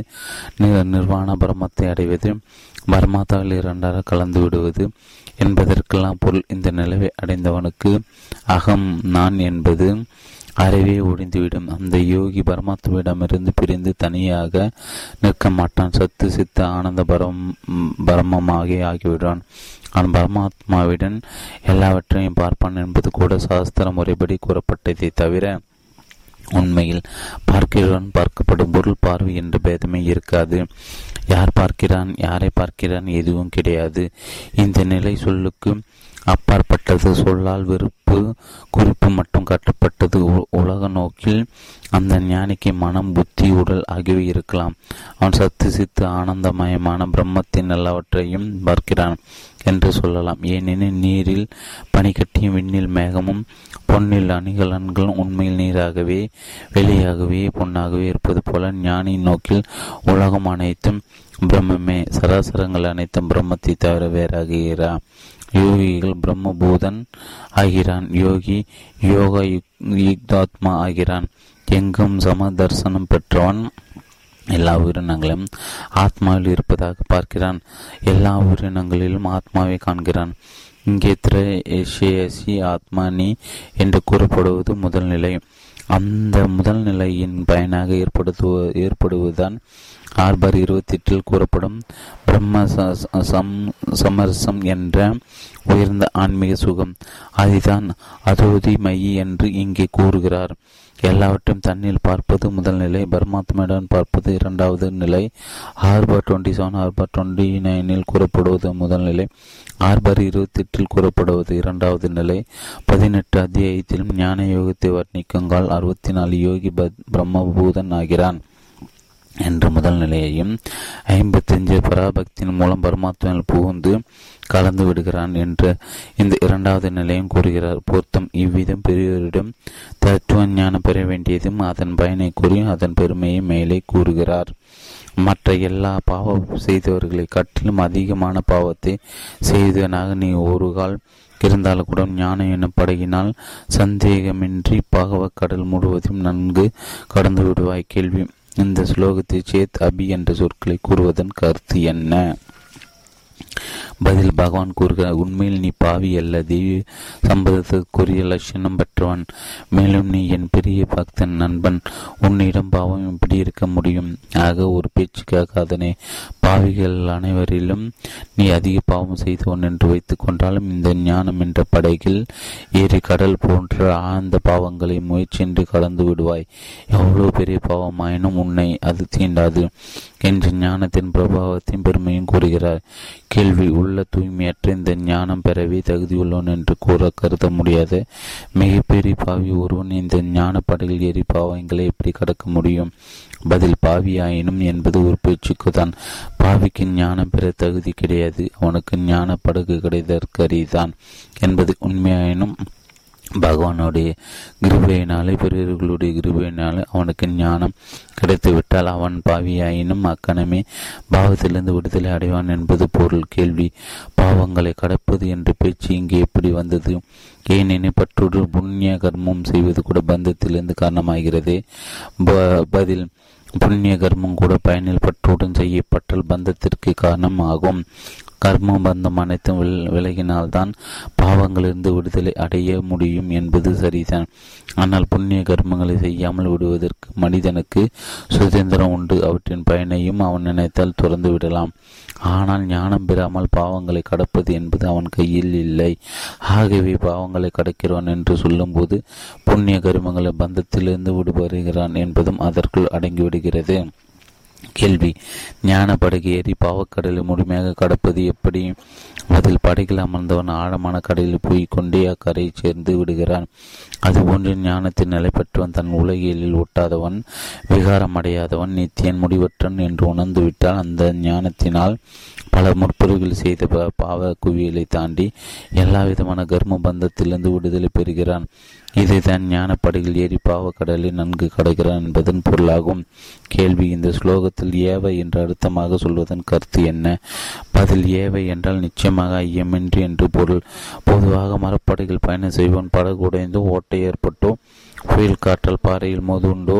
நிர்வாண பரமத்தை அடைவது பரமாத்தாவில் இரண்டாக கலந்து விடுவது என்பதற்கெல்லாம் பொருள். இந்த நிலவை அடைந்தவனுக்கு அகம் நான் என்பது அறவே ஒழிந்துவிடும் அந்த யோகி பரமாத்மாவிடமிருந்து பிரிந்து தனியாக நிற்க மாட்டான் சத்து சித்த ஆனந்த பரம் பரமமாக ஆகிவிடுவான். அவன் பரமாத்மாவிடன் எல்லாவற்றையும் பார்ப்பான் என்பது கூட சாஸ்திர முறைப்படி கூறப்பட்டதை தவிர உண்மையில் பார்க்கிறவன் பார்க்கப்படும் பொருள் பார்வை என்ற பேதமே இருக்காது. யார் பார்க்கிறான் யாரை பார்க்கிறான் எதுவும் கிடையாது. இந்த நிலை சொல்லுக்கு அப்பாற்பட்டது சொல்லால் வெறுப்பு குறிப்பு மட்டும் கட்டப்பட்டது உலக நோக்கில் அந்த ஞானிக்கு மனம் புத்தி உடல் ஆகியவை இருக்கலாம். அவன் சத்து சித்து ஆனந்தமயமான பிரம்மத்தின் எல்லாவற்றையும் பார்க்கிறான் என்று சொல்லலாம். ஏனெனில் நீரில் பனிக்கட்டியும் விண்ணில் மேகமும் பொன்னில் அணிகலன்களும் உண்மையில் நீராகவே வெளியாகவே பொன்னாகவே இருப்பது போல ஞானியின் நோக்கில் உலகம் அனைத்தும் பிரம்மமே. சராசரங்கள் அனைத்தும் பிரம்மத்தை தவிர வேறாகிறா யோகிகள் பிரம்மபூதன் ஆகிறான். யோகி யோக யுக்தாத்மா ஆகிறான். எங்கும் சம தரிசனம் பெற்றவன் எல்லா உயிரினங்களும் ஆத்மாவில் இருப்பதாக பார்க்கிறான். எல்லா உயிரினங்களிலும் ஆத்மாவை காண்கிறான். இங்கே திரேசி ஆத்மானி என்று கூறப்படுவது முதல் நிலை. அந்த முதல் நிலையின் பயனாக ஏற்படுத்துவ ஏற்படுவதுதான் ஆர்பர் இருபத்தி எட்டில் கூறப்படும் பிரம்ம சமரசம் என்ற உயர்ந்த ஆன்மீக சுகம். அதுதான் அதோதி மையி என்று இங்கே கூறுகிறார். எல்லாவற்றையும் தண்ணில் பார்ப்பது முதல் நிலை பரமாத்மாவுடன் பார்ப்பது இரண்டாவது நிலை ஆர்பர் டுவெண்ட்டி செவன் ஆர்பர் டுவெண்ட்டி நைனில் கூறப்படுவது முதல் நிலை ஆர்பர் இருபத்தி எட்டில் கூறப்படுவது இரண்டாவது நிலை. பதினெட்டு அத்தியாயத்திலும் ஞான யோகத்தை வர்ணிக்குங்கால் அறுபத்தி நாலு யோகி பிரம்மபூதன் ஆகிறான். என்ற முதல் நிலையையும் ஐம்பத்தஞ்சு பராபக்தியின் மூலம் பரமாத்மாவில் புகுந்து கலந்து விடுகிறான் என்று இந்த இரண்டாவது நிலையும் கூறுகிறார். பொருத்தம் இவ்விதம் பெரியோரிடம் தத்துவ ஞானம் பெற வேண்டியதும் அதன் பயனை கூறி அதன் பெருமையை மேலே கூறுகிறார். மற்ற எல்லா பாவம் செய்தவர்களை கட்டிலும் அதிகமான பாவத்தை செய்தவனாக நீ ஒரு கால் இருந்தாலும் கூட ஞானம் எனும் படகினால் சந்தேகமின்றி பாகவ கடல் முழுவதும் நன்கு கடந்து விடுவாய். கேள்வி. இந்த ஸ்லோகத்தை சேத் அபி என்ற சொற்களை கூறுவதன் கருத்து என்ன? பதில் பகவான் கூறுகிறார் உண்மையில் நீ பாவி அல்ல தெய்வ சம்பதத்திற்குரிய லட்சணம் பெற்றவன். மேலும் நீ என் பெரிய பக்தன் நண்பன். உன்னிடம் பாவம் இப்படி இருக்க முடியும். ஆக ஒரு பேச்சுக்காக அதனை பாவிகள் அனைவரிலும் நீ அதிக பாவம் செய்தவன் என்று வைத்துக் கொண்டாலும் இந்த ஞானம் என்ற படகில் ஏறி கடல் போன்ற ஆழ்ந்த பாவங்களை முயற்சியின்றி கலந்து விடுவாய். எவ்வளவு பெரிய பாவமாயினும் உன்னை அது தீண்டாது. என்று ஞானத்தின் பிரபாவத்தையும் பெருமையும் கூறுகிறார். கேள்வி உள்ள தூய்மையற்ற இந்த ஞானம் பெறவே தகுதியுள்ளவன் என்று கூற கருத முடியாது. மிகப்பெரிய பாவி ஒருவன் இந்த ஞான படகில் ஏறி பாவங்களை எப்படி கடக்க முடியும்? பதில் பாவியாயினும் என்பது ஒரு பேச்சுக்கு தான் பாவிக்கு ஞானம் பெற தகுதி கிடையாது. அவனுக்கு ஞான படகு கிடைத்தற்கரிதான் என்பது உண்மையாயினும் பகவானுடைய கிருபையினாலே பெரியவர்களுடைய கிருபையினாலே அவனுக்கு ஞானம் கிடைத்துவிட்டால் அவன் பாவியாயினும் அக்கணமே பாவத்திலிருந்து விடுதலை அடைவான் என்பது பொருள். கேள்வி. பாவங்களை கடப்பது என்ற பேச்சு இங்கே எப்படி வந்தது? ஏனெனில் பற்றோடு புண்ணிய கர்மம் செய்வது கூட பந்தத்திலிருந்து காரணமாகிறது. பதில். புண்ணிய கர்மம் கூட பயனில் பற்றுடன் செய்யப்பட்டால் பந்தத்திற்கு காரணமாகும். கர்ம பந்தம் அனைத்தும் விலகினால்தான் பாவங்களிலிருந்து விடுதலை அடைய முடியும் என்பது சரிதான். ஆனால் புண்ணிய கர்மங்களை செய்யாமல் விடுவதற்கு மனிதனுக்கு சுதந்திரம் உண்டு. அவற்றின் பயனையும் அவன் நினைத்தால் துறந்து விடலாம். ஆனால் ஞானம் பெறாமல் பாவங்களை கடப்பது என்பது அவன் கையில் இல்லை. ஆகவே பாவங்களை கடக்கிறவன் என்று சொல்லும்போது புண்ணிய கர்மங்களை பந்தத்திலிருந்து விடுபடுகிறான் என்பதும் அதற்குள் அடங்கிவிடுகிறது. கேள்வி. ஞான படகு ஏறி பாவக்கடலை முழுமையாக கடப்பது எப்படி? அதில் படகில் அமர்ந்தவன் ஆழமான கடலில் போய் கொண்டே அக்கரையை சேர்ந்து விடுகிறான். அதுபோன்று ஞானத்தின் நிலை பெற்றவன் தன் உலகியலில் ஒட்டாதவன் விகாரம் அடையாதவன் நித்தியன் முடிவற்றன் என்று உணர்ந்துவிட்டால் அந்த ஞானத்தினால் பல முற்பொருள்கள் செய்த பாவ குவியலை தாண்டி எல்லா விதமான கர்ம பந்தத்திலிருந்து விடுதலை பெறுகிறான். இதைதான் ஞானப்படையில் ஏறி பாவக்கடலில் நன்கு கடக்கிறான் என்பதன் பொருளாகும். கேள்வி இந்த ஸ்லோகத்தில் ஏவை என்று அர்த்தமாக சொல்வதன் கருத்து என்ன? பதில் ஏவை என்றால் நிச்சயமாக ஐயமின்றி என்று பொருள். பொதுவாக மரப்படைகள் பயணம் செய்வோன் படகு உடைந்தோ ஓட்டை ஏற்பட்டோ புயல் காற்றல் பாறையில் மோதுண்டோ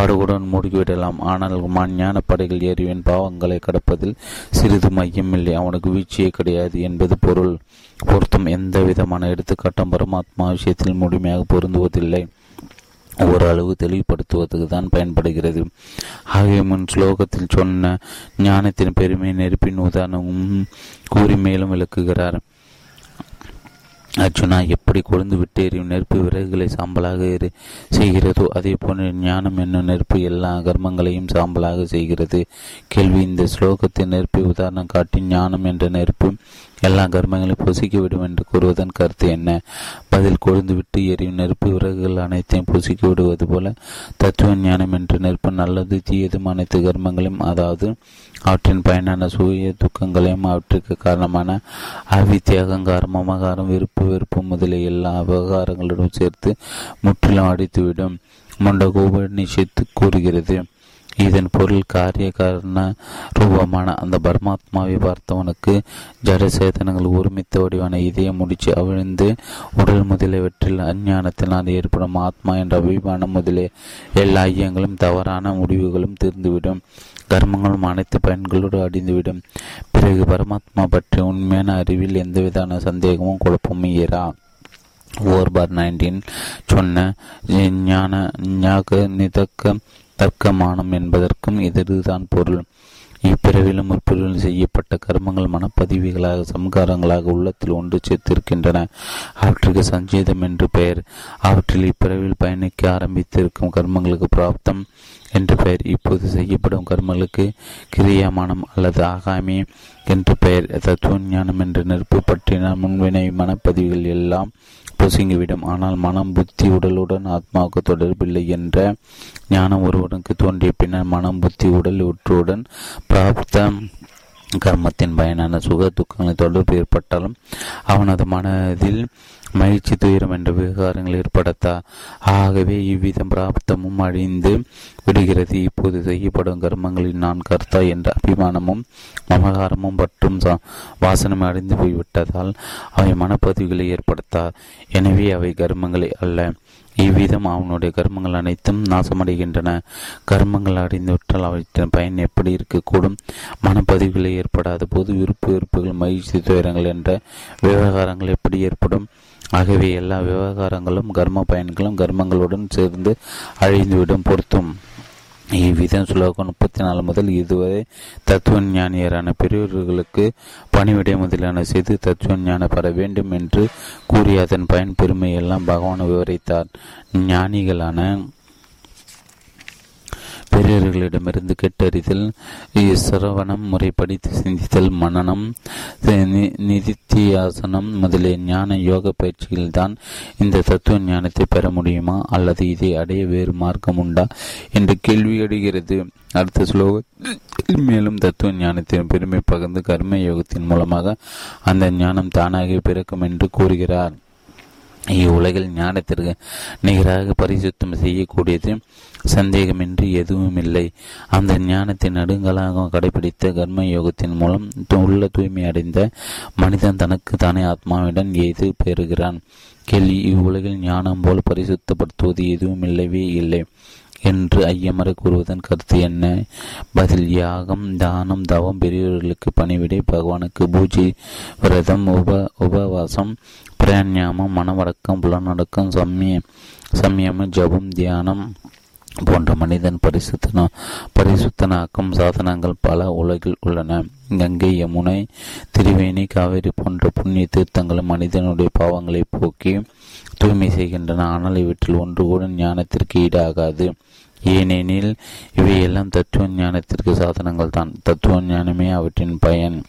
படுகுடன் மூடிவிடலாம் ஆனால் ஞான படைகள் ஏறிவின் பாவங்களை கடப்பதில் சிறிது மையமில்லை. அவனுக்கு வீழ்ச்சியே கிடையாது என்பது பொருள். பொருத்தம் எந்த விதமான எடுத்துக்காட்டும் பரமாத்மா விஷயத்தில் முழுமையாக பொருந்துவதில்லை. ஓரளவு தெளிவுபடுத்துவதற்கு தான் பயன்படுகிறது. ஆகிய முன் ஸ்லோகத்தில் சொன்ன ஞானத்தின் பெருமை நெருப்பின் உதாரணமும் கூறி மேலும் விளக்குகிறார். அர்ஜுனா எப்படி கொழுந்து விட்டு எறியும் நெருப்பு விறகுகளை சாம்பலாக செய்கிறதோ அதே போன்ற ஞானம் என்னும் நெருப்பு எல்லா கர்மங்களையும் சாம்பலாக செய்கிறது. கேள்வி. இந்த ஸ்லோகத்தின் நெருப்பை உதாரணம் காட்டி ஞானம் என்ற நெருப்பு எல்லா கர்மங்களையும் பொசிக்கிவிடும் என்று கூறுவதன் கருத்து என்ன? பதில் கொழுந்துவிட்டு எரியும் நெருப்பு விறகுகள் அனைத்தையும் பொசுக்கி விடுவது போல தத்துவ ஞானம் என்று நெருப்பு நல்லது தீயதும் அனைத்து கர்மங்களையும் அதாவது அவற்றின் பயனான சூரிய துக்கங்களையும் அவற்றுக்கு காரணமான அவித்தியாகங்காரம் அமகாரம் விருப்பு வெறுப்பு முதலிய எல்லா விவகாரங்களுடன் சேர்த்து முற்றிலும் அடித்துவிடும். முண்டகோப நிஷித்து கூறுகிறது. இதன் பொருள் காரிய காரண ரூபமான அந்த பரமாத்மாவை பார்த்தவனுக்கு ஜட சேதனங்கள் ஒருமித்த வடிவான இதய முடிச்சு அவிழ்ந்து உடல் முதலியவற்றில் அஞ்ஞானத்தினால் ஏற்படும் ஆத்மா என்ற அபிமானம் முதலிய எல்லா ஐயங்களும் தவறான முடிவுகளும் தீர்ந்துவிடும். கர்மங்களும் அனைத்து பயன்களோடு அடிந்துவிடும். பிறகு பரமாத்மா பற்றிய உண்மையான அறிவில் எந்தவிதான சந்தேகமும் குழப்பமும் ஏறா. ஓர்பார் நைன்டீன் சொன்ன ஞான ஞாக நிதக்க தர்க்கமானம் என்பதற்கும் இதுதான் பொருள். இப்பிறவிலும் முற்பிறவிலும் செய்யப்பட்ட கர்மங்கள் மனப்பதிவுகளாக சம்காரங்களாக உள்ளத்தில் ஒன்று சேர்த்திருக்கின்றன. அவற்றுக்கு சஞ்சீதம் என்று பெயர். அவற்றில் இப்பிறவில் பயணிக்க ஆரம்பித்திருக்கும் கர்மங்களுக்கு பிராப்தம் என்று பெயர். இப்போது செய்யப்படும் கர்மங்களுக்கு கிரியாமானம் அல்லது ஆகாமி என்று பெயர். தத்துவ ஞானம் என்று நெருப்பு பற்றின முன்வினை மனப்பதிவுகள் எல்லாம் பொசுங்கிவிடும். ஆனால் மனம் புத்தி உடலுடன் ஆத்மாவுக்கு தொடர்பில்லை என்ற ஞானம் ஒருவனுக்கு தோன்றிய பின்னர் மனம் புத்தி உடல் உற்றுடன் பிராப்த கர்மத்தின் பயனான சுக துக்கங்களை தொடர்பு ஏற்பட்டாலும் அவனது மனதில் மகிழ்ச்சி துயரம் என்ற விவகாரங்கள் ஏற்படுத்தா? ஆகவே இவ்விதம் பிராப்தமும் அழிந்து விடுகிறது. இப்போது செய்யப்படும் கர்மங்களில் நான் கர்த்தா என்ற அபிமானமும் மமகாரமும் மற்றும் வாசனம் அடைந்து போய்விட்டதால் அவை மனப்பதிவுகளை ஏற்படுத்தா? எனவே அவை கர்மங்களை அல்ல. இவ்விதம் அவனுடைய கர்மங்கள் அனைத்தும் நாசமடைகின்றன. கர்மங்கள் அடைந்துவிட்டால் அவற்றின் பயன் எப்படி இருக்கக்கூடும்? மனப்பதிவுகளை ஏற்படாத போது விருப்பு வெறுப்புகள் மகிழ்ச்சி துயரங்கள் என்ற விவகாரங்கள் எப்படி ஏற்படும்? ஆகவே எல்லா விவகாரங்களும் கர்ம பயன்களும் கர்மங்களுடன் சேர்ந்து அழிந்துவிடும் பொருத்தும். இவ்விதம் சுலோகம் முப்பத்தி நாலு முதல் இதுவரை தத்துவ ஞானியரான பெரியவர்களுக்கு பணிவிடை முதலான செய்து தத்துவ ஞான பெற வேண்டும் என்று கூறிய அதன் பயன் பெருமையெல்லாம் பகவான் விவரித்தார். ஞானிகளான பெரியவர்களிடமிருந்து கேட்டறிதல் சிரவணம் முறைப்படி சிந்தித்தல் மனநம் நிதித்தியாசனம் முதலிய ஞான யோக பயிற்சியில்தான் இந்த தத்துவ ஞானத்தை பெற முடியுமா? அல்லது இதை அடைய வேறு மார்க்கம் உண்டா? என்று கேள்வி அடைகிறது அடுத்த ஸ்லோகத்தில் மேலும் தத்துவ ஞானத்தின் பெருமை பகிர்ந்து கர்ம யோகத்தின் மூலமாக அந்த ஞானம் தானாக பிறக்கும் என்று கூறுகிறார். இவ்வுலகில் ஞானத்திற்கு நிகராக பரிசுத்தம் செய்யக்கூடியது. சந்தேகமின்றி எதுவும் இல்லை அந்த ஞானத்தை நடுங்களாக கடைபிடித்த கர்ம யோகத்தின் மூலம் உள்ள தூய்மை அடைந்த மனிதன் தனக்கு தானே ஆத்மாவிடம் எது பெறுகிறான்? கேள்வி. இவ்வுலகில் ஞானம் போல் பரிசுத்தப்படுத்துவது எதுவும் இல்லவே இல்லை. என்று ஐயமரை கூறுவதன் கருத்து என்ன? பதில் யாகம் தானம் தவம் பெரியவர்களுக்கு பணிவிடை பகவானுக்கு பூஜை விரதம் உப உபவாசம் பிரயாணம் மனவடக்கம் புலனடக்கம் சம்ய சமயம் ஜபம் தியானம் போன்ற மனிதன் பரிசுத்தன பரிசுத்தனாக்கும் சாதனங்கள் பல உலகில் உள்ளன. கங்கை யமுனை திரிவேணி காவேரி போன்ற புண்ணிய தீர்த்தங்களும் மனிதனுடைய பாவங்களை போக்கி தூய்மை செய்கின்றன. ஆனால் இவற்றில் ஒன்று கூட ஞானத்திற்கு ஈடாகாது. ஏனெனில் இவையெல்லாம் தத்துவ ஞானத்திற்கு சாதனங்கள் தான் தத்துவ ஞானமே அவற்றின் பயன்.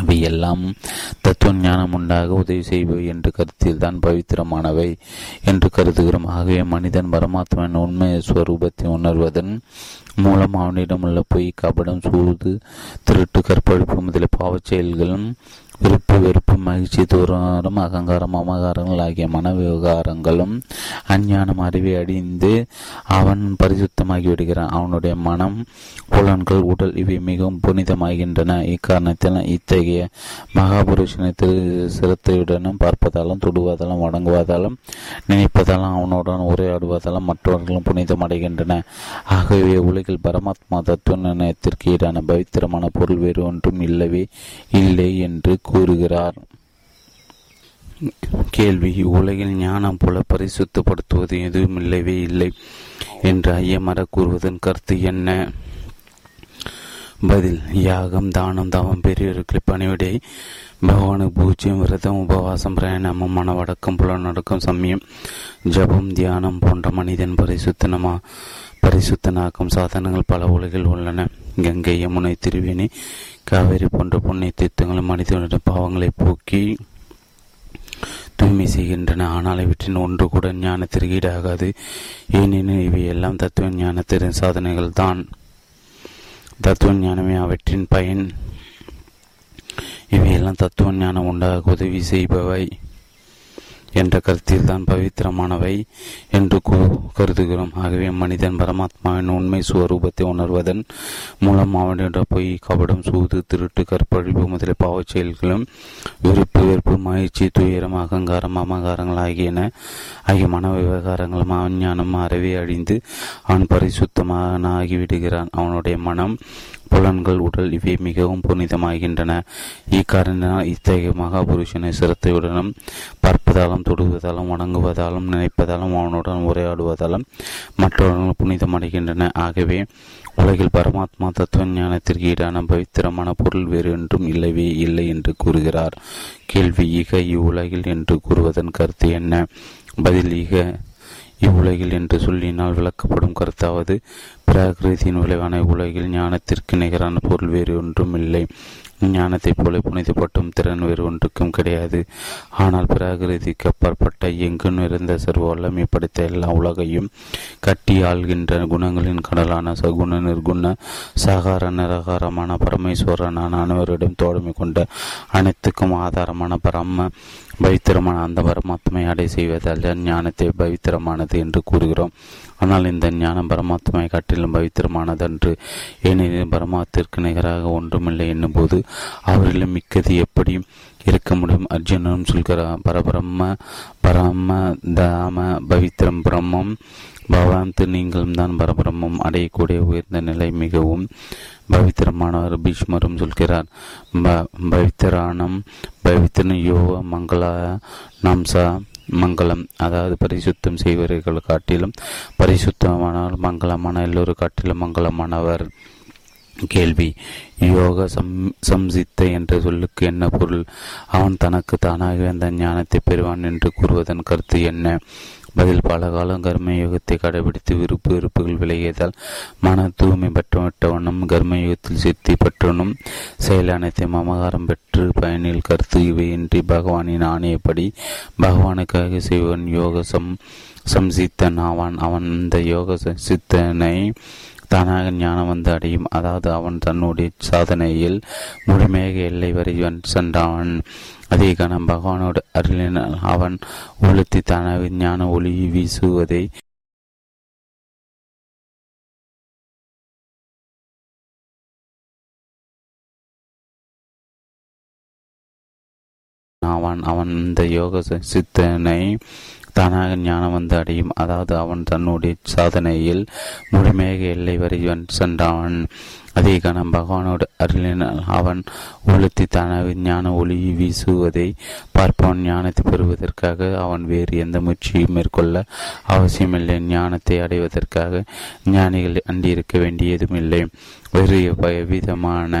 இவையெல்லாம் தத்துவ ஞானம் உண்டாக உதவி செய்பவை என்று கருத்தில் தான் பவித்திரமானவை என்று கருதுகிறோம். ஆகவே மனிதன் பரமாத்மன் உண்மை ஸ்வரூபத்தை உணர்வதன் மூலம் அவனிடம் உள்ள பொய் கபடம் சூது திருட்டு கற்பழிப்பு முதலிய பாவச் செயல்களும் விருப்பு வெறுப்பு மகிழ்ச்சி தூரம் அகங்காரம் அமகாரங்கள் ஆகிய மன விவகாரங்களும் அஞ்ஞானம் அறிவை அடிந்து அவன் பரிசுத்தமாகி விடுகிறான். அவனுடைய மனம் புலன்கள் உடல் இவை மிகவும் புனிதமாகின்றன. இக்காரணத்தில் இத்தகைய மகாபுருஷனை திரு சிரத்தையுடனும் பார்ப்பதாலும் தொடுவதாலும் வணங்குவதாலும் நினைப்பதாலும் அவனுடன் உரையாடுவதாலும் மற்றவர்களும் புனிதமடைகின்றன. ஆகவே உலகில் பரமாத்மா தத்துவ நிர்ணயத்திற்கு ஈடான பவித்திரமான பொருள் வேறு ஒன்றும் இல்லவே இல்லை என்று கூறுகிறார். கேள்வி உலகில் ஞானம் போல பரிசுத்தப்படுத்துவது எதுவும் இல்லவே இல்லை என்று ஐயமர கூறுவதன் கருத்து என்ன? பதில் யாகம் தானம் தவம் பெரியவர்களை பணிவிடை பகவானு பூஜ்யம் விரதம் உபவாசம் பிரயாணமும் மனவடக்கம் புலநடக்கம் சமயம் ஜபம் தியானம் போன்ற மனிதன் பரிசுத்தனமா? பரிசுத்தனாக்கும் சாதனங்கள் பல உலகில் உள்ளன. கங்கை யமுனை திருவேணி காவேரி போன்ற புண்ணிய தீர்த்தங்களும் மனிதனுடைய பாவங்களை போக்கி தூய்மை செய்கின்றன. ஆனால் இவற்றின் ஒன்று கூட ஞானத்திற்கு ஈடாகாது. ஏனெனில் இவையெல்லாம் தத்துவ ஞானத்தின் சாதனைகள் தான். தத்துவ ஞானமே அவற்றின் பயன். இவையெல்லாம் தத்துவ ஞானம் உண்டாக உதவி செய்பவை என்ற கருத்தில் தான் பவித்திரமானவை என்று கருதுகிறோம். ஆகவே மனிதன் பரமாத்மாவின் உண்மை சுவரூபத்தை உணர்வதன் மூலம் அவனிடம் போய் கபடம் சூது திருட்டு கற்பழிப்பு முதலிய பாவச் செயல்களும் விருப்பு வெறுப்பு மகிழ்ச்சி துயரம் அகங்காரம் அமகாரங்கள் ஆகியன ஆகிய மன விவகாரங்களும் அஞ்ஞானம் அறவே அழிந்து அவன் பரிசுத்தமாக ஆகிவிடுகிறான் அவனுடைய மனம் புலன்கள் உடல் இவை மிகவும் புனிதமாகின்றன. இக்காரணத்தினால் இத்தகைய மகாபுருஷனை சிரத்தையுடனும் பார்ப்பதாலும் தொடுவதாலும் வணங்குவதாலும் நினைப்பதாலும் அவனுடன் உரையாடுவதாலும் மற்றவர்கள் புனிதமடைகின்றன. ஆகவே உலகில் பரமாத்மா தத்துவ ஞானத்திற்கு ஈடான பவித்திரமான பொருள் வேறு என்றும் இல்லவே இல்லை என்று கூறுகிறார். கேள்வி இக இவ்வுலகில் என்று கூறுவதன் கருத்து என்ன? பதில் இக இவ்வுலகில் என்று சொல்லினால் விளக்கப்படும் கருத்தாவது பிராகிருதியின் விளைவான உலகில் ஞானத்திற்கு நிகரான பொருள் வேறு ஒன்றும் இல்லை. ஞானத்தைப் போல புனிதப்பட்டும் திறன் வேறு ஒன்றுக்கும் கிடையாது. ஆனால் பிராகிருதிக்கு அப்பாற்பட்ட எங்கும் இருந்த சர்வ வல்லமை படைத்த எல்லா உலகையும் கட்டி ஆள்கின்ற குணங்களின் கடலான சகுண நிர்குண சகார நிரகாரமான பரமேஸ்வரனான அனைவரிடம் தோழமை கொண்ட அனைத்துக்கும் ஆதாரமான பரம பவித்திரமான அந்த பரமாத்மை அடை செய்வதால் ஞானத்தை பவித்திரமானது என்று கூறுகிறோம். ஆனால் இந்த ஞானம் பரமாத்மை காட்டிலும் பவித்திரமானதன்று. ஏனெனில் பரமாத்திற்கு நிகராக ஒன்றுமில்லை என்னும்போது அவரிலும் மிக்கது எப்படி? இருக்க முடியும். அர்ஜுனனும் சொல்கிறார் பரபிரம்ம பரம தாம பவித்திரம் பிரம்மம். பகவான் நீங்களும் தான் பரபிரம்மம். அடையக்கூடிய உயர்ந்த நிலை மிகவும் பவித்திரமானவர். பீஷ்மரும் சொல்கிறார் பவித்திரானம் பவித்திரன் யோக மங்கள நம்சா மங்களம். அதாவது பரிசுத்தம் செய்வர்கள் காட்டிலும் பரிசுத்தமானவர் மங்களமான எல்லோரும் காட்டிலும் மங்களமானவர். கேள்வி. யோக சம் சம்சித்த என்ற சொல்லுக்கு என்ன பொருள்? அவன் தனக்கு தானாக அந்த ஞானத்தை பெறுவான் என்று கூறுவதன் கருத்து என்ன? பதில் பல காலம் கர்ம யுகத்தை கடைபிடித்து விருப்பு வெறுப்புகள் விலகியதால் மன தூய்மை பெற்றவனும் கர்ம யுகத்தில் சித்தி பெற்றவனும் செயல் அனைத்தையும் அமகாரம் பெற்று பயனில் கருத்து இவையின்றி பகவானின் ஆணையப்படி பகவானுக்காக செய்வன் யோக சம் சம்சித்தன் ஆவான். அவன் இந்த யோக சித்தனை தானாக ஞானம் வந்து அடையும். அதாவது அவன் தன்னுடைய சாதனையில் முழுமையாக எல்லை வரை சென்றான். அதே கணம் பகவானோடு அருளினால் அவன் உளுத்தி தானாக ஞான ஒளி வீசுவதை அவன் அவன் இந்த யோக சித்தனை தானாக ஞானம் வந்து அடையும். அதாவது அவன் தன்னுடைய சாதனையில் முழுமையாக எல்லை வரை சென்றான். அதே கணம் பகவானோடு அருளினால் அவன் உளுத்தி தானாக ஞான ஒளி வீசுவதை பார்ப்பவன் ஞானத்தை பெறுவதற்காக அவன் வேறு எந்த முயற்சியும் மேற்கொள்ள அவசியமில்லை. ஞானத்தை அடைவதற்காக ஞானிகள் அண்டியிருக்க வேண்டியதும் இல்லை வேறு விதமான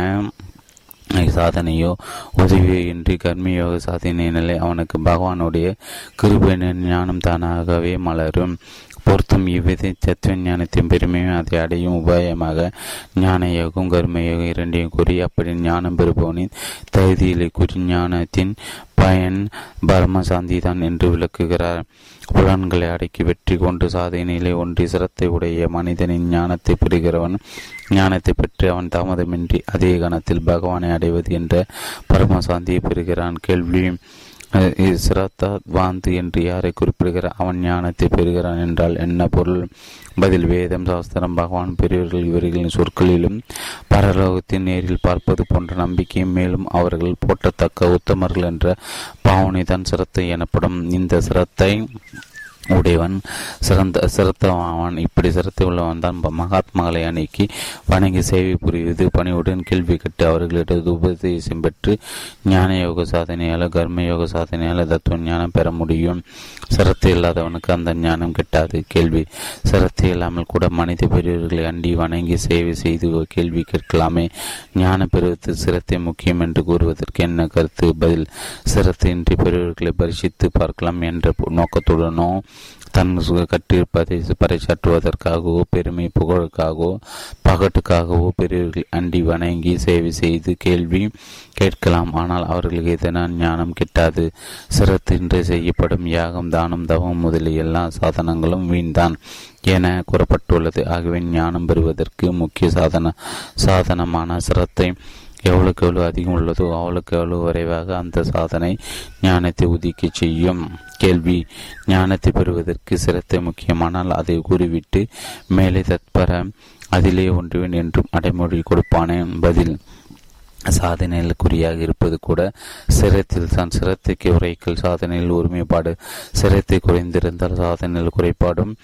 சாதனையோ உதவியோ இன்றி கர்மயோக சாதனை நிலை அவனுக்கு பகவானுடைய கிருபையின் ஞானம் தானாகவே மலரும். பொருத்தும் இவ்வித தத்துவ ஞானத்தின் பெருமையும் அதை அடையும். உபாயமாக ஞான யோகம் கர்மயோகம் இரண்டையும் கூறி அப்படி ஞானம் பெறுபவனின் தகுதியிலே கூறி ஞானத்தின் பயன் பரமசாந்தி தான் என்று விளக்குகிறார். புலன்களை அடக்கி வெற்றி கொண்டு சாதனையிலே ஒன்றி சிரத்தை உடைய மனிதனின் ஞானத்தை பெறுகிறவன் ஞானத்தை பெற்று அவன் தாமதமின்றி அதே கணத்தில் பகவானை அடைவது என்ற பரமசாந்தியை பெறுகிறான். கேள்வி வாந்து என்று யாரை குறிப்பிடுகிறார் அவன் ஞானத்தை பெறுகிறான் என்றால் என்ன பொருள்? பதில் வேதம் சாஸ்திரம் பகவான் பெரியவர்கள் இவர்களின் சொற்களிலும் பரலோகத்தின் நேரில் பார்ப்பது போன்ற நம்பிக்கையும் மேலும் அவர்கள் போட்டத்தக்க உத்தமர்கள் என்ற பாவனை தான் சிரத்தை எனப்படும். இந்த சிரத்தை உடையவன் சிறந்த சிரத்தவன் இப்படி சிரத்தை உள்ளவன் தான் மகாத்மாக்களை அணுக்கி வணங்கி சேவை புரிவது பணியுடன் கேள்வி கட்டு அவர்களிடம் உபதேசம் பெற்று ஞான யோக சாதனையால் கர்ம யோக சாதனையால் தத்துவ ஞானம் பெற முடியும். சிரத்தை இல்லாதவனுக்கு அந்த ஞானம் கிட்டாது. கேள்வி சிரத்தை இல்லாமல் கூட மனித பெரியவர்களை அண்டி வணங்கி சேவை செய்து கேள்வி கேட்கலாமே. ஞான பெறுவது சிரத்தை முக்கியம் என்று கூறுவதற்கு என்ன கருத்து? பதில் சிரத்தையின்றி பெரியவர்களை பரிசித்து பார்க்கலாம் என்ற நோக்கத்துடனோ தன் கட்டிருப்பதை பறைசாற்றுவதற்காகவோ பெருமை புகழுக்காகவோ பகட்டுக்காகவோ பெரியவர்கள் அண்டி வணங்கி சேவை செய்து கேள்வி கேட்கலாம். ஆனால் அவர்களுக்கு இதனால் ஞானம் கிட்டாது. சிரத்தின்றி செய்யப்படும். யாகம் தானம் தவம் முதலிய எல்லா சாதனங்களும் வீண்தான் என கூறப்பட்டுள்ளது. ஆகவே ஞானம் பெறுவதற்கு முக்கிய சாதன சாதனமான சிரத்தை எவ்வளவுக்கு எவ்வளவு அதிகம் உள்ளதோ அவ்வளவுக்கு எவ்வளவு விரைவாக அந்த சாதனை ஞானத்தை உதிக்க செய்யும். கேள்வி ஞானத்தை பெறுவதற்கு சிரத்தை முக்கியமானால் அதை கூறிவிட்டு மேலே தற்பர அதிலே ஒன்றுவேன் என்றும் அடைமொழி கொடுப்பானேன். பதில் சாதனையில் குறியாக இருப்பது கூட சிரத்தில் தான். சிரத்தைக்கு உரைக்கல் சாதனையில் ஒருமைப்பாடு. சிரத்தை குறைந்திருந்தால் சாதனையில் குறைபாடும்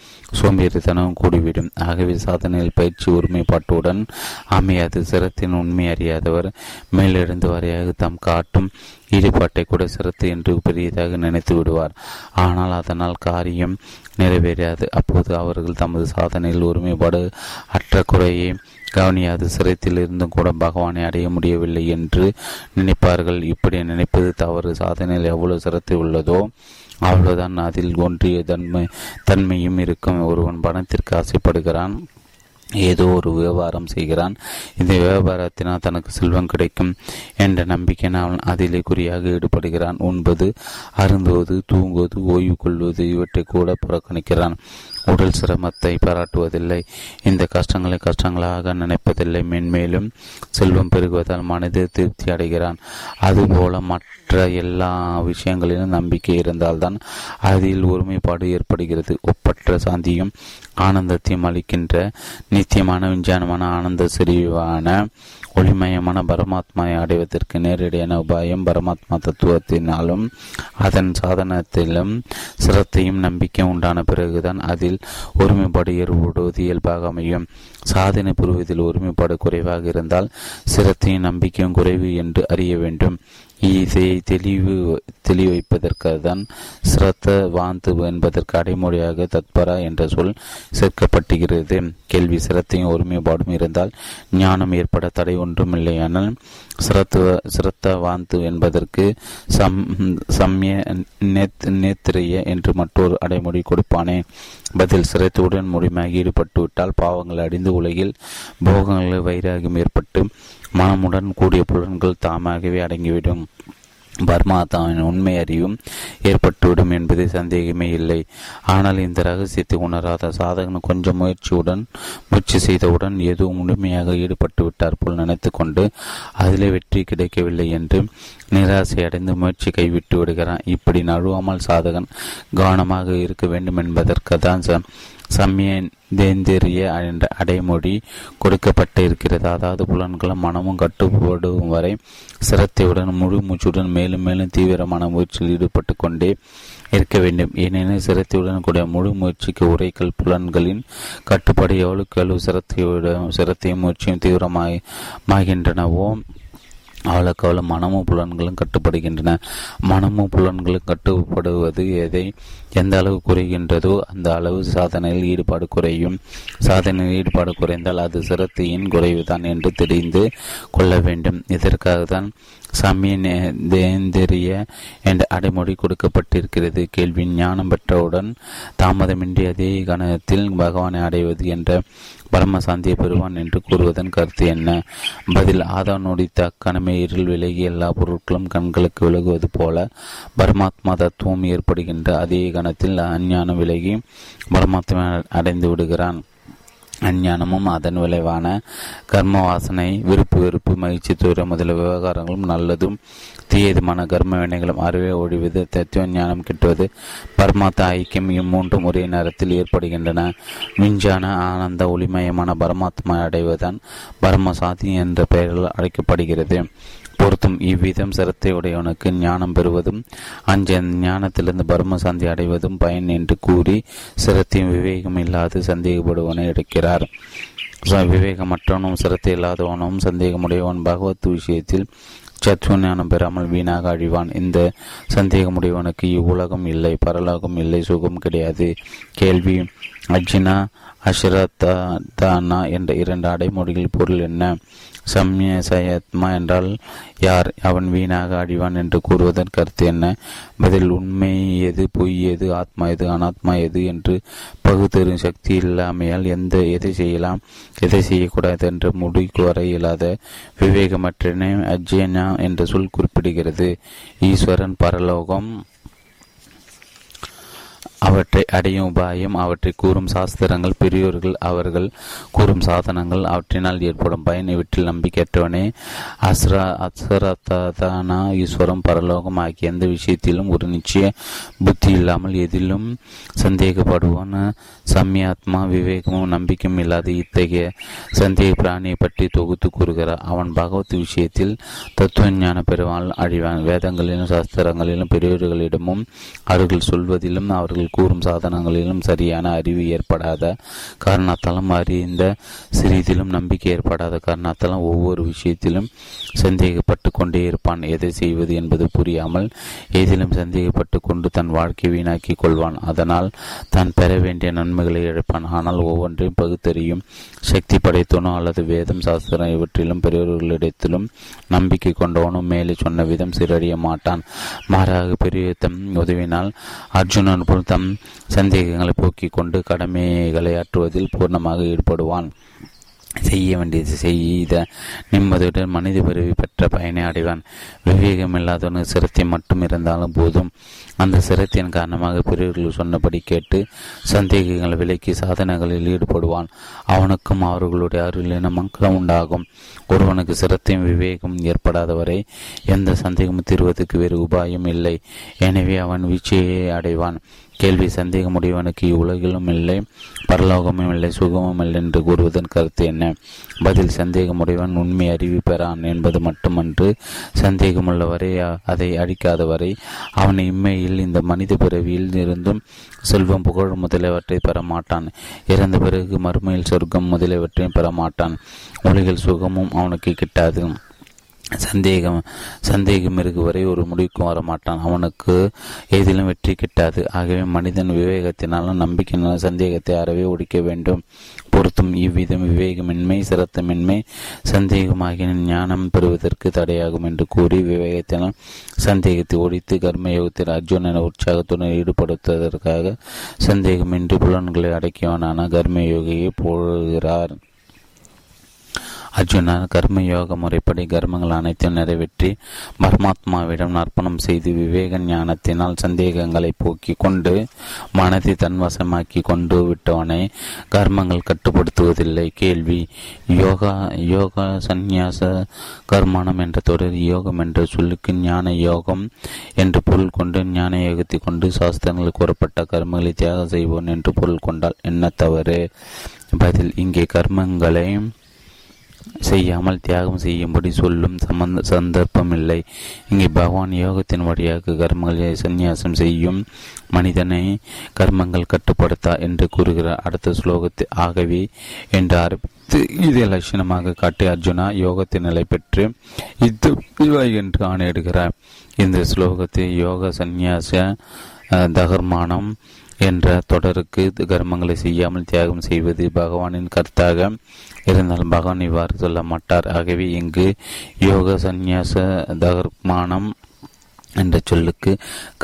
சோம்பேறித்தனமும் கூடிவிடும். ஆகவே சாதனையில் பயிற்சி ஒருமைப்பாட்டுடன் அமையாது. சிரத்தின் உண்மை அறியாதவர் மேலிருந்து வரையாக தாம் காட்டும் ஈடுபாட்டை கூட சிரத்து என்று பெரியதாக நினைத்து விடுவார். ஆனால் அதனால் காரியம் நிறைவேறாது. அப்போது அவர்கள் தமது சாதனையில் ஒருமைப்பாடு அற்ற குறையை கவனியாது சிரத்தில் இருந்தும் கூட பகவானை அடைய முடியவில்லை என்று நினைப்பார்கள். இப்படி நினைப்பது தவறு. சாதனையில் எவ்வளவு சிரத்தை உள்ளதோ அவ்வளவுதான் அதில் ஒன்றிய தன்மை தன்மையும் இருக்கும். ஒருவன் பணத்திற்கு ஆசைப்படுகிறான். ஏதோ ஒரு வியாபாரம் செய்கிறான். இந்த வியாபாரத்தினால் தனக்கு செல்வம் கிடைக்கும் என்ற நம்பிக்கையினால் அவன் அதிலே குறியாக ஈடுபடுகிறான். உண்பது அருந்துவது தூங்குவது ஓய்வு கொள்வது இவற்றை கூட புறக்கணிக்கிறான். உடல் சிரமத்தை பாராட்டுவதில்லை. இந்த கஷ்டங்களை கஷ்டங்களாக நினைப்பதில்லை. மென்மேலும் செல்வம் பெருகுவதால் மனித திருப்தி அடைகிறான். அதுபோல மற்ற எல்லா விஷயங்களிலும் நம்பிக்கை இருந்தால்தான் அதில் ஒருமைப்பாடு ஏற்படுகிறது. ஒப்பற்ற சாந்தியும் ஆனந்தத்தையும் அளிக்கின்ற நித்தியமான விஞ்ஞானமான ஆனந்த செறிவான ஒளிமயமான பரமாத்மாவை அடைவதற்கு நேரடியான உபாயம் பரமாத்மா தத்துவத்தினாலும் அதன் சாதனத்திலும் சிரத்தையும் நம்பிக்கையும் உண்டான பிறகுதான் அதில் ஒருமைப்பாடு ஏற்படுவது இயல்பாக அமையும். சாதனை புரிவதில் ஒருமைப்பாடு குறைவாக இருந்தால் சிரத்தையும் நம்பிக்கையும் குறைவு என்று அறிய வேண்டும். இதை தெளிவு தெளிவைப்பதற்காக தான் சிரத்த வாந்து என்பதற்கு அடைமொழியாக தத்பரா என்ற சொல் சேர்க்கப்பட்டுகிறது. கேள்வி சிரத்தையும் ஒருமைப்பாடும் இருந்தால் ஞானம் ஏற்பட தடை ஒன்றுமில்லையானால் சிரத்துவ சிரத்த வாந்து என்பதற்கு சம் சம்ய நேத்திரிய என்று மற்றொரு அடைமொழி கொடுப்பானே. பதில் சிரத்துடன் முழுமையாக ஈடுபட்டுவிட்டால் பாவங்கள் அடிந்து உலகில் போகங்களில் வைராகியம் ஏற்பட்டு மனமுடன் கூடிய புலன்கள் தாமாகவே அடங்கிவிடும். பர்மாதாவின் உண்மை அறிவும் ஏற்பட்டுவிடும் என்பது சந்தேகமே இல்லை. ஆனால் இந்த ரகசியத்தை உணராத சாதகன் கொஞ்சம் முயற்சியுடன் முயற்சி செய்தவுடன் ஏதோ முழுமையாக ஈடுபட்டு விட்டார் போல் நினைத்து கொண்டு அதிலே வெற்றி கிடைக்கவில்லை என்று நிராசை அடைந்து முயற்சி கைவிட்டு விடுகிறான். இப்படி நழுவாமல் சாதகன் கவனமாக இருக்க வேண்டும் என்பதற்கு தான் சமயந்தேந்திரிய என்ற அடைமொழி கொடுக்கப்பட்டு இருக்கிறது அதாவது புலன்களும் மனமும் கட்டுப்படும் வரை சிரத்தையுடன் முழு மூச்சுடன் மேலும் மேலும் தீவிரமான முயற்சியில் ஈடுபட்டு கொண்டே இருக்க வேண்டும். ஏனெனில் சிரத்தையுடன் கூடிய முழு முயற்சிக்கு உரைக்கல் புலன்களின் கட்டுப்பாடு எவ்வளவுக்கு எவ்வளவு சிரத்தையுடன் சிரத்தையும் முயற்சியும் தீவிரமாகின்றனவோ அவளுக்கு அவளும் மனமும் புலன்களும் கட்டுப்படுகின்றன. மனமும் புலன்களும் கட்டுப்படுவது எதை எந்த அளவு குறைகின்றதோ அந்த அளவு சாதனையில் ஈடுபாடு குறையும். சாதனையில் ஈடுபாடு குறைந்தால் அது சிரத்தையின் குறைவுதான் என்று தெரிந்து கொள்ள வேண்டும். இதற்காக தான் சமயந்தேந்திரிய என்ற அடைமொழி கொடுக்கப்பட்டிருக்கிறது. கேள்வி ஞானம் பெற்றவுடன் தாமதமின்றி அதே கணத்தில் பகவானை அடைவது என்ற பரமசாந்தியை பெறுவான் என்று கூறுவதன் கருத்து என்ன? பதில் ஆதானுடித்த அக்கணமே இருள் விலகி எல்லா பொருட்களும் கண்களுக்கு விலகுவது போல பரமாத்மா தத்துவம் ஏற்படுகின்ற அதே கணத்தில் அஞ்ஞானம் விலகி பரமாத்மா அடைந்து விடுகிறான். அஞ்ஞானமும் அதன் விளைவான கர்ம வாசனை விருப்பு வெறுப்பு மகிழ்ச்சி தூரம் முதல விவகாரங்களும் நல்லதும் தீயதுமான கர்ம வினைகளும் அறவே ஒழிவது தத்துவ ஞானம் கிட்டுவது பரமாத்த ஐக்கியம் இம்மூன்றும் ஒரே நேரத்தில் ஏற்படுகின்றன. விஞ்ஞான ஆனந்த ஒளிமயமான பரமாத்மா அடைவதுதான் பரமசாதி என்ற பெயரில் அழைக்கப்படுகிறது. பொருத்தும். இவ்விதம் சிரத்தை உடையவனுக்கு ஞானம் பெறுவதும் அஞ்ச ஞானத்திலிருந்து பரமசாந்தி அடைவதும் பயன் என்று கூறி சிரத்தையும் விவேகம் இல்லாது சந்தேகப்படுவனை எடுக்கிறார். விவேகமற்றவனும் சிரத்தை இல்லாதவனும் சந்தேகமுடையவன். பகவத் விஷயத்தில் சத்துவ ஞானம் பெறாமல் வீணாக அழிவான். இந்த சந்தேகமுடையவனுக்கு இவ்வுலகம் இல்லை பரலோகம் இல்லை சுகம் கிடையாது. கேள்வி அர்ஜுனா அஷ்ரத்தானா என்ற இரண்டு அடைமொழிகள் பொருள் என்ன? சம்யசயத்மா என்றால் யார்? அவன் வீணாக அடிவான் என்று கூறுவதன் கருத்து என்ன? பதில் உண்மை எது பொய் எது ஆத்மா எது அனாத்மா எது என்று பகுத்தறியும் சக்தி இல்லாமையால் எந்த எதை செய்யலாம்? எதை செய்யக்கூடாது என்று முடிக்கு வர இயலாத விவேகமற்றனே அஜ்யனா என்ற சொல் குறிப்பிடுகிறது. ஈஸ்வரன் பரலோகம் அவற்றை அடையும் உபாயம் அவற்றை கூறும் சாஸ்திரங்கள் பெரியோர்கள் அவர்கள் கூறும் சாதனங்கள் அவற்றினால் ஏற்படும் பயன் இவற்றில் நம்பிக்கையற்றவனே. அஸ்ரா அஸ்ரதானா ஈஸ்வரம் பரலோகம் ஆகிய எந்த விஷயத்திலும் ஒரு நிச்சய புத்தி இல்லாமல் எதிலும் சந்தேகப்படுவான். சம்யாத்மா விவேகமும் நம்பிக்கையும் இல்லாத இத்தகைய சந்தேக பிராணியை பற்றி தொகுத்து கூறுகிறார். அவன் பகவத் விஷயத்தில் தத்துவ ஞான பெறுவான் அழிவான் வேதங்களிலும் சாஸ்திரங்களிலும் பெரியோர்களிடமும் அவர்கள் சொல்வதிலும் அவர்கள் கூறும் சாதனங்களிலும் சரியான அறிவு ஏற்படாத காரணத்தாலும் அறிந்த சிறிதிலும் நம்பிக்கை ஏற்படாத காரணத்தாலும் ஒவ்வொரு விஷயத்திலும் சந்தேகப்பட்டு கொண்டே இருப்பான். எதை செய்வது என்பது புரியாமல் ஏதிலும் சந்தேகப்பட்டு கொண்டு தன் வாழ்க்கை வீணாக்கி கொள்வான். அதனால் தான் பெற வேண்டிய நன்மைகளை இழப்பான். ஆனால் ஒவ்வொன்றையும் பகுத்தறியும் சக்தி படைத்தவனோ அல்லது வேதம் சாஸ்திரம் இவற்றிலும் பெரியவர்களிடத்திலும் நம்பிக்கை கொண்டவனும் மேலே சொன்ன விதம் சிறடிய மாட்டான். மாறாக பெரிய உதவினால் அர்ஜுனன் போல் தம் தம் சந்தேகங்களை போக்கிக் கொண்டு கடமைகளை ஆற்றுவதில் பூர்ணமாக ஈடுபடுவான். செய்ய வேண்டியது செய்த நிம்மதியுடன் மனித பிறவி பெற்ற பயனை அடைவான். விவேகம் இல்லாதவனுக்கு சிரத்தை மட்டும் இருந்தாலும் போதும். அந்த சிரத்தின் காரணமாக பிறர்கள் சொன்னபடி கேட்டு சந்தேகங்களை விலக்கி சாதனைகளில் ஈடுபடுவான். அவனுக்கும் அவர்களுடைய அருளின மக்களும் உண்டாகும். ஒருவனுக்கு சிரத்தையும் விவேகம் ஏற்படாதவரை எந்த சந்தேகமும் தீர்வதற்கு வேறு உபாயம் இல்லை. எனவே அவன் வீழ்ச்சியை அடைவான். கேள்வி சந்தேகமுடையவனுக்கு இவ்வுலகிலும் இல்லை பரலோகமும் இல்லை சுகமும் இல்லை என்று கூறுவதன் கருத்து என்ன? பதில் சந்தேகமுடையவன் உண்மை அறிவு பெறான் என்பது மட்டுமன்று சந்தேகமுள்ளவரை அதை அழிக்காதவரை. அவன் இம்மையில் இந்த மனித பிறவியில் இருந்தும் செல்வம் புகழ் முதலியவற்றை பெற மாட்டான் இறந்த பிறகு மறுமையில் சொர்க்கம் முதலியவற்றையும் பெற மாட்டான் உலகில் சுகமும் அவனுக்கு கிட்டாது. சந்தேகம் சந்தேகம் இருக்கும் வரை ஒரு முடிவுக்கும் வரமாட்டான். அவனுக்கு எதிலும் வெற்றி கிட்டாது. ஆகவே மனிதன் விவேகத்தினாலும் நம்பிக்கையினாலும் சந்தேகத்தை அறவே ஒடிக்க வேண்டும். பொருத்தும் இவ்விதம் விவேகமின்மை சிரத்தமின்மை சந்தேகமாகிய ஞானம் பெறுவதற்கு தடையாகும் என்று கூறி விவேகத்தினால் சந்தேகத்தை ஒழித்து கர்மயோகத்தில் என உற்சாகத்துடன் ஈடுபடுத்துவதற்காக சந்தேகமின்றி புலன்களை அடக்கியவனான கர்மயோகியை போகிறார் அர்ஜுனா கர்ம யோக முறைப்படி கர்மங்கள் அனைத்தும் நிறைவேற்றி பரமாத்மாவிடம் அர்ப்பணம் செய்து விவேக ஞானத்தினால் சந்தேகங்களை போக்கி கொண்டு மனதை தன்வசமாக்கி கொண்டு விட்டவனை கர்மங்கள் கட்டுப்படுத்துவதில்லை. கேள்வி. யோகா யோகா சந்நியாச கர்மானம் என்ற தொடர் யோகம் என்ற சொல்லுக்கு ஞான யோகம் என்று பொருள் கொண்டு ஞான யோகத்தை கொண்டு சாஸ்திரங்கள் கூறப்பட்ட கர்மங்களை தியாகம் செய்வோன் என்று பொருள் கொண்டால் என்ன தவறு? பதில். இங்கே கர்மங்களை செய்யாமல் தியாகம் செய்யும்படி சொல்லும் சம்பந்த சந்தர்ப்பமில்லை. இங்கே பகவான் யோகத்தின் வழியாக கர்மங்களை சந்நியாசம் செய்யும் மனிதனை கர்மங்கள் கட்டுப்படுத்தா என்று கூறுகிறார் அடுத்த ஸ்லோகத்தை ஆகவே என்று ஆரம்பித்து இதை லட்சணமாக காட்டி அர்ஜுனா யோகத்தின் நிலை பெற்று இது என்று ஆணையிடுகிறார். இந்த ஸ்லோகத்தை யோக சந்நியாச தகர்மானம் என்ற தொடருக்கு கர்மங்களை செய்யாமல் தியாகம் செய்வது பகவானின் கருத்தாக இருந்தாலும் பகவான் இவ்வாறு சொல்ல மாட்டார். ஆகவே இங்கு யோக சந்நியாச தகர்மானம் என்ற சொல்லுக்கு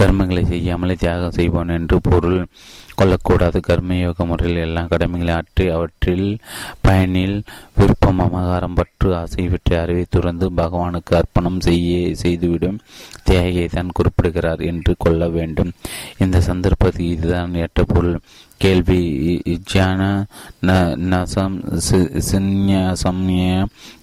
கர்மங்களை செய்யாமலே தியாகம் செய்வான் என்று பொருள் கொள்ளக்கூடாது. கர்மயோக முறையில் எல்லா கடமைகளை ஆற்றி அவற்றில் பயனில் விருப்பம் அமகாரம் பற்று ஆசை இவற்றை அறிவை துறந்து பகவானுக்கு அர்ப்பணம் செய்ய செய்துவிடும் தியாகியை தான் குறிப்பிடுகிறார் என்று கொள்ள வேண்டும். இந்த சந்தர்ப்பத்தில் இதுதான் ஏற்ற பொருள். கேள்வி ஜான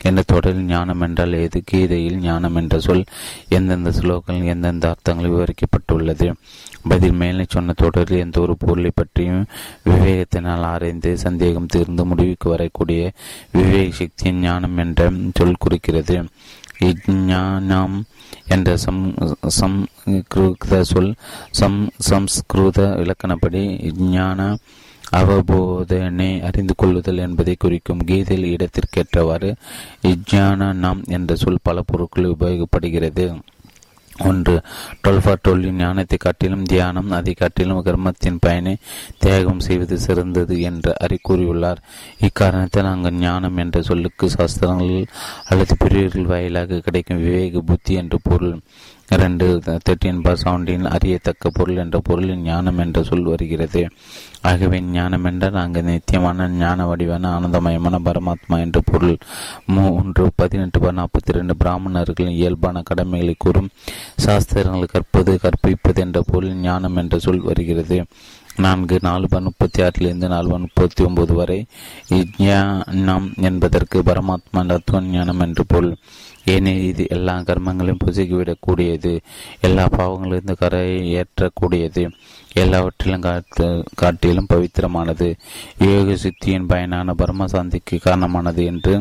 என்ற தொடரில் ஞானம் என்றால் எது? கீதையில் ஞானம் என்ற சொல் எந்தெந்த ஸ்லோகங்கள் எந்தெந்த அர்த்தங்கள் விவரிக்கப்பட்டுள்ளது? பதில் மேலே சொன்ன தொடரில் எந்த ஒரு பொருளை பற்றியும் விவேகத்தினால் ஆராய்ந்து சந்தேகம் தீர்ந்து முடிவுக்கு வரக்கூடிய விவேக சக்தியின் ஞானம் என்ற சொல் குறிக்கிறது. இஜ்ஞானம் என்ற சம் சம்ஸ்கிருத சொல் சம் சம்ஸ்கிருத இலக்கணப்படி ஞான அவபோதனை அறிந்து கொள்ளுதல் என்பதை குறிக்கும் கீதையில் இடத்திற்கேற்றவாறு இஜ்ஞான நாம் என்ற சொல் பல பொருட்களில் உபயோகப்படுகிறது. ஒன்று டுவெல் ஃபார் ஞானத்தை காட்டிலும் தியானம் அதை காட்டிலும் கர்மத்தின் பயனை தியாகம் செய்வது சிறந்தது என்று அறி கூறியுள்ளார். இக்காரணத்தில் அங்கு ஞானம் என்ற சொல்லுக்கு சாஸ்திரங்கள் அல்லது பிரிவுகள் வாயிலாக கிடைக்கும் விவேக புத்தி என்று பொருள். இரண்டு தேர்ட்டின் பார் சவுண்டின் அறியத்தக்க பொருள் என்ற பொருளின் ஞானம் என்ற சொல் வருகிறது. ஆகவே ஞானம் என்றால் அங்கு நித்தியமான ஞான வடிவான ஆனந்தமயமான பரமாத்மா என்ற பொருள். மூன்று பதினெட்டு பார் நாற்பத்தி ரெண்டு பிராமணர்களின் இயல்பான கடமைகளை கூறும். சாஸ்திரங்களை கற்பது கற்பிப்பது என்ற பொருள் ஞானம் என்ற சொல் வருகிறது. நான்கு நாலு பன் முப்பத்தி ஆறிலிருந்து நாலு பன் முப்பத்தி ஒன்பது வரை. இஜ்ஞானம் என்பதற்கு பரமாத்மா தத்துவ ஞானம் என்று பொருள். ஏனெனில் இது எல்லா கர்மங்களையும் புசுக்கிவிடக்கூடியது எல்லா பாவங்களிலிருந்து கரையை ஏற்றக்கூடியது எல்லாவற்றிலும் காட்டிலும் பவித்திரமானது. யோக சித்தியின் பயனான பரமசாந்திக்கு காரணமானது என்று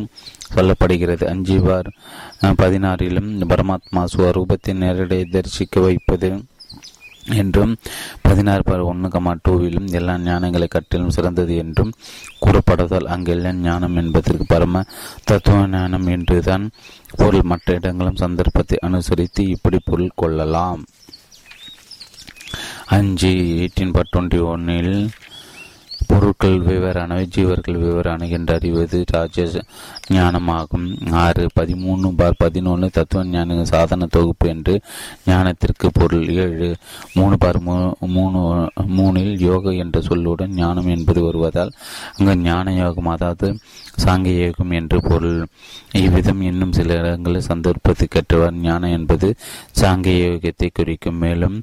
சொல்லப்படுகிறது. அஞ்சு பார் பதினாறிலும் பரமாத்மா ஸ்வரூபத்தை நேரடியை தரிசிக்க வைப்பது என்றும் பதினாறு பார் ஒன்று கமா டூவிலும் எல்லா ஞானங்களை கட்டிலும் சிறந்தது என்றும் கூறப்படுவதால் அங்கெல்லாம் ஞானம் என்பதற்கு பரம தத்துவ ஞானம் என்றுதான் பொருள். மற்ற இடங்களும் சந்தர்ப்பத்தை அனுசரித்து இப்படி பொருள் கொள்ளலாம். அஞ்சு எயிட்டீன் பார் டுவெண்ட்டி ஒன்னில் பொருட்கள் வெவ்வேறானவை ஜீவர்கள் வெவ்வேறான என்று அறிவது ராஜ ஞானமாகும். ஆறு பதிமூணு பார் பதினொன்று தத்துவ ஞான சாதன தொகுப்பு என்று ஞானத்திற்கு பொருள். ஏழு மூணு பார் மூணு மூணில் யோக என்ற சொல்லுடன் ஞானம் என்பது வருவதால் அங்கு ஞான யோகம் அதாவது சாங்கிய யோகம் என்று பொருள். இவ்விதம் இன்னும் சில இடங்களில் சந்தர்ப்பத்தை கற்றவர் ஞானம் என்பது சாங்கிய யோகத்தை குறிக்கும். மேலும்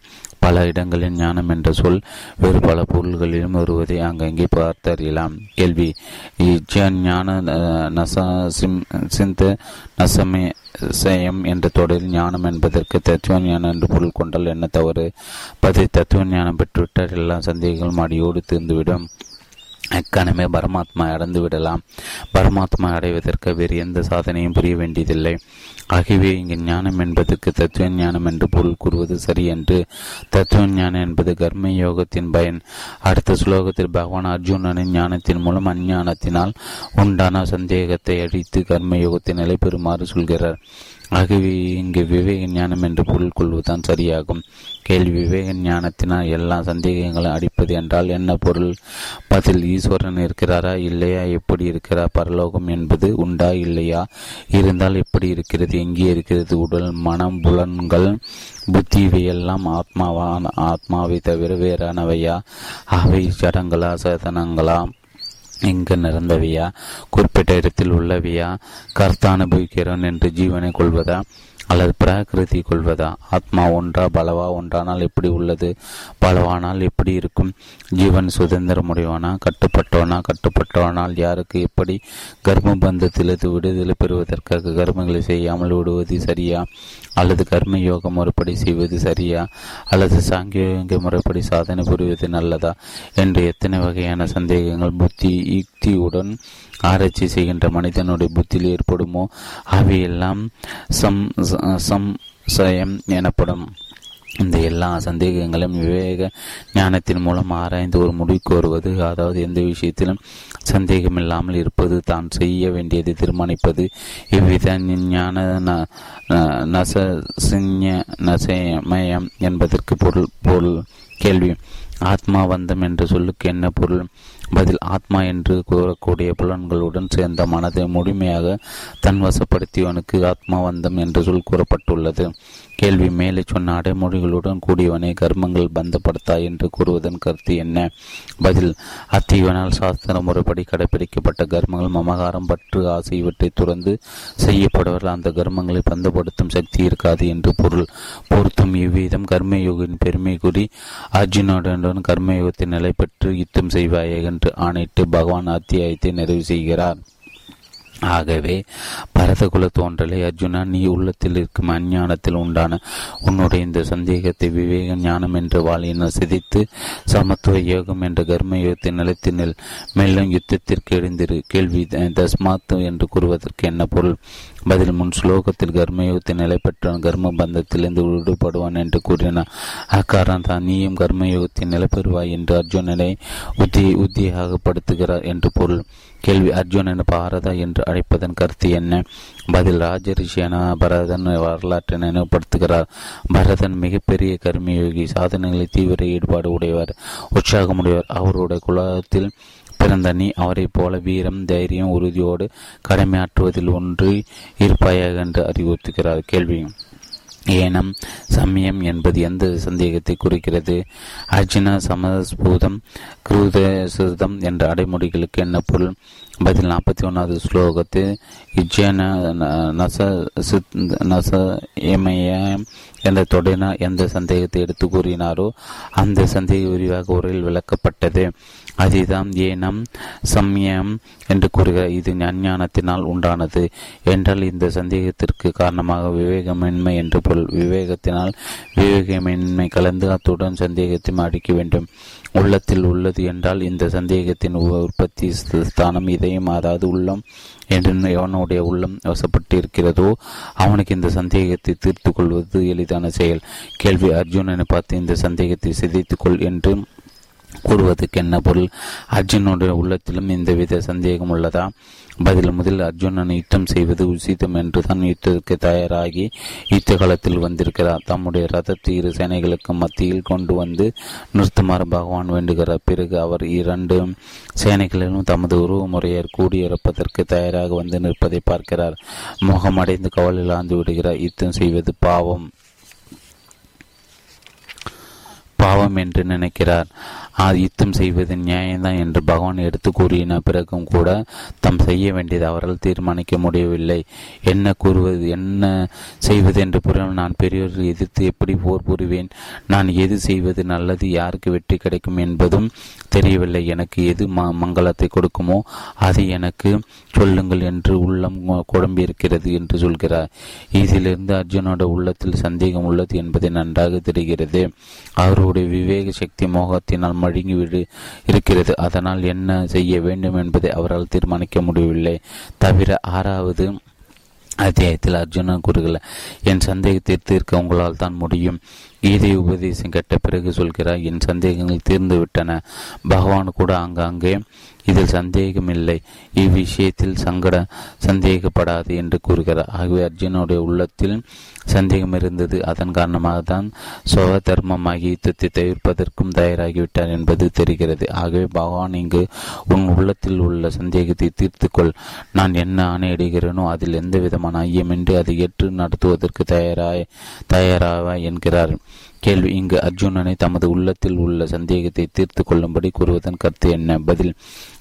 பல இடங்களில் ஞானம் என்ற சொல் வேறு பல பொருள்களிலும் வருவதை அங்கங்கே பார்த்தறியலாம். கேள்வி. ஞான நச சிந்த நசமே சயம் என்ற தொடரில் ஞானம் என்பதற்கு தத்துவ ஞானம் என்று பொருள் கொண்டால் என்ன தவறு? பதில் தத்துவ ஞானம் பெற்றுவிட்டால் எல்லா சந்தேகங்களும் அடியோடு தீர்ந்துவிடும். அக்கணமே பரமாத்மா அடைந்து விடலாம் பரமாத்மா அடைவதற்கு வேறு எந்த சாதனையும் புரிய வேண்டியதில்லை. ஆகவே இங்கு ஞானம் என்பதற்கு தத்துவ ஞானம் என்று பொருள் கூறுவது சரி என்று தத்துவ ஞானம் என்பது கர்ம யோகத்தின் பயன். அடுத்த ஸ்லோகத்தில் பகவான் அர்ஜுனனின் ஞானத்தின் மூலம் அஞ்ஞானத்தினால் உண்டான சந்தேகத்தை அழித்து கர்ம யோகத்தை நிலை பெறுமாறு சொல்கிறார். ஆகவே இங்கு விவேக ஞானம் என்று பொருள் கொள்வதுதான் சரியாகும். கேள்வி விவேக ஞானத்தினால் எல்லா சந்தேகங்களும் அடிப்பது என்றால் என்ன பொருள்? பதில் ஈஸ்வரன் இருக்கிறாரா? இல்லையா? எப்படி இருக்கிறார்? பரலோகம் என்பது உண்டா? இல்லையா? இருந்தால் எப்படி இருக்கிறது? எங்கே இருக்கிறது? உடல் மனம் புலன்கள் புத்தி இவையெல்லாம் ஆத்மாவான ஆத்மாவை தவிர வேறானவையா? அவை சடங்களா சதனங்களா? இங்கு நிறந்தவையா? குறிப்பிட்ட இடத்தில் உள்ளவையா? கர்த்த அனுபவிக்கிறோன் என்று ஜீவனை கொள்வதா? அல்லது பிராகிருதி கொள்வதா? ஆத்மா ஒன்றா பலவா ஒன்றானால் எப்படி உள்ளது? பலவானால் எப்படி இருக்கும்? ஜீவன் சுதந்திரமுடையவனா கட்டுப்பட்டவனா? கட்டுப்பட்டவனால் யாருக்கு எப்படி கர்ம பந்தத்திலிருந்து விடுதலை பெறுவதற்காக கர்மங்களை செய்யாமல் விடுவது சரியா? அல்லது கர்ம யோக முறைப்படி செய்வது சரியா? அல்லது சாங்கியோக முறைப்படி சாதனை புரிவது நல்லதா? என்று எத்தனை வகையான சந்தேகங்கள் புத்தி யுக்தியுடன் ஆராய்ச்சி செய்கின்ற மனிதனுடைய புத்தியில் ஏற்படுமோ? அவையெல்லாம் சம் சம்சயம் எனப்படும். இந்த எல்லா சந்தேகங்களும் விவேக ஞானத்தின் மூலம் ஆராய்ந்து ஒரு முடிவுக்கு வருவது அதாவது எந்த விஷயத்திலும் சந்தேகமில்லாமல் இருப்பது தான் செய்ய வேண்டியதை தீர்மானிப்பது. இவ்வித ஞான நச நசமயம் என்பதற்கு பொருள் பொருள் கேள்வி. ஆத்மா வந்தம் என்ற சொல்லுக்கு என்ன பொருள்? பதில் ஆத்மா என்று கூறக்கூடிய புலன்களுடன் சேர்ந்த மனதை முழுமையாக தன்வசப்படுத்தியவனுக்கு ஆத்மா வந்தம் என்று சொல் கூறப்பட்டுள்ளது. கேள்வி மேலே சொன்ன அடைமொழிகளுடன் கூடியவனை கர்மங்கள் பந்தப்படுத்தா என்று கூறுவதன் கருத்து என்ன? பதில் அத்தீவனால் சாஸ்திர முறைப்படி கடைபிடிக்கப்பட்ட கர்மங்கள் மமகாரம் பற்று ஆசை இவற்றை துறந்து செய்யப்படுவதால் அந்த கர்மங்களை பந்தப்படுத்தும் சக்தி இருக்காது என்று பொருள். பொருத்தும் இவ்விதம் கர்மயோகின் பெருமை கூறி அர்ஜுனுடன் கர்மயோகத்தை நிலை பெற்று யுத்தம் செய்வாயே என்று ஆணையிட்டு பகவான் அத்தியாயத்தை நிறைவு செய்கிறார். ஆகவே பரதகுல தோன்றலை அர்ஜுனா நீ உள்ளத்தில் இருக்கும் அஞ்ஞானத்தில் உண்டான உன்னுடைய இந்த சந்தேகத்தை விவேக ஞானம் என்று வாழின சிதைத்து சமத்துவ யோகம் என்ற கர்ம யோகத்தை நிலைத்தினில் நெல். மேலும் யுத்தத்திற்கு எழுந்திரு. கேள்வி தஸ்மாத்து என்று கூறுவதற்கு என்ன பொருள்? பதில் முன் ஸ்லோகத்தில் கர்மயோகத்தை நிலை பெற்றவன் கர்ம பந்தத்திலிருந்து விடுபடுவான் என்று கூறினார் அக்காரணம் தான் நீயும் கர்மயோகத்தை நிலை பெறுவாய் என்று அர்ஜுனனை உத்தி உத்தியாகப்படுத்துகிறார் என்று பொருள். கேள்வி அர்ஜுனன் பாரதா என்று அழைப்பதன் கருத்து என்ன? பதில் ராஜ ரிஷியனா பரதன் வரலாற்றை நினைவுபடுத்துகிறார். பரதன் மிகப்பெரிய கர்மயோகி சாதனைகளை தீவிர ஈடுபாடு உடையவர் உற்சாகமுடையவர். அவருடைய குலத்தில் பிறந்த நீ அவரை போல வீரம் தைரியம் உறுதியோடு கடமையாற்றுவதில் ஒன்று இருப்பாயாக என்று அறிவுறுத்துகிறார். கேள்வி. ஏனம் சமயம் என்பது எந்த சந்தேகத்தை குறிக்கிறது? அர்ஜுன சமஸ்பூதம் குருதம் என்ற அடைமொழிகளுக்கு என்ன பொருள்? பதில் நாற்பத்தி ஒன்றாவது ஸ்லோகத்தில் இஜ்ஜன நச நச எமயம் என்ற தொடரினால் எந்த சந்தேகத்தை எடுத்து கூறினாரோ அந்த சந்தேக விரிவாக உரையில் விளக்கப்பட்டது. அதுதான் ஏனம் சம்யம் என்று கூறுகிறார் இது அஞ்ஞானத்தினால் உண்டானது. என்றால் இந்த சந்தேகத்திற்கு காரணமாக விவேகமின்மை என்று பொருள். விவேகத்தினால் விவேகமின்மை கலந்து அத்துடன் சந்தேகத்தையும் அடிக்க வேண்டும். உள்ளத்தில் உள்ளது என்றால் இந்த சந்தேகத்தின் உற்பத்தி ஸ்தானம் இதயம் அதாவது உள்ளம் என்று எவனுடைய உள்ளம் வசப்பட்டு இருக்கிறதோ அவனுக்கு இந்த சந்தேகத்தை தீர்த்து கொள்வது எளிதான செயல். கேள்வி அர்ஜுனனை பார்த்து இந்த சந்தேகத்தை சிதைத்துக்கொள் என்று கூறுவதற்கு என்ன பொருள்? அர்ஜுனுடைய உள்ளத்திலும் எந்தவித சந்தேகம் உள்ளதா? பதில் முதலில் அர்ஜுனன் யுத்தம் செய்வது உசிதம் என்றுதான் யுத்தத்துக்கு தயாராகி யுத்த காலத்தில் வந்திருக்கிறார். தம்முடைய ரதத்தை இரு சேனைகளுக்கு மத்தியில் கொண்டு வந்து நிறுத்துமாறு பகவான் வேண்டுகிறார். பிறகு அவர் இரண்டு சேனைகளிலும் தமது உருவ முறையர் கூடியிருப்பதற்கு தயாராக வந்து நிற்பதை பார்க்கிறார். முகமடைந்து கவலில் ஆழ்ந்து விடுகிறார். யுத்தம் செய்வது பாவம். பாவம் என்று நினைக்கிறார். யுத்தம் செய்வது நியாயம்தான் என்று பகவான் எடுத்து கூறின பிறகும் கூட தம் செய்ய வேண்டியது அவரால் தீர்மானிக்க முடியவில்லை. என்ன கூறுவது என்ன செய்வது என்று புறம் நான் பெரியவர்கள் எதிர்த்து எப்படி போர் புரிவேன்? நான் எது செய்வது நல்லது யாருக்கு வெற்றி கிடைக்கும் என்பதும் தெரியவில்லை. எனக்கு எது ம மங்களத்தை கொடுக்குமோ அதை எனக்கு சொல்லுங்கள் என்று உள்ளம் குழம்பியிருக்கிறது என்று சொல்கிறார். இதிலிருந்து அர்ஜுனோட உள்ளத்தில் சந்தேகம் உள்ளது என்பதை நன்றாக தெரிகிறது. அவருடைய விவேக சக்தி மோகத்தினால் மழுங்கிவிடு இருக்கிறது. அதனால் என்ன செய்ய வேண்டும் என்பதை அவரால் தீர்மானிக்க முடியவில்லை. தவிர ஆறாவது அத்தியாயத்தில் அர்ஜுனன் கூறுகிற என் சந்தேகத்தை தீர்க்க உங்களால் தான் முடியும். கீதை உபதேசம் கேட்ட பிறகு சொல்கிறார் என் சந்தேகங்கள் தீர்ந்து விட்டன பகவான் கூட அங்கங்கே இதில் சந்தேகமில்லை. இவ்விஷயத்தில் சங்கட சந்தேகப்படாது என்று கூறுகிறார். ஆகவே அர்ஜுனுடைய உள்ளத்தில் சந்தேகம் இருந்தது அதன் காரணமாக தான் சோக தர்மமாகி யுத்தத்தை தவிர்ப்பதற்கும் தயாராகிவிட்டார் என்பது தெரிகிறது. ஆகவே பகவான் இங்கு உன் உள்ளத்தில் உள்ள சந்தேகத்தை தீர்த்துக்கொள். நான் என்ன ஆணையிடுகிறேனோ அதில் எந்த விதமான ஐயமின்றி அதை ஏற்று நடத்துவதற்கு தயாராய் தயாராவா என்கிறார். கேள்வி. இங்கு அர்ஜுனனை தமது உள்ளத்தில் உள்ள சந்தேகத்தை தீர்த்து கொள்ளும்படி கூறுவதன் கருத்து என்ன? பதில்.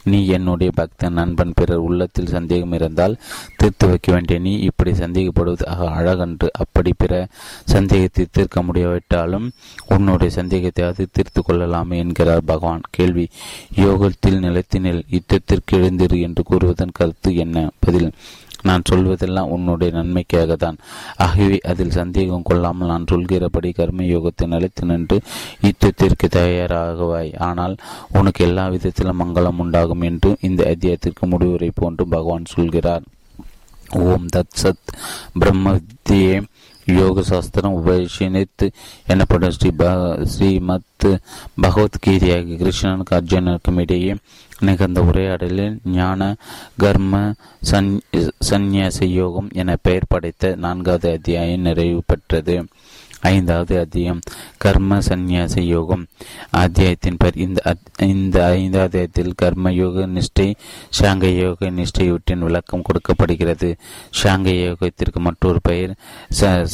நீ என்னுடைய பக்தன் நண்பன் பிறர் உள்ளத்தில் சந்தேகம் இருந்தால் தீர்த்து வைக்க வேண்டிய நீ இப்படி சந்தேகப்படுவது அழகன்று அப்படி பிற சந்தேகத்தை தீர்க்க முடியாவிட்டாலும் உன்னுடைய சந்தேகத்தை அது தீர்த்து கொள்ளலாமே என்கிறார் பகவான். கேள்வி யோகத்தில் நிலைத்தினில் யுத்தத்திற்கு எழுந்திரு என்று கூறுவதன் கருத்து என்ன? பதில் நான் சொல்வதெல்லாம் உன்னுடைய நன்மைக்காக தான் ஆகவே அதில் சந்தேகம் கொள்ளாமல் நான் சொல்கிறபடி கர்ம யோகத்தை நிலைத்து நின்று யுத்தத்திற்கு தயாராகவாய். ஆனால் உனக்கு எல்லா விதத்திலும் மங்களம் உண்டாகும் என்று இந்த அத்தியாயத்திற்கு முடிவுரை போன்று பகவான் சொல்கிறார். ஓம் தத் சத் பிரம்ம வித்தியே யோக சாஸ்திரம் உபயஷினித் எனப்படும் ஸ்ரீ ஸ்ரீமத் பகவத்கீதையாக கிருஷ்ணனுக்கு அர்ஜுனனுக்கும் இடையே நிகழ்ந்த உரையாடலில் ஞான கர்ம சன் சந்நியாச யோகம் என பெயர் படைத்த நான்காவது அத்தியாயம் நிறைவு பெற்றது. ஐந்தாவது அத்தியம் கர்ம சந்நியாச யோகம். அத்தியாயத்தின் பெயர் இந்த இந்த ஐந்தாவது அத்தியாயத்தில் கர்ம யோக நிஷ்டை சாங்க யோக நிஷ்டையுற்றின் விளக்கம் கொடுக்கப்படுகிறது. சாங்க யோகத்திற்கு மற்றொரு பெயர்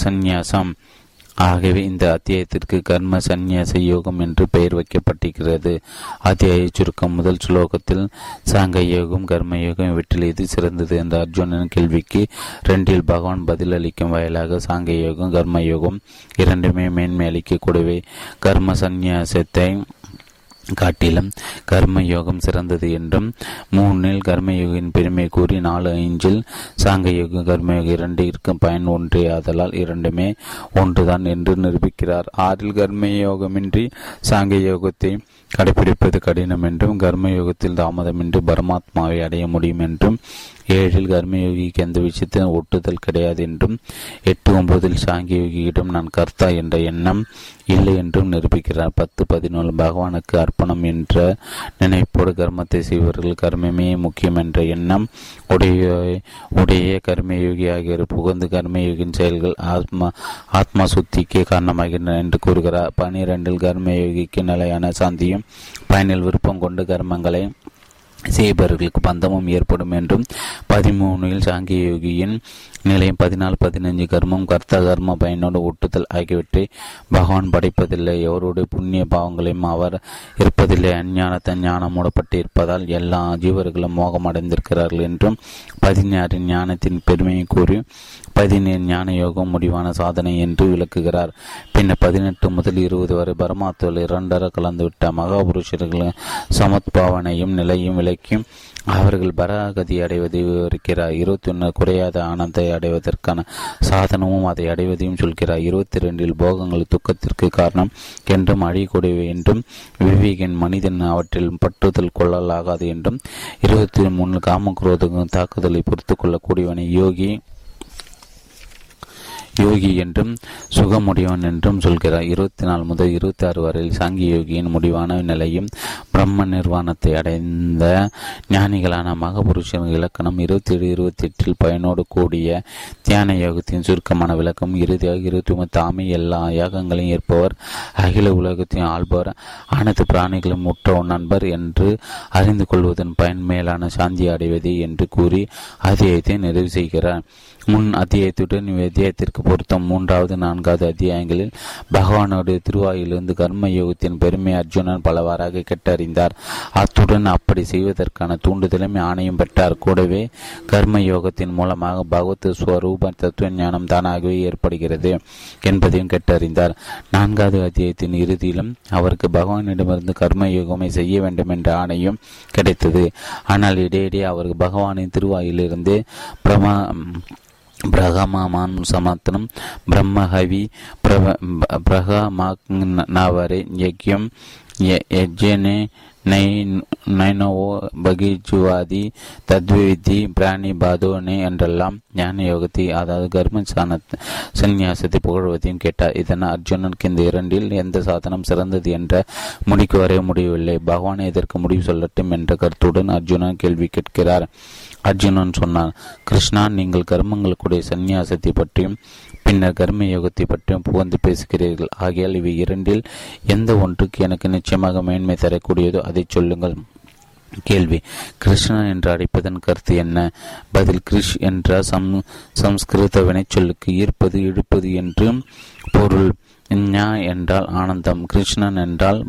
சந்நியாசம். ஆகவே இந்த அத்தியாயத்திற்கு கர்ம சந்நியாச யோகம் என்று பெயர் வைக்கப்பட்டிருக்கிறது. அத்தியாய சுருக்கம் முதல் ஸ்லோகத்தில் சாங்க யோகம் கர்ம யோகம் இவற்றில் எது சிறந்தது என்ற அர்ஜுனன் கேள்விக்கு ரெண்டில் பகவான் பதில் அளிக்கும் சாங்க யோகம் கர்ம யோகம் இரண்டுமே மேன்மை அளிக்கக்கூடவே கர்ம சந்நியாசத்தை காட்டிலும் கர்ம யோகம் சிறந்தது என்றும் மூணில் கர்மயோகின் பெருமை கூறி நாலு ஐந்தில் சாங்க யோகம் கர்மயோகம் இருக்கும் பயன் ஒன்றே ஆதலால் இரண்டுமே ஒன்றுதான் என்று நிரூபிக்கிறார். ஆறில் கர்மயோகமின்றி சாங்க யோகத்தை கடைபிடிப்பது கடினம் என்றும் கர்மயோகத்தில் தாமதமின்றி பரமாத்மாவை அடைய முடியும் என்றும் ஏழில் கர்மயோகிக்கு எந்த விஷயத்திலும் ஒட்டுதல் கிடையாது என்றும் எட்டு ஒன்பதில் சாங்கியோகியிடம் நான் கர்த்தா என்ற எண்ணம் இல்லை என்றும் நிரூபிக்கிறார். பத்து பதினொன்று பகவானுக்கு அர்ப்பணம் என்ற நினைப்போடு கர்மத்தை செய்வர்கள் கர்மமே முக்கியம் என்ற எண்ணம் உடைய உடைய கர்மயோகி ஆகியோர் புகழ்ந்து கர்மயோகியின் செயல்கள் ஆத்மா ஆத்மா சுத்திக்கு காரணமாகின்றன என்று கூறுகிறார். பனிரெண்டில் கர்மயோகிக்கு நிலையான சாந்தியும் பயனில் விருப்பம் கொண்டு கர்மங்களை செய்பவர்களுக்கு பந்தமும் ஏற்படும் என்றும் பதிமூணில் சாங்கிய யோகியின் நிலையம் பதினாலு பதினஞ்சு கர்மம் கர்த்த கர்ம பயனோடு ஒட்டுதல் ஆகியவற்றை பகவான் படைப்பதில்லை. எவருடைய புண்ணிய பாவங்களையும் அவர் இருப்பதில்லை. அஞ்ஞானத்தை ஞானம் மூடப்பட்டு இருப்பதால் எல்லா ஜீவர்களும் மோகமடைந்திருக்கிறார்கள் என்றும் பதினாறு ஞானத்தின் பெருமையை கூறி பதினேழு ஞான யோகம் முடிவான சாதனை என்று விளக்குகிறார். பின்னர் பதினெட்டு முதல் இருபது வரை பரமாத்துவல் இரண்டர கலந்துவிட்ட மகாபுருஷர்கள் சமத்பாவனையும் நிலையும் விளக்கியும் அவர்கள் பராகதி அடைவதை விவரிக்கிறார் இருபத்தி ஒன்று குறையாத ஆனந்தை அடைவதற்கான சாதனமும் அதை அடைவதையும் சொல்கிறார். இருபத்தி ரெண்டில் போகங்கள் துக்கத்திற்கு காரணம். என்றும் அழியக்கூடியவை என்றும் விவேகன் மனிதன் அவற்றில் பற்றுதல் கொள்ளலாகாது என்றும் இருபத்தி மூணு காமக்ரோதம் தாக்குதலை பொறுத்து கொள்ளக்கூடியவனை யோகி யோகி என்றும் சுகமுடையவன் என்றும் சொல்கிறார். இருபத்தி நாலு முதல் இருபத்தி ஆறு வரையில் சாங்கி யோகியின் முடிவான நிலையும் பிரம்ம நிர்வாணத்தை அடைந்த ஞானிகளான மகபுருஷன் இலக்கணம் இருபத்தி ஏழு இருபத்தி எட்டில் பயனோடு கூடிய தியான யோகத்தின் சுருக்கமான விளக்கம் இறுதியாக இருபத்தி ஒன்பது தாமே எல்லா யாகங்களையும் ஏற்பவர் அகில உலகத்தையும் ஆள்பவர் அனைத்து பிராணிகளும் முற்ற நண்பர் என்று அறிந்து கொள்வதன் பயன் மேலான சாந்தி அடைவது என்று கூறி அத்தியாயத்தை நிறைவு செய்கிறார். முன் அத்தியாயத்துடன் அத்தியாயத்திற்கு பொருத்தம் மூன்றாவது நான்காவது அத்தியாயங்களில் பகவானுடைய திருவாயிலிருந்து கர்ம யோகத்தின் பெருமை அர்ஜுனன் பலவாறாக கெட்டறிந்தார். அத்துடன் அப்படி செய்வதற்கான தூண்டுதலும் ஆணையும் பெற்றார். கூடவே கர்ம யோகத்தின் மூலமாக பகவத் ஸ்வரூப தத்துவ ஞானம் தானாகவே ஏற்படுகிறது என்பதையும் கெட்டறிந்தார். நான்காவது அத்தியாயத்தின் இறுதியிலும் அவருக்கு பகவானிடமிருந்து கர்ம யோகமை செய்ய வேண்டும் என்ற ஆணையும் கிடைத்தது. ஆனால் இடையிடையே அவருக்கு பகவானின் திருவாயிலிருந்து பிரமா பிரகமான் சமத்தனம் பிரம்மஹவி பிரகமாவரே யக்யம் யஜ்யனே நை நைனவோ பகிஜுவாதி தத்விதி பிராணி பாதோனே என்றெல்லாம் ஞான யோகத்தை அதாவது கர்ம சாணத் சந்நியாசத்தை புகழ்வதையும் கேட்டார். இதனால் அர்ஜுனனுக்கு இந்த இரண்டில் எந்த சாதனம் சிறந்தது என்ற முடிக்கு வரைய முடியவில்லை. பகவானை இதற்கு முடிவு சொல்லட்டும் என்ற கருத்துடன் அர்ஜுனன் கேள்வி கேட்கிறார். அர்ஜுனன் சொன்னான் கிருஷ்ணா நீங்கள் கர்மங்களுக்குடைய சந்நியாசத்தை பற்றியும் பின்னர் கர்ம யோகத்தை பற்றியும் புகழ்ந்து பேசுகிறீர்கள். ஆகையால் இவை இரண்டில் எந்த ஒன்றுக்கு எனக்கு நிச்சயமாக மேன்மை தரக்கூடியதோ அதை சொல்லுங்கள். கேள்வி. கிருஷ்ணன் என்று அழைப்பதன் கருத்து என்ன? பதில் கிருஷ் என்ற சம் சம்ஸ்கிருத வினைச்சொல்லுக்கு ஈர்ப்பது இழுப்பது என்று பொருள். ஞா என்றால் ஆனந்தம் கிருஷ்ணன் என்றால்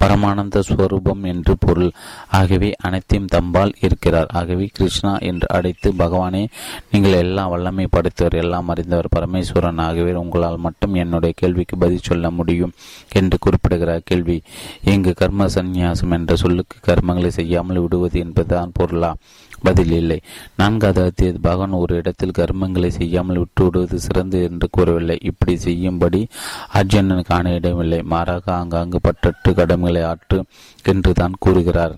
பரமானந்த ஸ்வரூபம் என்று பொருள். ஆகவே அனைத்தையும் தம்பால் இருக்கிறார். ஆகவே கிருஷ்ணா என்று அழைத்து பகவானே நீங்கள் எல்லாம் வல்லமை படைத்தவர் எல்லாம் அறிந்தவர் பரமேஸ்வரன். ஆகவே உங்களால் மட்டும் என்னுடைய கேள்விக்கு பதில் சொல்ல முடியும் என்று குறிப்பிடுகிறார். கேள்வி இங்கு கர்ம சந்நியாசம் என்ற சொல்லுக்கு கர்மங்களை செய்யாமல் விடுவது என்பதுதான் பொருளா? பதில் இல்லை. நான்காவது அத்தியது பகவான் ஒரு இடத்தில் கர்மங்களை செய்யாமல் விட்டு விடுவது சிறந்து என்று கூறவில்லை. இப்படி செய்யும்படி அர்ஜுனன் காண இடமில்லை. மாறாக ஆங்காங்கு பட்டற்று கடமைகளை ஆற்று என்று தான் கூறுகிறார்.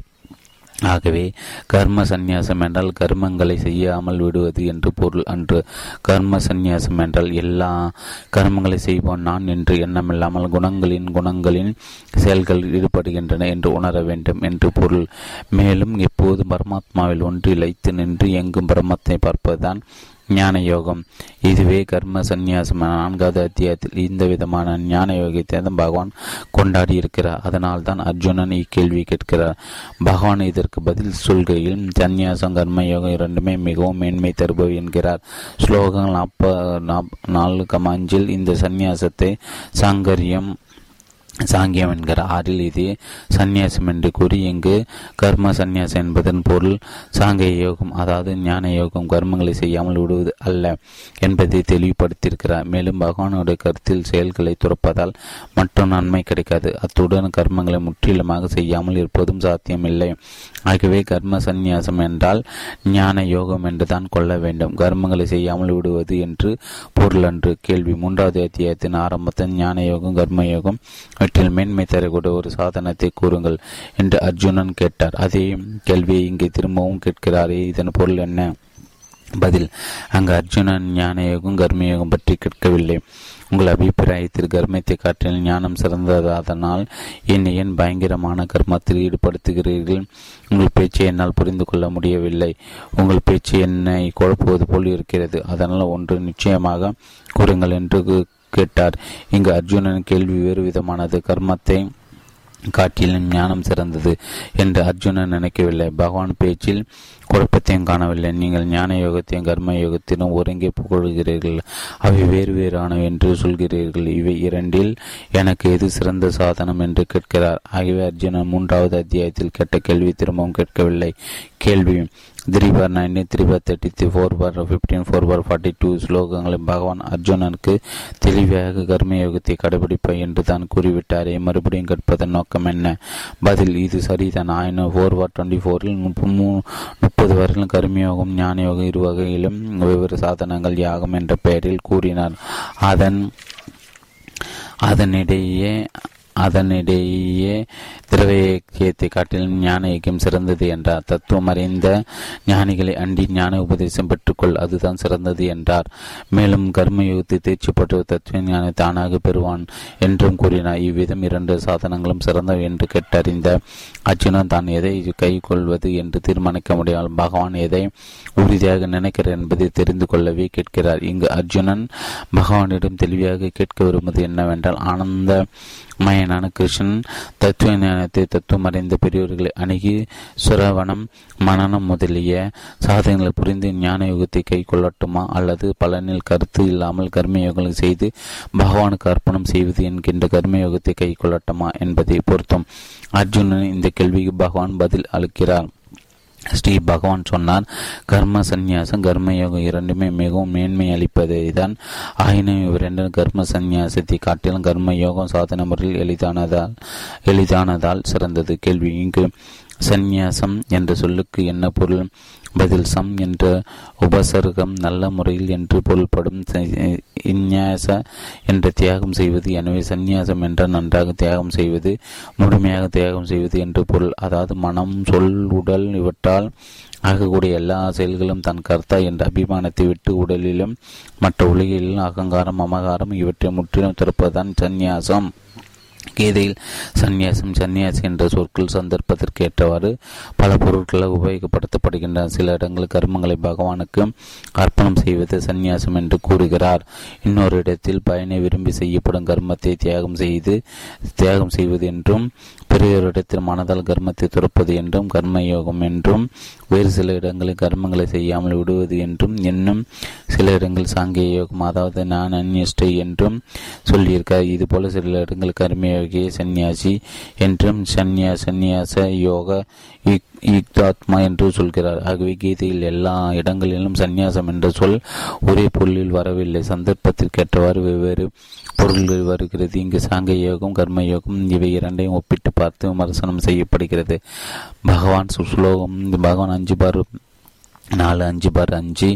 ஆகவே கர்ம சந்நியாசம் என்றால் கர்மங்களை செய்யாமல் விடுவது என்று பொருள். அன்று கர்ம சந்நியாசம் என்றால் எல்லா கர்மங்களை செய்வோம் நான் என்று எண்ணமில்லாமல் குணங்களின் குணங்களின் செயல்கள் ஈடுபடுகின்றன என்று உணர வேண்டும் என்று பொருள். மேலும் எப்போதும் பரமாத்மாவில் ஒன்று இழைத்து நின்று எங்கும் பிரம்மத்தை பார்ப்பதுதான் ஞான யோகம் இதுவே கர்ம சந்நியாசம் நான்காவது அத்தியாயத்தில் இந்த விதமான ஞான யோகத்தை தான் பகவான் கொண்டாடி இருக்கிறார். அதனால் தான் அர்ஜுனன் இக்கேள்வி கேட்கிறார். பகவான் இதற்கு பதில் சொல்கையில் சந்நியாசம் கர்ம யோகம் இரண்டுமே மிகவும் மேன்மை தருபவை என்கிறார். ஸ்லோகங்கள் நாற்ப நாலு கமாஞ்சில் இந்த சந்நியாசத்தை சாங்கரியம் சாங்கியம் என்கிற ஆறில் இது சந்நியாசம் என்று கூறி இங்கு கர்ம சந்நியாசம் என்பதன் பொருள் சாங்கிய யோகம் அதாவது ஞான யோகம் கர்மங்களை செய்யாமல் விடுவது அல்ல என்பதை தெளிவுபடுத்தியிருக்கிறார். மேலும் பகவானுடைய கருத்தில் செயல்களை துறப்பதால் மற்றும் நன்மை கிடைக்காது. அத்துடன் கர்மங்களை முற்றிலுமாக செய்யாமல் இருப்பதும் சாத்தியமில்லை. ஆகவே கர்ம சந்நியாசம் என்றால் ஞான யோகம் என்று தான் கொள்ள வேண்டும். கர்மங்களை செய்யாமல் விடுவது என்று பொருள் அன்று. கேள்வி மூன்றாவது அத்தியாயத்தின் ஆரம்பத்தில் ஞான யோகம் கர்ம யோகம் இவற்றில் மேன்மை தரக்கூடிய ஒரு சாதனத்தை கூறுங்கள் என்று அர்ஜுனன் கேட்டார். அதே கேள்வியை இங்கே திரும்பவும் கேட்கிறாரே இதன் பொருள் என்ன? பதில் அங்கு அர்ஜுனன் ஞான யோகம் கர்மயோகம் பற்றி கேட்கவில்லை. உங்கள் அபிப்பிராயத்தில் கர்மத்தை காற்றில் ஞானம் சிறந்ததனால் என்னை ஏன் பயங்கரமான கர்மத்தில் ஈடுபடுத்துகிறீர்கள்? உங்கள் பேச்சை என்னால் புரிந்து கொள்ள முடியவில்லை. உங்கள் பேச்சு என்னை குழப்புவது போல் இருக்கிறது. அதனால் ஒன்று நிச்சயமாக கூறுங்கள் என்று கேட்டார். இங்கு அர்ஜுனன் கேள்வி வேறு விதமானது. கர்மத்தை காட்டிலும் ஞானம் சிறந்தது என்று அர்ஜுனன் நினைக்கவில்லை. பகவான் பேச்சில் குழப்பத்தையும் காணவில்லை. நீங்கள் ஞான யோகத்தையும் கர்ம யோகத்திலும் ஒருங்கே புகழ்கிறீர்கள். அவை வேறு வேறானவை என்று சொல்கிறீர்கள். இவை இரண்டில் எனக்கு எது சிறந்த சாதனம் என்று கேட்கிறார். ஆகவே அர்ஜுனன் மூன்றாவது அத்தியாயத்தில் கேட்ட கேள்வி திரும்பவும் கேட்கவில்லை. கேள்வி. Three bar nine three bar thirty three four bar fifteen four bar forty two ஸ்லோகங்களை பகவான் அர்ஜுனனுக்கு தெளிவாக கர்மயோகத்தை கடைபிடிப்பாய் என்று தான் கூறிவிட்டாரே. மறுபடியும் கற்பதன் நோக்கம் என்ன? பதில் இது சரிதான். ஆயினும் ஃபோர் பார் டுவெண்ட்டி ஃபோரில் முப்பது வரையிலும் கர்மயோகம் ஞானயோகம் இரு வகையிலும் வெவ்வேறு சாதனங்கள் யாகம் என்ற பெயரில் கூறினார். அதன் அதனிடையே அதனிடையே திரவ இயக்கியத்தை காட்டிலும் ஞான இயக்கியம் சிறந்தது என்றார் தத்துவம் அறிந்த ஞானிகளை அண்டி ஞான உபதேசம் பெற்றுக்கொள் அதுதான் சிறந்தது என்றார். மேலும் கர்மயுகத்தை தேர்ச்சி பெற்ற தத்துவ ஞானி தானாக பெறுவான் என்றும் கூறினார். இவ்விதம் இரண்டு சாதனங்களும் சிறந்தவை என்று கேட்டறிந்த அர்ஜுனன் தான் எதை கை கொள்வது என்று தீர்மானிக்க முடியாமல் பகவான் எதை உறுதியாக நினைக்கிறார் என்பதை தெரிந்து கொள்ளவே கேட்கிறார். இங்கு அர்ஜுனன் பகவானிடம் தெளிவாக கேட்க விரும்புவது என்னவென்றால் ஆனந்த மயனான கிருஷ்ணன் தத்துவ ஞானத்தை தத்துவம் அறிந்த பெரியவர்களை அணுகி சுரவணம் மனநம் முதலிய சாதனைகளை புரிந்து ஞான யுகத்தை கை கொள்ளட்டுமா அல்லது பலனில் கருத்து இல்லாமல் கர்மயோகங்களை செய்து பகவானுக்கு அர்ப்பணம் செய்வது என்கின்ற கர்மயோகத்தை கை கொள்ளட்டுமா என்பதை பொருத்தும். அர்ஜுனன் இந்த கேள்விக்கு பகவான் பதில் அளிக்கிறார். ஸ்ரீ பகவான் சொன்னார் கர்ம சந்நியாசம் கர்மயோகம் இரண்டுமே மிகவும் மேன்மை அளிப்பது தான் ஆயினும் இவ்விரண்டு கர்ம சந்நியாசத்தை காட்டிலும் கர்ம யோகம் சாதன முறையில் எளிதானதால் எளிதானதால் சிறந்தது. கேள்வி இங்கு சந்நியாசம் என்ற சொல்லுக்கு என்ன பொருள்? பதில் சம் என்ற உபசர்க்கம் நல்ல முறையில் என்று பொருள்படும் இந்நியாச என்ற தியாகம் செய்வது எனவே சந்நியாசம் என்ற நன்றாக தியாகம் செய்வது முழுமையாக தியாகம் செய்வது என்று பொருள். அதாவது மனம் சொல் உடல் இவற்றால் ஆகக்கூடிய எல்லா செயல்களும் தன் கர்த்தா என்ற அபிமானத்தை விட்டு உடலிலும் மற்ற உலகிலும் அகங்காரம் அமகாரம் இவற்றை முற்றிலும் திறப்பதுதான் சந்நியாசம். கீதையில் சந்நியாசம் சந்நியாசி என்ற சொற்கள் சந்தர்ப்பத்திற்கு ஏற்றவாறு பல பொருட்களாக உபயோகப்படுத்தப்படுகின்றன. சில இடங்களில் கர்மங்களை பகவானுக்கு அர்ப்பணம் செய்வது சந்நியாசம் என்று கூறுகிறார். இன்னொரு இடத்தில் பயனை விரும்பி செய்யப்படும் கர்மத்தை தியாகம் செய்து தியாகம் செய்வது என்றும் பெரியோரிடத்தில் மனதால் கர்மத்தை துறப்பது என்றும் கர்மயோகம் என்றும் வேறு சில இடங்களில் கர்மங்களை செய்யாமல் விடுவது என்றும் இன்னும் சில இடங்கள் சாங்கிய யோகம் அதாவது நான் அந்நிஷ்டை என்றும் சொல்லியிருக்கார். இதுபோல சில இடங்கள் கர்மயோகிய சந்நியாசி என்றும் சன்னியா சந்நியாச யோக யுக்தாத்மா என்று சொல்கிறார். ஆகவே கீதையில் எல்லா இடங்களிலும் சந்நியாசம் என்ற சொல் ஒரே பொருளில் வரவில்லை. சந்தர்ப்பத்திற்கேற்றவாறு வெவ்வேறு பொருள்கள் வருகிறது. இங்கு சாங்க யோகம் கர்ம யோகம் இவை இரண்டையும் ஒப்பிட்டு பார்த்து விமர்சனம் செய்யப்படுகிறது. பகவான் சுஸ்லோகம் பகவான் அஞ்சு பார் நாலு அஞ்சு பார் அஞ்சு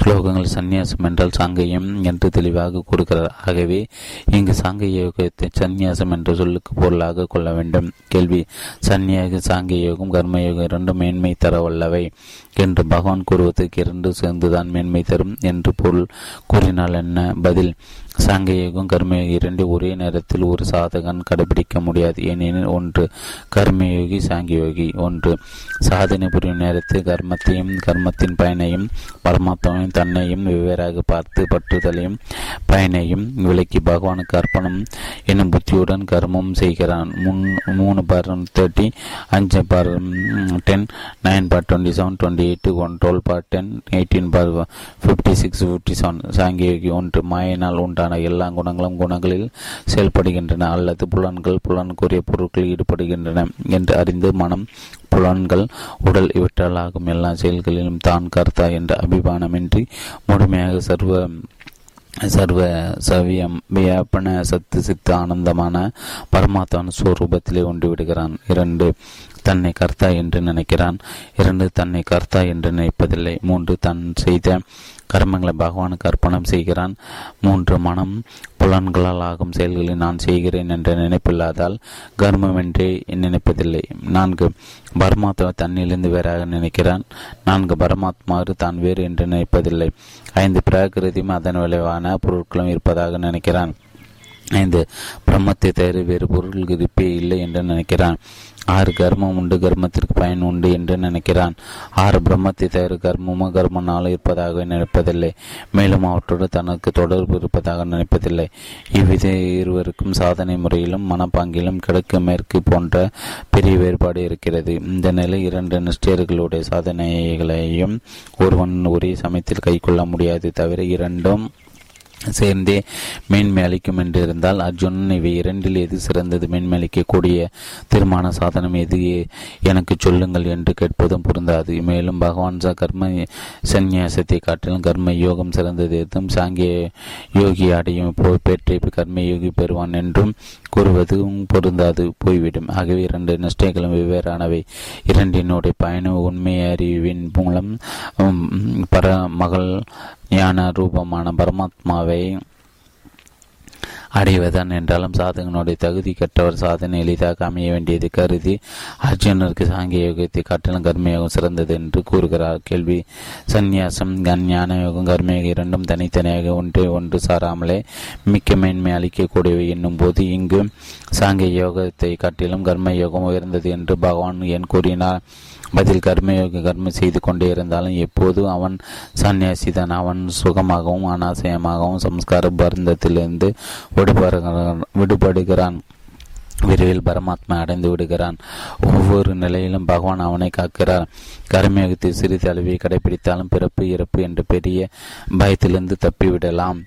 ஸ்லோகங்கள் சந்நியாசம் என்றால் சாங்கையம் என்று தெளிவாக கூறுகிறார். ஆகவே இங்கு சாங்க யோகத்தை சந்நியாசம் என்ற சொல்லுக்கு பொருளாக கொள்ள வேண்டும். கேள்வி சந்நியாக சாங்க யோகம் கர்மயோகம் இரண்டும் மேன்மை தரவல்லவை என்று பகவான் கூறுவதற்கு இரண்டு சேர்ந்துதான் மேன்மை தரும் என்று பொருள் கூறினால் என்ன? பதில் சங்கயோகம் கர்மயோகி இரண்டு ஒரே நேரத்தில் ஒரு சாதகன் கடைபிடிக்க முடியாது. ஏனெனில் ஒன்று கர்மயோகி சாங்கியோகி. ஒன்று சாதனை புரியும் நேரத்தில் கர்மத்தையும் கர்மத்தின் பயனையும் பரமாத்மாவையும் தன்னையும் வெவ்வேறாக பார்த்து பற்றுதலையும் பயனையும் விலக்கி பகவானுக்கு அர்ப்பணம் என்னும் புத்தியுடன் கர்மம் செய்கிறான். முன் மூணு பார் தேர்ட்டி அஞ்சு bar ten nine bar twenty seven twenty eight one twelve bar ten eighteen bar fifty six fifty seven சாங்கியோகி ஒன்று மாயினால் உண்டான எல்லா குணங்களும் குணங்களில் செயல்படுகின்றன அல்லது புலன்கள் புலன்குரிய பொருட்களில் ஈடுபடுகின்றன என்று அறிந்து மனம் புலன்கள் உடல் இவற்றால் ஆகும் எல்லா செயல்களிலும் தான் கர்த்தா என்ற அபிமானமின்றி முழுமையாக சர்வ சர்வ சவியம் வியாபன சத்து சித்து ஆனந்தமான பரமாத்மான ஸ்வரூபத்திலே ஒன்று விடுகிறான் இரண்டு தன்னை கர்த்தா என்று நினைக்கிறான். இரண்டு தன்னை கர்த்தா என்று நினைப்பதில்லை. மூன்று தன் செய்த கர்மங்களை பகவானுக்கு அர்ப்பணம் செய்கிறான். மூன்று மனம் புலன்களால் ஆகும் செயல்களை நான் செய்கிறேன் என்ற நினைப்பில்லாதால் கர்மமென்றே நினைப்பதில்லை. நான்கு பரமாத்மா தன்னிலிருந்து வேறாக நினைக்கிறான். நான்கு பரமாத்மாறு தான் வேறு என்று நினைப்பதில்லை. ஐந்து பிராகிருதியும் அதன் விளைவான பொருட்களும் இருப்பதாக நினைக்கிறான். ஐந்து பிரம்மத்தை தவிர வேறு பொருள் இருப்பே இல்லை என்று நினைக்கிறான். ஆறு கர்மம் உண்டு கர்மத்திற்கு பயன் உண்டு என்று நினைக்கிறான். ஆறு பிரம்மத்தை தவிர கர்மமோ கர்மனால இருப்பதாக நினைப்பதில்லை. மேலும் அவற்றோடு தனக்கு தொடர்பு இருப்பதாக நினைப்பதில்லை. இவ்வித இருவருக்கும் சாதனை முறையிலும் மனப்பாங்கிலும் கிழக்கு மேற்கு போன்ற பெரிய வேறுபாடு இருக்கிறது. இந்த நிலை இரண்டு நிஷ்டர்களுடைய சாதனைகளையும் ஒருவன் ஒரே சமயத்தில் கைக்கொள்ள முடியாது தவிர இரண்டும் சேர்ந்தே மேன்மை அளிக்கும் என்று இருந்தால் அர்ஜுனன் இவை இரண்டில் எது சிறந்தது? மேன்மை அளிக்கக்கூடிய தீர்மான சாதனம் எது? எனக்கு சொல்லுங்கள் என்று கேட்பதும் பொருந்தாது. மேலும் பகவான் ச கர்ம சந்நியாசத்தை காட்டிலும் கர்ம யோகம் சிறந்தது எதுவும் சாங்கிய யோகி அடையும் பேற்றை கர்ம யோகி பெறுவான் என்றும் கூறுவதும் பொருந்தாது போய்விடும். ஆகவே இரண்டு நிஷ்டைகளும் வெவ்வேறானவை. இரண்டினுடைய பயணம் உண்மை அறிவின் மூலம் பர மகள் ஞான ரூபமான பரமாத்மாவை அடைவதான் என்றாலும் சாதகனுடைய தகுதி கற்றவர் சாதனை எளிதாக அமைய வேண்டியது கருதி அர்ஜுனருக்கு சாங்கிய யோகத்தை காட்டிலும் கர்மயோகம் சிறந்தது என்று கூறுகிறார். கேள்வி. சந்நியாசம் ஞான யோகம் கர்மயோகம் இரண்டும் தனித்தனியாக ஒன்றை ஒன்று சாராமலே மிக்க மேன்மை அளிக்கக்கூடியவை என்னும் போது இங்கு சாங்கிய யோகத்தை காட்டிலும் கர்ம யோகம் உயர்ந்தது என்று பகவான் என் கூறினார்? பதில் கர்மயோக கர்மம் செய்து கொண்டே இருந்தாலும் எப்போதும் அவன் சன்னியாசிதான் அவன் சுகமாகவும் அனாசயமாகவும் சம்ஸ்கார பருந்தத்திலிருந்து விடுபடுகிறான் விடுபடுகிறான். விரைவில் பரமாத்மா அடைந்து விடுகிறான். ஒவ்வொரு நிலையிலும் பகவான் அவனை காக்கிறார். கர்மயோகத்தை சிறிது அளவை கடைபிடித்தாலும் பிறப்பு இறப்பு என்ற பெரிய பயத்திலிருந்து தப்பிவிடலாம்.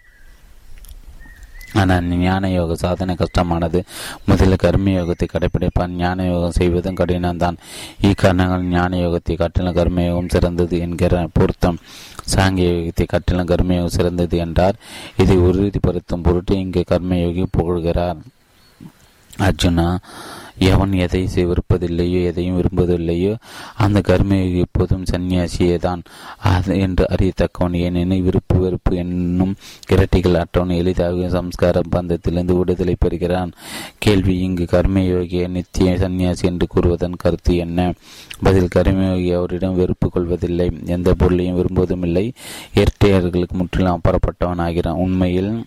ஆனால் ஞான யோக சாதனை கஷ்டமானது. முதலில் கர்ம யோகத்தை கடைபிடிப்பான். ஞான யோகம் செய்வதும் கடினம்தான். இக்காரணங்கள் ஞான யோகத்தை காட்டிலும் கர்மயோகம் சிறந்தது என்கிற பொருத்தம். சாங்கிய யோகத்தை காட்டிலும் கர்மயோகம் சிறந்தது என்றார். இதை உறுதிப்படுத்தும் பொருட்டு இங்கு கர்மயோகி புகழ்கிறார். அர்ஜுனா எவன் எதை விருப்பதில்லையோ எதையும் விரும்புவதில்லையோ அந்த கர்மயோகி எப்போதும் சன்னியாசியே தான் அது என்று அறியத்தக்கவன் ஏனெனில் விருப்பு வெறுப்பு என்னும் இரட்டிகள் அற்றவன் எளிதாக சம்ஸ்கார பந்தத்திலிருந்து விடுதலை பெறுகிறான். கேள்வி இங்கு கர்மயோகிய நித்திய சன்னியாசி என்று கூறுவதன் கருத்து என்ன? பதில் கர்மயோகி அவரிடம் வெறுப்பு கொள்வதில்லை. எந்த பொருளையும் விரும்புவதும் இல்லை இரட்டையர்களுக்கு முற்றிலும் அப்புறப்பட்டவன் ஆகிறான். உண்மையில்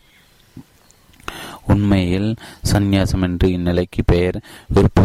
உண்மையில் சந்நியாசம் என்று இந்நிலைக்கு பெயர் விருப்ப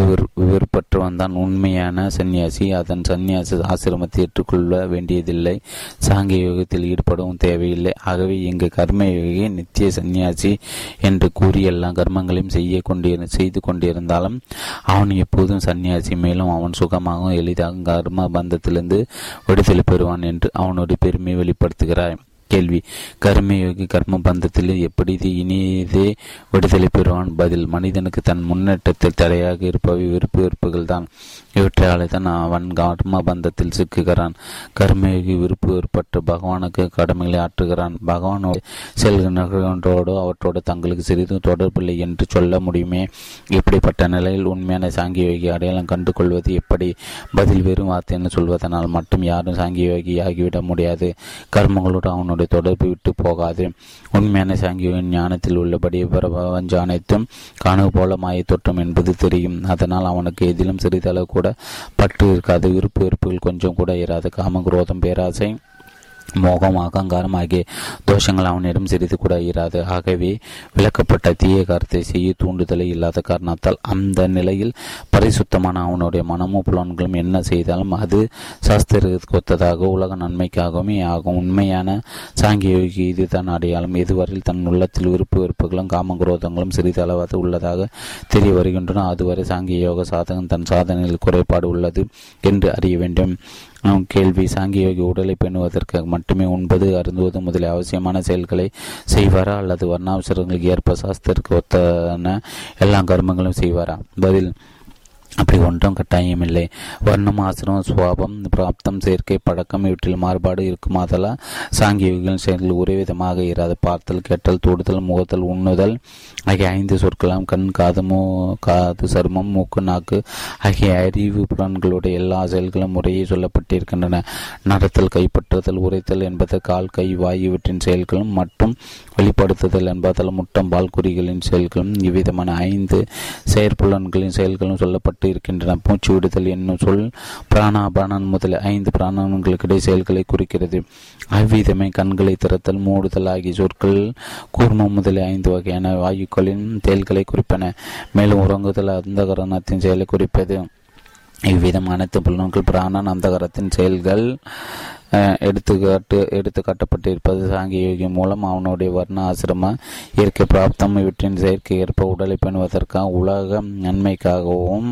விருப்பற்றவன் தான் உண்மையான சந்நியாசி. அதன் சந்நியாச ஆசிரமத்தை ஏற்றுக்கொள்ள வேண்டியதில்லை. சாங்கிய யோகத்தில் ஈடுபடவும் தேவையில்லை. ஆகவே இங்கு கர்மயோகி நித்திய சந்நியாசி என்று கூறி எல்லா கர்மங்களையும் செய்ய கொண்டிரு செய்து கொண்டிருந்தாலும் அவன் எப்போதும் சந்நியாசி. மேலும் அவன் சுகமாகவும் எளிதாக கர்ம பந்தத்திலிருந்து விடுதலை பெறுவான் என்று அவனுடைய பெருமையை வெளிப்படுத்துகிறாய். கேள்வி. கர்மயோகி கர்ம பந்தத்தில் எப்படி இனியதே விடுதலை பெறுவான்? பதில் மனிதனுக்கு தன் முன்னேற்றத்தில் தடையாக இருப்பவை விருப்பு வெறுப்புகள் தான். இவற்றாலே தான் அவன் கர்ம பந்தத்தில் சிக்குகிறான். கர்மயோகி விருப்பு வெறுப்பற்ற பகவானுக்கு கடமைகளை ஆற்றுகிறான். பகவானோடு செல்கின்றோடு அவற்றோடு தங்களுக்கு சிறிதும் தொடர்பில்லை என்று சொல்ல முடியுமே? இப்படிப்பட்ட நிலையில் உண்மையான சாங்கியோகி அடையாளம் கண்டு கொள்வது எப்படி? பதில் வெறும் வார்த்தைன்னு சொல்வதனால் மட்டும் யாரும் சாங்கியோகி ஆகிவிட முடியாது. கர்மங்களோடு அவனுடைய அவனுடைய தொடர்பு விட்டு போகாது. உண்மையான சாங்கியின் ஞானத்தில் உள்ளபடி பிரபஞ்ச அனைத்தும் கனவு போல மாய தோற்றம் என்பது தெரியும். அதனால் அவனுக்கு எதிலும் சிறிதளவு கூட பற்று இருக்காது. விருப்பு வெறுப்புகள் கொஞ்சம் கூட இராது காமகுரோதம் பேராசை மோகம் அகங்காரம் ஆகிய தோஷங்கள் அவனிடம் சிறிது கூட இராது. ஆகவே விளக்கப்பட்ட தீய காரத்தை செய்ய தூண்டுதலை இல்லாத காரணத்தால் அந்த நிலையில் பரிசுத்தமான அவனுடைய மனமும் புலன்களும் என்ன செய்தாலும் அது சாஸ்திரத்துக்கு ஒத்ததாக உலக நன்மைக்காகவுமே ஆகும். உண்மையான சாங்கியோகி இதுதான் அடையாளம். இதுவரையில் தன் உள்ளத்தில் விருப்பு வெறுப்புகளும் காமகுரோதங்களும் சிறிதளவாக உள்ளதாக தெரிய வருகின்றன. அதுவரை சாங்கிய யோக சாதகம் தன் சாதனையில் குறைபாடு உள்ளது என்று அறிய வேண்டும். கேள்வி சாங்கியோகி உடலை பெண்ணுவதற்கு மட்டுமே உண்பது அருந்துவது முதலிய அவசியமான செயல்களை செய்வாரா அல்லது வர்ணாவசரங்களுக்கு ஏற்ப சாஸ்திரக்கு ஒத்தன எல்லா கர்மங்களும் செய்வாரா? பதில் அப்படி ஒன்றும் கட்டாயமில்லை. வர்ணம் ஆசிரமம் சுவாபம் பிராப்தம் சேர்க்கை பழக்கம் இவற்றில் மாறுபாடு இருக்குமாதலா சாங்கியோகிகள் செயல்கள் ஒரே விதமாக இராது. பார்த்தல் கேட்டல் தொடுதல் முகத்தல் உண்ணுதல் ஆகிய ஐந்து சொற்களாம் கண் காது மூ காது சருமம் மூக்கு நாக்கு ஆகிய அறிவு புலன்களுடைய எல்லா செயல்களும் முறையே சொல்லப்பட்டிருக்கின்றன. நடத்தல் கைப்பற்றுதல் உரைத்தல் என்பது கால் கை வாய் இவற்றின் செயல்களும் மற்றும் வெளிப்படுத்துதல் என்பதால் முட்டம் பால்குறிகளின் செயல்களும் இவ்விதமான ஐந்து செயற்புலன்களின் செயல்களும் சொல்லப்பட்டு ஏற்பட்டு இருக்கின்றன. மூச்சு விடுதல் என்னும் சொல் பிராணாபானன் முதல் ஐந்து பிராணங்களுக்கிடையே செயல்களை குறிக்கிறது. அவ்விதமே கண்களை திறத்தல் மூடுதல் ஆகிய சொற்கள் கூர்மம் முதலிய ஐந்து வகையான வாயுக்களின் செயல்களை குறிப்பன. மேலும் உறங்குதல் அந்தகரணத்தின் செயலை குறிப்பது. இவ்விதம் அனைத்து புலன்கள் பிராணன் அந்தகரத்தின் செயல்கள் எடுத்துக்காட்டு எடுத்து காட்டப்பட்டிருப்பது யோகி மூலம் அவனுடைய வர்ண ஆசிரம இயற்கை பிராப்தம் இவற்றின் செயற்கை ஏற்ப உடலை பெணுவதற்காக உலக நன்மைக்காகவும்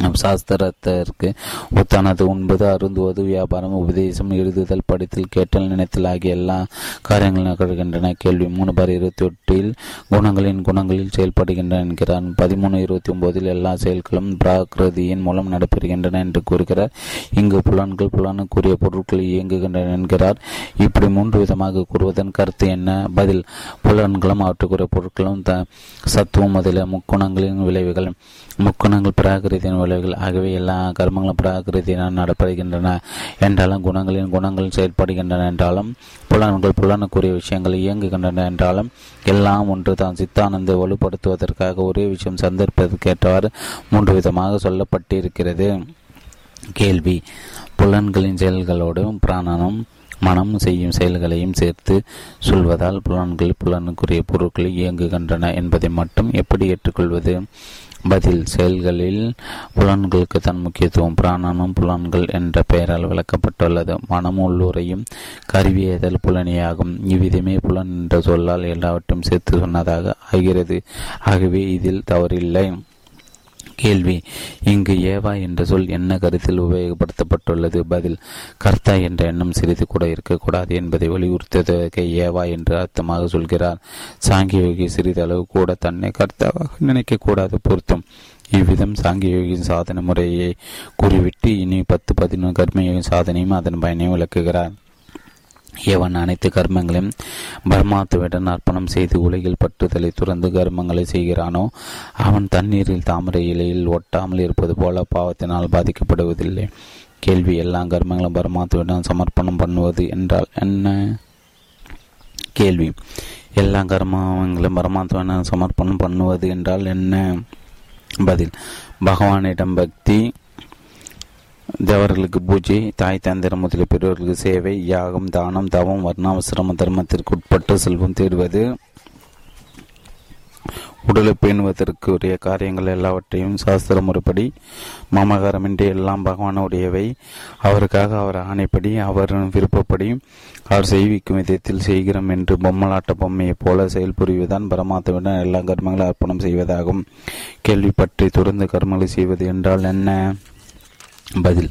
சாஸ்திரத்திற்கு ஒத்தானது உண்பது அருந்துவது வியாபாரம் உபதேசம் எழுதுதல் படித்தல் கேட்டல் நினைத்தல் ஆகிய எல்லா காரியங்களும் நிகழ்கின்றன கேள்வி மூணு பார் இருபத்தி எட்டில் குணங்களின் குணங்களில் செயல்படுகின்றன என்கிறார் பதிமூணு இருபத்தி ஒன்பதில் எல்லா செயல்களும் பிராகிருதியின் மூலம் நடைபெறுகின்றன என்று கூறுகிறார். இங்கு புலன்கள் புலனுக்குரிய பொருட்கள் இயங்குகின்றன என்கிறார். இப்படி மூன்று விதமாக கூறுவதன் கருத்து என்ன? பதில் புலன்களும் அவற்றுக்குரிய பொருட்களும் த சத்துவம் முதலிய முக்குணங்களின் விளைவுகள். முக்குணங்கள் பிராகிருதியின் விளைவுகள் ஆகவே எல்லா கர்மங்களும் பிராகிருத்தினால் நடப்படுகின்றன. என்றாலும் குணங்களின் குணங்கள் செயல்படுகின்றன என்றாலும் புலன்கள் புலனுக்குரிய விஷயங்கள் இயங்குகின்றன என்றாலும் எல்லாம் ஒன்று தான் சித்தானந்தை வலுப்படுத்துவதற்காக ஒரே விஷயம் சந்தர்ப்பதற்கேற்றவாறு மூன்று விதமாக சொல்லப்பட்டிருக்கிறது. கேள்வி. புலன்களின் செயல்களோடும் பிராணனும் மனம் செய்யும் செயல்களையும் சேர்த்து சொல்வதால் புலன்கள் புலனுக்குரிய பொருட்கள் இயங்குகின்றன என்பதை மட்டும் எப்படி ஏற்றுக்கொள்வது? பதில் செயல்களில் புலன்களுக்கு தன் முக்கியத்துவம் பிராணனும் புலன்கள் என்ற பெயரால் விளக்கப்பட்டுள்ளது. மனம் உள்ளுரையும் கருவியதல் புலனியாகும். இவ்விதமே புலன் என்ற சொல்லால் எல்லாவற்றையும் சேர்த்து சொன்னதாக ஆகிறது. ஆகவே இதில் தவறில்லை. கேள்வி. இங்கு ஏவா என்ற சொல் என்ன கருத்தில் உபயோகப்படுத்தப்பட்டுள்ளது? பதில் கர்த்தா என்ற எண்ணம் சிறிது கூட இருக்கக்கூடாது என்பதை வலியுறுத்துவதற்கு ஏவா என்று அர்த்தமாக சொல்கிறார். சாங்கியோகி சிறிதளவு கூட தன்னை கர்த்தாவாக நினைக்கக்கூடாது பொருத்தம். இவ்விதம் சாங்கியோகியின் சாதனை முறையை கூறிவிட்டு இனி பத்து பதினொன்று கர்மயோகின் சாதனையும் அதன் பயனையும் விளக்குகிறார். எவன் அனைத்து கர்மங்களையும் பரமாத்துவிடன் அர்ப்பணம் செய்து உலகில் பற்றுதலை துறந்து கர்மங்களை செய்கிறானோ அவன் தண்ணீரில் தாமரை இலையில் ஒட்டாமல் இருப்பது போல பாவத்தினால் பாதிக்கப்படுவதில்லை. கேள்வி எல்லா கர்மங்களும் பரமாத்துவிடம் சமர்ப்பணம் பண்ணுவது என்றால் என்ன? கேள்வி எல்லா கர்மங்களும் பரமாத்துவிடம் சமர்ப்பணம் பண்ணுவது என்றால் என்ன? பதில் பகவானிடம் பக்தி தேவர்களுக்கு பூஜை தாய் தந்திரம் முதலிய பெரியவர்களுக்கு சேவை யாகம் தானம் தவம் வர்ணாவசிரம தர்மத்திற்கு உட்பட்டு செல்வம் தேடுவது உடலை பேணுவதற்கு உரிய காரியங்கள் எல்லாவற்றையும் சாஸ்திர முறைப்படி மாமகாரமின்றி எல்லாம் பகவானுடையவை. அவருக்காக அவர் ஆணைப்படி அவர் விருப்பப்படி அவர் செய்விக்கும் விதத்தில் செய்கிறோம் என்று பொம்மலாட்ட பொம்மையைப் போல செயல்புரிவதுதான் பரமாத்மாவிடம் எல்லா கர்மங்களும் அர்ப்பணம் செய்வதாகும். கேள்வி பற்றி தொடர்ந்து கர்மங்களை செய்வது என்றால் என்ன? பதில்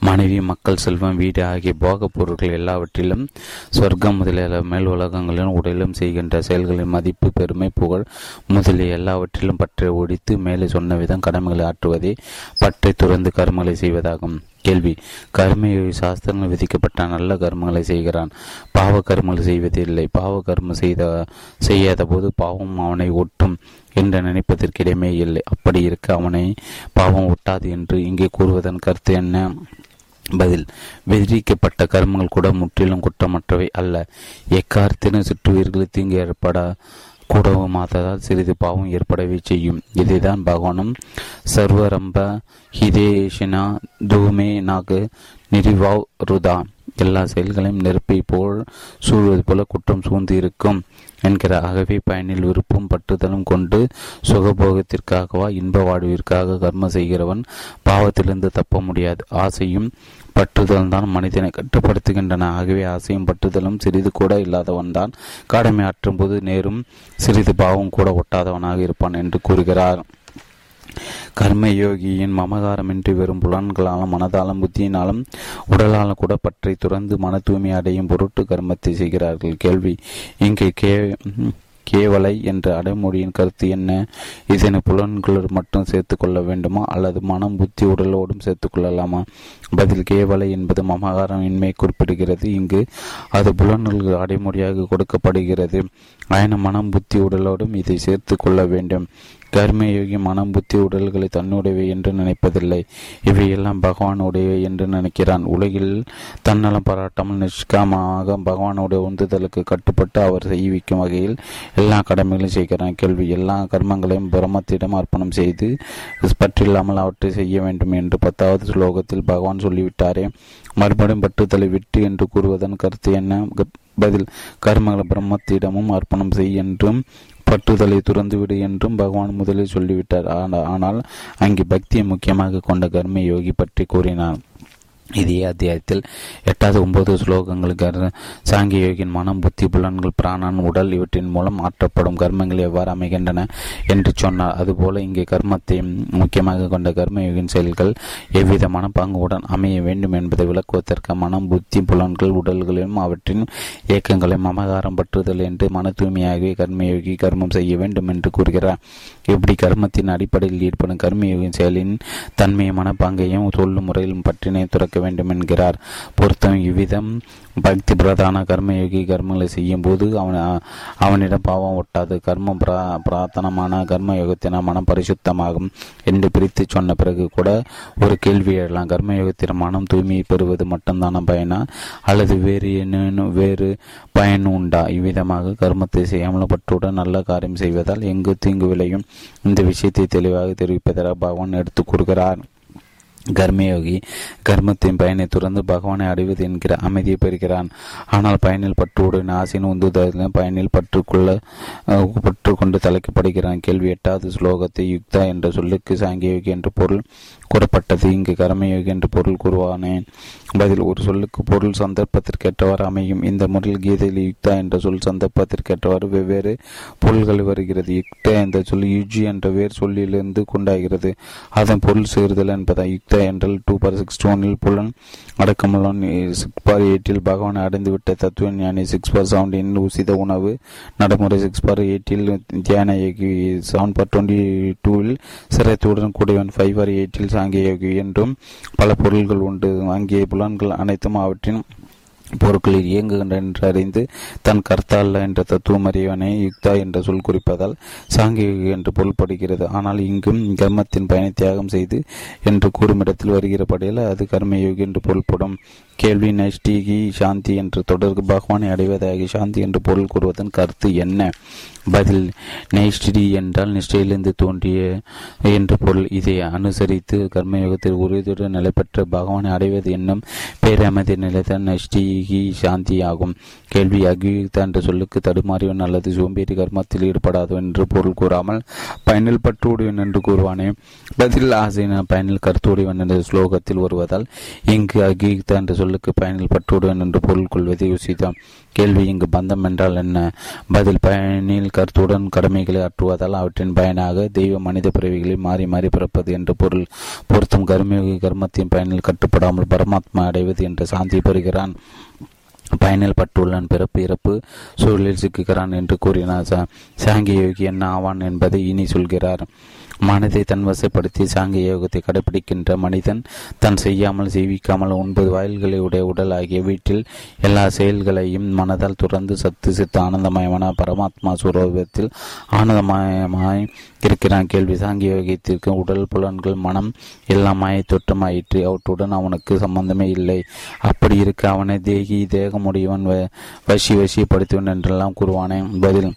மனைவி மக்கள் செல்வம் வீடு ஆகிய போகப் பொருட்கள் எல்லாவற்றிலும் சொர்க்கம் முதலிய மேல் உலகங்களிலும் உடலிலும் செய்கின்ற செயல்களின் மதிப்பு பெருமை புகழ் முதலிய எல்லாவற்றிலும் பற்றை ஒடித்து மேலே சொன்ன விதம் கடமைகளை ஆற்றுவதே பற்றை துறந்து கர்மங்களை செய்வதாகும். கேள்வி. கர்மயோகி சாஸ்திரங்கள் விதிக்கப்பட்ட நல்ல கர்மங்களை செய்கிறான். பாவ கர்மங்கள் செய்வதில்லை. பாவ கர்மம் செய்த செய்யாத போது பாவம் அவனை ஒட்டும் என்று நினைப்பதற்கு இடமே இல்லை. அப்படி இருக்க அவனை பாவம் ஒட்டாது என்று இங்கே கூறுவதன் கருத்து என்ன? பதில். விதிக்கப்பட்ட கர்மங்கள் கூட முற்றிலும் குற்றமற்றவை அல்ல. எக்காரத்திலும் சுற்றுவீர்கள் தீங்கு ஏற்பட கூடவும் மாத்ததால் சிறிது பாவம் ஏற்படவே செய்யும். இதுதான் பகவானும் சர்வரம்ப ஹிதேஷினா தூமே நாகு நிரிவாவ் ருதா எல்லா செயல்களையும் நெருப்பை போல் சூழ்வது போல குற்றம் சூழ்ந்து இருக்கும் என்கிற ஆகவே பயனில் விருப்பம் பட்டுதலும் கொண்டு சுகபோகத்திற்காகவா இன்ப வாழ்விற்காக கர்மம் செய்கிறவன் பாவத்திலிருந்து தப்ப முடியாது. ஆசையும் பற்றுதல் தான் மனிதனை கட்டுப்படுத்துகின்றன. ஆகவே ஆசையும் பற்றுதலும் சிறிது கூட இல்லாதவன் தான். கடமை ஆற்றும் போது நேரும் சிறிது பாவம் கூட ஒட்டாதவனாக இருப்பான் என்று கூறுகிறார். கர்மயோகியின் மமகாரமின்றி வெறும் புலன்களாலும் மனதாலும் புத்தியினாலும் உடலாலும் கூட பற்றை துறந்து மன தூய்மை அடையும் பொருட்டு கர்மத்தை செய்கிறார்கள். கேள்வி இங்கே கே கேவலை என்ற அடைமொழியின் கருத்து என்ன? இதனை புலன்களோடு மட்டும் சேர்த்து கொள்ள வேண்டுமா? அல்லது மனம் புத்தி உடலோடும் சேர்த்து கொள்ளலாமா? பதில் கேவலை என்பது மமகாரம் இன்மை குறிப்பிடுகிறது. இங்கு அது புலன்களுக்கு அடைமொழியாக கொடுக்கப்படுகிறது. ஆயின மனம் புத்தி உடலோடும் இதை சேர்த்து கொள்ள வேண்டும். கர்மயோகி மனம் புத்தி உடல்களை தன்னுடையவை என்று நினைப்பதில்லை. இவையெல்லாம் பகவானுடையவை என்று நினைக்கிறான். உலகில் தன்னலம் பாராட்டாமல் நிஷ்காமமாக பகவானுடைய உந்துதலுக்கு கட்டுப்பட்டு அவர் செய்விக்கும் வகையில் எல்லா கடமைகளையும் செய்கிறான். கேள்வி எல்லா கர்மங்களையும் பிரம்மத்திடம் அர்ப்பணம் செய்து பற்றில்லாமல் அவற்றை செய்ய வேண்டும் என்று பத்தாவது ஸ்லோகத்தில் பகவான் சொல்லிவிட்டாரே. மறுபடியும் பற்றுதலை விட்டு என்று கூறுவதன் கருத்து என்ன? பதில் கர்மங்களை பிரம்மத்திடமும் அர்ப்பணம் செய் என்றும் பற்றுதலை துறந்துவிடு என்றும் பகவான் முதலில் சொல்லிவிட்டார். ஆனால் அங்கே பக்தியை முக்கியமாக கொண்ட கர்ம யோகி பற்றி கூறினார் இதே அத்தியாயத்தில் எட்டாவது ஒன்பது ஸ்லோகங்களுக்கு சாங்கிய யோகியின் மனம் புத்தி புலன்கள் பிராணன் உடல் இவற்றின் மூலம் ஆற்றப்படும் கர்மங்கள் எவ்வாறு அமைகின்றன என்று சொன்னார். அதுபோல இங்கே கர்மத்தை முக்கியமாக கொண்ட கர்மயோகின் செயல்கள் எவ்விதமான பங்குடன் அமைய வேண்டும் என்பதை விளக்குவதற்கு மனம் புத்தி புலன்கள் உடல்களையும் அவற்றின் இயக்கங்களையும் அமகாரம் பற்றுதல் என்று மன தூய்மையாகவே கர்மயோகி கர்மம் செய்ய வேண்டும் என்று கூறுகிறார். இப்படி கர்மத்தின் அடிப்படையில் ஈடுபடும் கர்மயோகின் செயலின் தன்மையை மனப்பாங்கையும் சொல்லும் முறையிலும் பற்றினை துறக்க வேண்டும் என்கிறார். பொருத்தம் இவ்விதம். பக்தி பிரதான கர்மயோகி கர்மங்களை செய்யும் போது அவன் அவனிடம் பாவம் ஒட்டாது. கர்மம் பிரா பிரார்த்தனமான கர்மயோகத்தின மனம் பரிசுத்தமாகும் என்று பிரித்து சொன்ன பிறகு கூட ஒரு கேள்வி எழலாம். கர்மயோகத்தின் மனம் தூய்மையை பெறுவது மட்டும்தான பயனா? அல்லது வேறு என்னென்னும் வேறு பயன் உண்டா? இவ்விதமாக கர்மத்தை செய்யாமல் பற்றுடன் நல்ல காரியம் செய்வதால் எங்கு தீங்கு விளையும்? இந்த விஷயத்தை தெளிவாக தெரிவிப்பதாக பகவான் எடுத்துக் கூறுகிறார். கர்மயோகி கர்மத்தின் பயனை துறந்து பகவானை அடைவது என்கிற அமைதியை பெறுகிறான். ஆனால் பயனில் பற்றுவுடன் ஆசின் உந்துதலின் பயனில் பற்றுக்குள்ள பற்று கொண்டு தலைக்கப்படுகிறான். கேள்வி எட்டாவது ஸ்லோகத்தை யுக்தா என்ற சொல்லுக்கு சாங்கியோகி என்ற பொருள் கூறப்பட்டது. இங்கு கர்மயோகி என்று பொருள் கூறுவானேன். பதில் ஒரு சொல்லுக்கு பொருள் சந்தர்ப்பத்திற்கேற்றவாறு அமையும். இந்த முறையில் கீதையில் யுக்தா என்ற சொல் சந்தர்ப்பத்திற்கேற்றவாறு வெவ்வேறு பொருள்கள் வருகிறது. யுக்தா என்ற சொல் யுஜி என்ற வேறு சொல்லிலிருந்து கொண்டாகிறது. அதன் பொருள் சேர்தல் என்பதா யுக்தா என்றால் டூ பார் சிக்ஸ் ஒனில் புலன் அடக்கமுள்ளன் சிக்ஸ் பார் எயிட்டில் பகவானை அடைந்துவிட்ட தத்துவ ஞானி சிக்ஸ் பார் செவன்டீனில் உசித உணவு நடைமுறை சிக்ஸ் பார் எயிட்டில் தியான யோகி செவன் பார் டுவெண்ட்டி டூவில் சிரத்துடன் கூடியவன் ஃபைவ் பார் எயிட்டில் சாங்கிய என்றும் பல பொருள்கள் உண்டு. அங்கே புலன்கள் அனைத்தும் அவற்றின் பொருட்களில் இயங்குகின்ற என்று அறிந்து தன் கர்த்தா அல்ல என்ற தத்துவம் அறியவனை யுக்தா என்ற சொல் குறிப்பதால் சாங்கிக என்று பொருள்படுகிறது. ஆனால் இங்கும் கர்மத்தின் பயனை தியாகம் செய்து என்று கூறும் இடத்தில் வருகிறபடியால் அது கர்மயோகி என்று பொருள்படும். கேள்வி நஷ்டிகி சாந்தி என்று தொடர்பு பகவானை அடைவதாகி சாந்தி என்று பொருள் கூறுவதன் கருத்து என்ன? பதில் நைஷ்டி என்றால் நிஷ்டையிலிருந்து தோன்றிய என்று பொருள். இதை அனுசரித்து கர்மயோகத்தில் உறுதியுடன் நிலை பெற்ற பகவானை அடைவது என்னும் பேரமதி நிலைதான் நஷ்டி ஈகி சாந்தியாகும். கேள்வி அகியுக்தா என்ற சொல்லுக்கு தடுமாறியவன் அல்லது சோம்பேறி கர்மத்தில் ஈடுபடாதவன் என்று பொருள் கூறாமல் பயனில் பற்றுடையவன் என்று கூறுவானே. பதில் ஆசையின பயனில் கருத்துடையவன் என்ற ஸ்லோகத்தில் வருவதால் இங்கு அகியுக்தா என்ற சொல்லுக்கு பயனில் பற்றுடையவன் என்று பொருள் கொள்வதை யோசித்தோம் கேள்வி இங்கு பந்தம் என்றால் என்ன? பதில் பயனில் கருத்துடன் கடமைகளை ஆற்றுவதால் அவற்றின் பயனாக தெய்வ மனித பிறவிகளை மாறி மாறி பிறப்பது என்று பொருள். பொருத்தும் கர்மயோகி கர்மத்தின் பயனில் கட்டுப்படாமல் பரமாத்மா அடைவது என்ற சாந்தி பெறுகிறான். பயனில் பட்டுள்ளான் பிறப்பு இறப்பு சூழலில் சிக்குகிறான் என்று கூறினார். சாங்கிய யோகி என்ன ஆவான் என்பதை இனி சொல்கிறார். மனதை தன் வசப்படுத்தி சாங்கிய யோகத்தை கடைபிடிக்கின்ற மனிதன் தன் செய்யாமல் செய்விக்காமல் ஒன்பது வாயில்களை உடைய உடல் ஆகிய வீட்டில் எல்லா செயல்களையும் மனதால் துறந்து சத்து சித்த ஆனந்தமயமான பரமாத்மா சுரூபத்தில் ஆனந்தமயமாய் இருக்கிறான். கேள்வி. சாங்கிய யோகத்திற்கு உடல் புலன்கள் மனம் எல்லாமாய் மாய தொற்றமாயிற்று அவற்றுடன் அவனுக்கு சம்பந்தமே இல்லை. அப்படி இருக்க அவனை தேகி தேகமுடையவன் வசி வசியப்படுத்துவன் என்றெல்லாம் கூறுவானே. பதில்.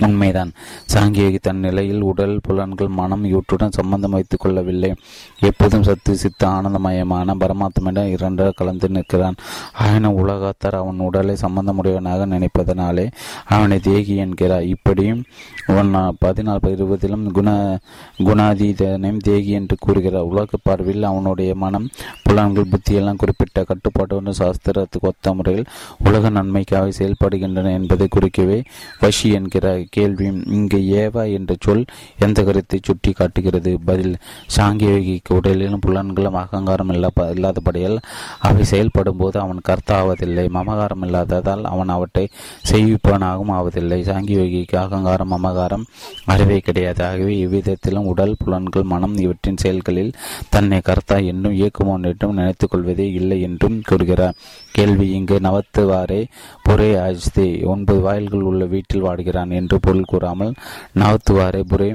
உண்மைதான். சாங்கியகி தன் நிலையில் உடல் புலன்கள் மனம் இவற்றுடன் சம்பந்தம் வைத்துக் கொள்ளவில்லை. எப்போதும் சத்து சித்த ஆனந்தமயமான பரமாத்மையிடம் இரண்டாக கலந்து நிற்கிறான். ஆயின உலகத்தார் அவன் உடலை சம்பந்தமுடையவனாக நினைப்பதனாலே அவனை தேகி என்கிறார். இப்படியும் பதினாலு இருபதிலும் குண குணாதீதனையும் தேகி என்று கூறுகிறார். உலக பார்வையில் அவனுடைய மனம் புலன்கள் புத்தியெல்லாம் குறிப்பிட்ட கட்டுப்பாட்டு சாஸ்திரத்துக்கு ஒத்த முறையில் உலக நன்மைக்காக செயல்படுகின்றன என்பதை குறிக்கவே வஷி என்கிறார். கேள்வி. இங்கு ஏவா என்ற சொல் எந்த கருத்தை சுட்டி காட்டுகிறது? பதில் சாங்கியோகிக்கு உடலிலும் புலன்களும் அகங்காரம் இல்லாதபடியால் அவை செயல்படும் போது அவன் கர்த்தா ஆவதில்லை மமகாரம் இல்லாததால் அவன் அவற்றை செய்விப்பவனாகவும் ஆவதில்லை. சாங்கியோகிக்கு அகங்காரம் மமகாரம் அறிவே கிடையாது. ஆகவே இவ்விதத்திலும் உடல் புலன்கள் மனம் இவற்றின் செயல்களில் தன்னை கர்த்தா என்றும் இயக்குமோன் என்றும் நினைத்துக் கொள்வதே இல்லை என்றும் கூறுகிறார். கேள்வி இங்கு நவத்துவாரே புரே அஜ்தே ஒன்பது வாயில்கள் உள்ள வீட்டில் வாடுகிறான் என்று பொருள் கூறாமல் நவத்துவாரே புரே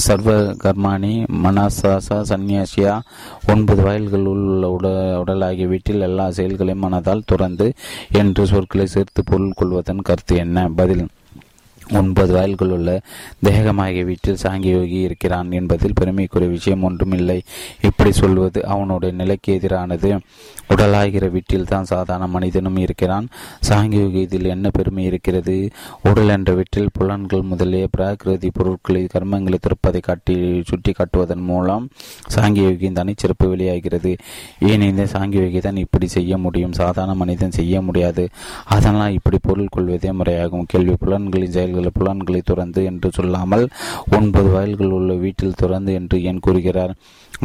சர்வ கர்மானி மனசாசா சந்நியாசியா ஒன்பது வயல்கள் உள்ள உட உடலாகிய வீட்டில் எல்லா செயல்களையும் மனதால் துறந்து என்று சொற்களை சேர்த்து பொருள் கொள்வதன் கருத்து என்ன? பதில் ஒன்பது வயல்கள் உள்ள தேகமாகிய வீட்டில் சாங்கியோகி இருக்கிறான் என்பதில் பெருமைக்குரிய விஷயம் ஒன்றுமில்லை. இப்படி சொல்வது அவனுடைய நிலைக்கு எதிரானது. உடலாகிற வீட்டில் தான் சாதாரண மனிதனும் இருக்கிறான். சாங்கியோகி இதில் என்ன பெருமை இருக்கிறது? உடல் என்ற வீட்டில் புலன்கள் முதலிய பிராகிருதி பொருட்களை கர்மங்களை திறப்பதை காட்டி சுட்டி காட்டுவதன் மூலம் சாங்கியோகியின் தனிச்சிறப்பு வெளியாகிறது. ஏன் இந்த சாங்கியோகி தான் இப்படி செய்ய முடியும். சாதாரண மனிதன் செய்ய முடியாது. அதனால் இப்படி பொருள் கொள்வதே முறையாகும். கேள்வி. புலன்களின் செயல் வயல்கள் புலன்களை துறந்து என்று சொல்லாமல் ஒன்பது வாயில்கள் உள்ள வீட்டில் துறந்து என்று ஏன் கூறுகிறார்?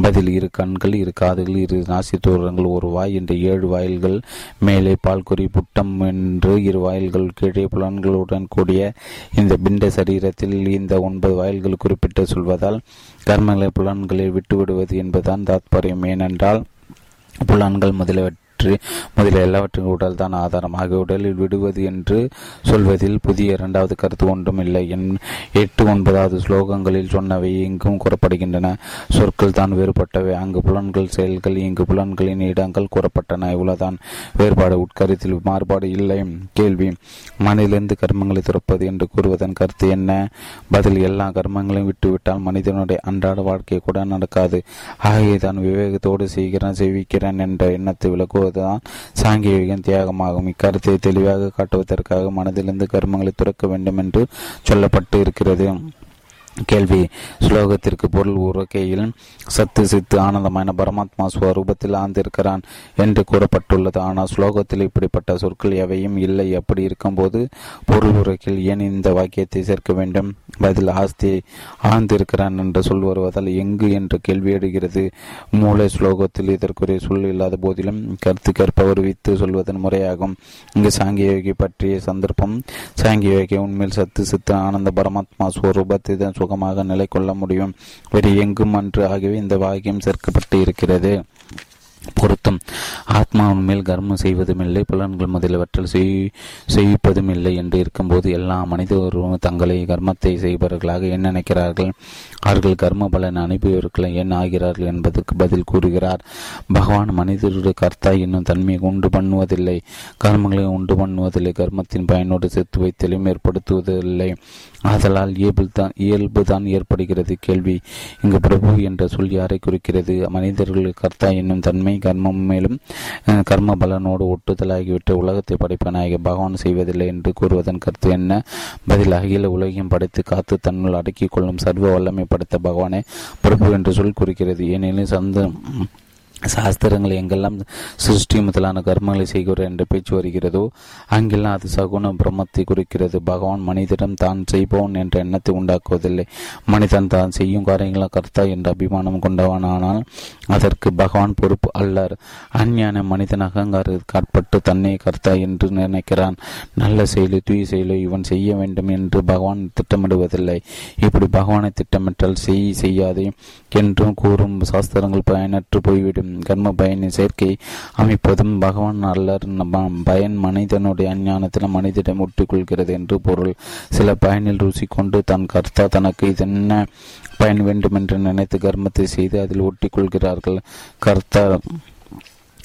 பதில் இரு கண்கள் இரு காதுகள் இரு நாசி தூரங்கள் ஒரு வாய் என்ற ஏழு வாயில்கள் மேலே பால்குறி புட்டம் என்று இரு வாயில்கள் கீழே புலன்களுடன் கூடிய இந்த பிண்ட சரீரத்தில் இந்த ஒன்பது வாயில்கள் குறிப்பிட்டு சொல்வதால் கர்மங்களை புலன்களை விட்டுவிடுவது என்பதுதான் தாத்பரியம். ஏனென்றால் புலன்கள் முதலியவற்றை முதலில் எல்லாவற்றின் உடல் தான் ஆதாரமாக உடலில் விடுவது என்று சொல்வதில் புதிய இரண்டாவது கருத்து ஒன்றும் இல்லை. என் எட்டு ஒன்பதாவது ஸ்லோகங்களில் சொன்னவை இங்கும் கூறப்படுகின்றன. சொற்கள் தான் வேறுபட்டவை. அங்கு புலன்கள் செயல்கள் இங்கு புலன்களின் இடங்கள் கூறப்பட்டன. இவ்வளவுதான். வேறுபாடு உட்கருத்தில் மாறுபாடு இல்லை. கேள்வி மனிதிலிருந்து கர்மங்களை துறப்பது என்று கூறுவதன் கருத்து என்ன? பதில் எல்லா கர்மங்களையும் விட்டுவிட்டால் மனிதனுடைய அன்றாட வாழ்க்கை கூட நடக்காது. ஆகிய தான் விவேகத்தோடு செய்கிறேன் செய்விக்கிறேன் என்ற எண்ணத்தை விளக்குவது தான் சாங்கியவிகம் தியாகமாகும். இக்கருத்தை தெளிவாக காட்டுவதற்காக மனதிலிருந்து கர்மங்களை துறக்க வேண்டும் என்று சொல்லப்பட்டு இருக்கிறது கேள்வி ஸ்லோகத்திற்கு பொருள் உறக்கையில் சத்து சித்து ஆனந்தமான பரமாத்மா ஸ்வரூபத்தில் ஆழ்ந்திருக்கிறான் என்று கூறப்பட்டுள்ளது. ஆனால் ஸ்லோகத்தில் இப்படிப்பட்ட சொற்கள் எவையும் இல்லை. அப்படி இருக்கும்போது பொருள் உறக்கில் ஏன் இந்த வாக்கியத்தை சேர்க்க வேண்டும்? பதில் ஆஸ்தி ஆழ்ந்திருக்கிறான் என்று சொல் வருவதால் எங்கு என்று கேள்வி எடுகிறது மூளை ஸ்லோகத்தில் இதற்குரிய சொல் இல்லாத போதிலும் கருத்து கேட்பவர் வித்து சொல்வதன் முறையாகும். இங்கு சாங்கியோகி பற்றிய சந்தர்ப்பம் சாங்கியோகி உண்மையில் சத்து சித்து ஆனந்த பரமாத்மா ஸ்வரூபத்தை சுகமாக நிலை கொள்ள முடியும். வேறு எங்கும் அன்று ஆகியவை இந்த வாக்கியம் சேர்க்கப்பட்டு இருக்கிறது. பொருத்தம். ஆத்மா மேல் கர்மம் செய்வதும் இல்லை புலன்கள் முதலியவற்றில் செய்விப்பதும் இல்லை என்று இருக்கும்போது எல்லா மனிதர்களும் தங்களை கர்மத்தை செய்பவர்களாக என்ன நினைக்கிறார்கள். அவர்கள் கர்ம பலன் அனுப்பியவர்களை என்ன ஆகிறார்கள் என்பதற்கு பதில் கூறுகிறார். பகவான் மனிதருடைய கர்த்தா என்னும் தன்மையை உண்டு பண்ணுவதில்லை. கர்மங்களை உண்டு பண்ணுவதில்லை. கர்மத்தின் பயனோடு சேர்த்து வைத்தலையும் ஏற்படுத்துவதில்லை. ஆதலால் இயல்பு தான் இயல்பு தான் ஏற்படுகிறது கேள்வி. இங்கு பிரபு என்ற சொல் யாரை குறிக்கிறது? மனிதர்கள் கர்த்தா என்னும் தன்மை கர்மம் மேலும் கர்ம பலனோடு ஒட்டுதலாகிவிட்டு உலகத்தை படைப்பனாகிய பகவான் செய்வதில்லை என்று கூறுவதன் கருத்து என்ன? பதில் அகில உலகையும் படைத்து காத்து தன்னுள் அடக்கிக் கொள்ளும் சர்வ வல்லமை படைத்த பகவானை பிரபு என்ற சொல் குறிக்கிறது. ஏனெனில் சந்த சாஸ்திரங்கள் எங்கெல்லாம் சிருஷ்டி முதலான கர்மங்களை செய்கிறார் என்ற பேச்சு வருகிறதோ அங்கெல்லாம் அது சகுன பிரம்மத்தை குறிக்கிறது. பகவான் மனிதனிடம் தான் செய்பவன் என்ற எண்ணத்தை உண்டாக்குவதில்லை. மனிதன் தான் செய்யும் காரியங்களை கர்த்தா என்ற அபிமானம் கொண்டவனானால் அதற்கு பகவான் பொறுப்பு அல்லர். அஞ்ஞான மனிதன் அகங்காரத்திற்கு ஆட்பட்டு தன்னை கர்த்தா என்று நினைக்கிறான். நல்ல செயலு தூய செயலு இவன் செய்ய வேண்டும் என்று பகவான் திட்டமிடுவதில்லை. இப்படி பகவானை திட்டமிட்டால் செய் செய்யாதே என்றும் கூறும் சாஸ்திரங்கள் பயனற்று போய்விடும். கர்ம பயனின் சேர்க்கை அமைப்பதும் பகவான் அல்லர். பயன் மனிதனுடைய அஞ்ஞானத்தில் மனிதனிடம் ஒட்டிக்கொள்கிறது என்று பொருள். சில பயனில் ருசி கொண்டு தன் கர்த்தா தனக்கு இதென்ன பயன் வேண்டும் என்று நினைத்து கர்மத்தை செய்து அதில் ஒட்டிக்கொள்கிறார்கள். கர்த்தா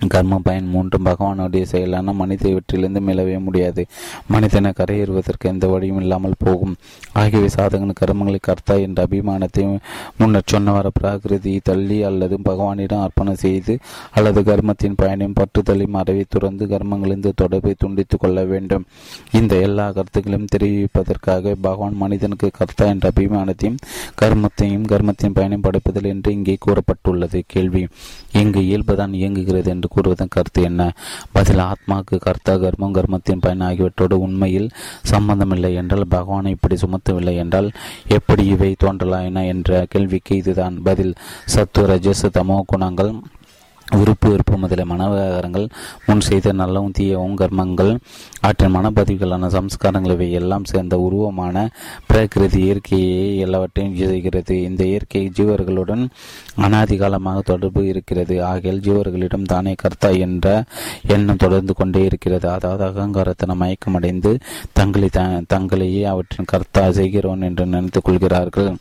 கர்ம பயன் மூன்றும் பகவானுடைய செயலான மனித இவற்றிலிருந்து மிளவே முடியாது. மனிதனை கரையேறுவதற்கு எந்த வழியும் இல்லாமல் போகும். ஆகியவை சாதகன் கர்மங்களை கர்த்தா என்ற அபிமானத்தை முன்னர் சொன்னவர பிராகிருதி தள்ளி அல்லது பகவானிடம் அர்ப்பணம் செய்து அல்லது கர்மத்தின் பயனையும் பற்றுதலையும் அறவை துறந்து கர்மங்களிலிருந்து தொடர்பை துண்டித்துக் கொள்ள வேண்டும். இந்த எல்லா கருத்துக்களையும் தெரிவிப்பதற்காக பகவான் மனிதனுக்கு கர்த்தா என்ற அபிமானத்தையும் கர்மத்தையும் கர்மத்தின் பயனையும் படைப்பதில் என்று இங்கே கூறப்பட்டுள்ளது. கேள்வி. எங்கு இயல்புதான் இயங்குகிறது என்று கூறுவதன் கருத்து என்ன? பதில் ஆத்மாவுக்கு கர்த்தா கர்மம் கர்மத்தின் பயன் ஆகியவற்றோடு உண்மையில் சம்பந்தமில்லை என்றால் பகவானை இப்படி சுமத்தவில்லை என்றால் எப்படி இவை தோன்றலாயின என்ற கேள்விக்கு இதுதான் பதில். சத்து ரஜசு தமோ குணங்கள். விருப்பு வெறுப்பு முதலிய மனவிவகாரங்கள் முன் செய்த நல்லவும் தீயவும் கர்மங்கள் அவற்றின் மனப்பதிவுகளான சம்ஸ்காரங்கள் இவை எல்லாம் சேர்ந்த உருவமான பிரகிருதி இயற்கையை எல்லாவற்றையும் செய்கிறது. இந்த இயற்கை ஜீவர்களுடன் அனாதி காலமாக தொடர்பு இருக்கிறது. ஆகையில் ஜீவர்களிடம் தானே கர்த்தா என்ற எண்ணம் தொடர்ந்து கொண்டே இருக்கிறது. அதாவது அகங்காரத்தின மயக்கமடைந்து தங்களை தங்களையே அவற்றின் கர்த்தா செய்கிறோன் என்று நினைத்துக் கொள்கிறார்கள்.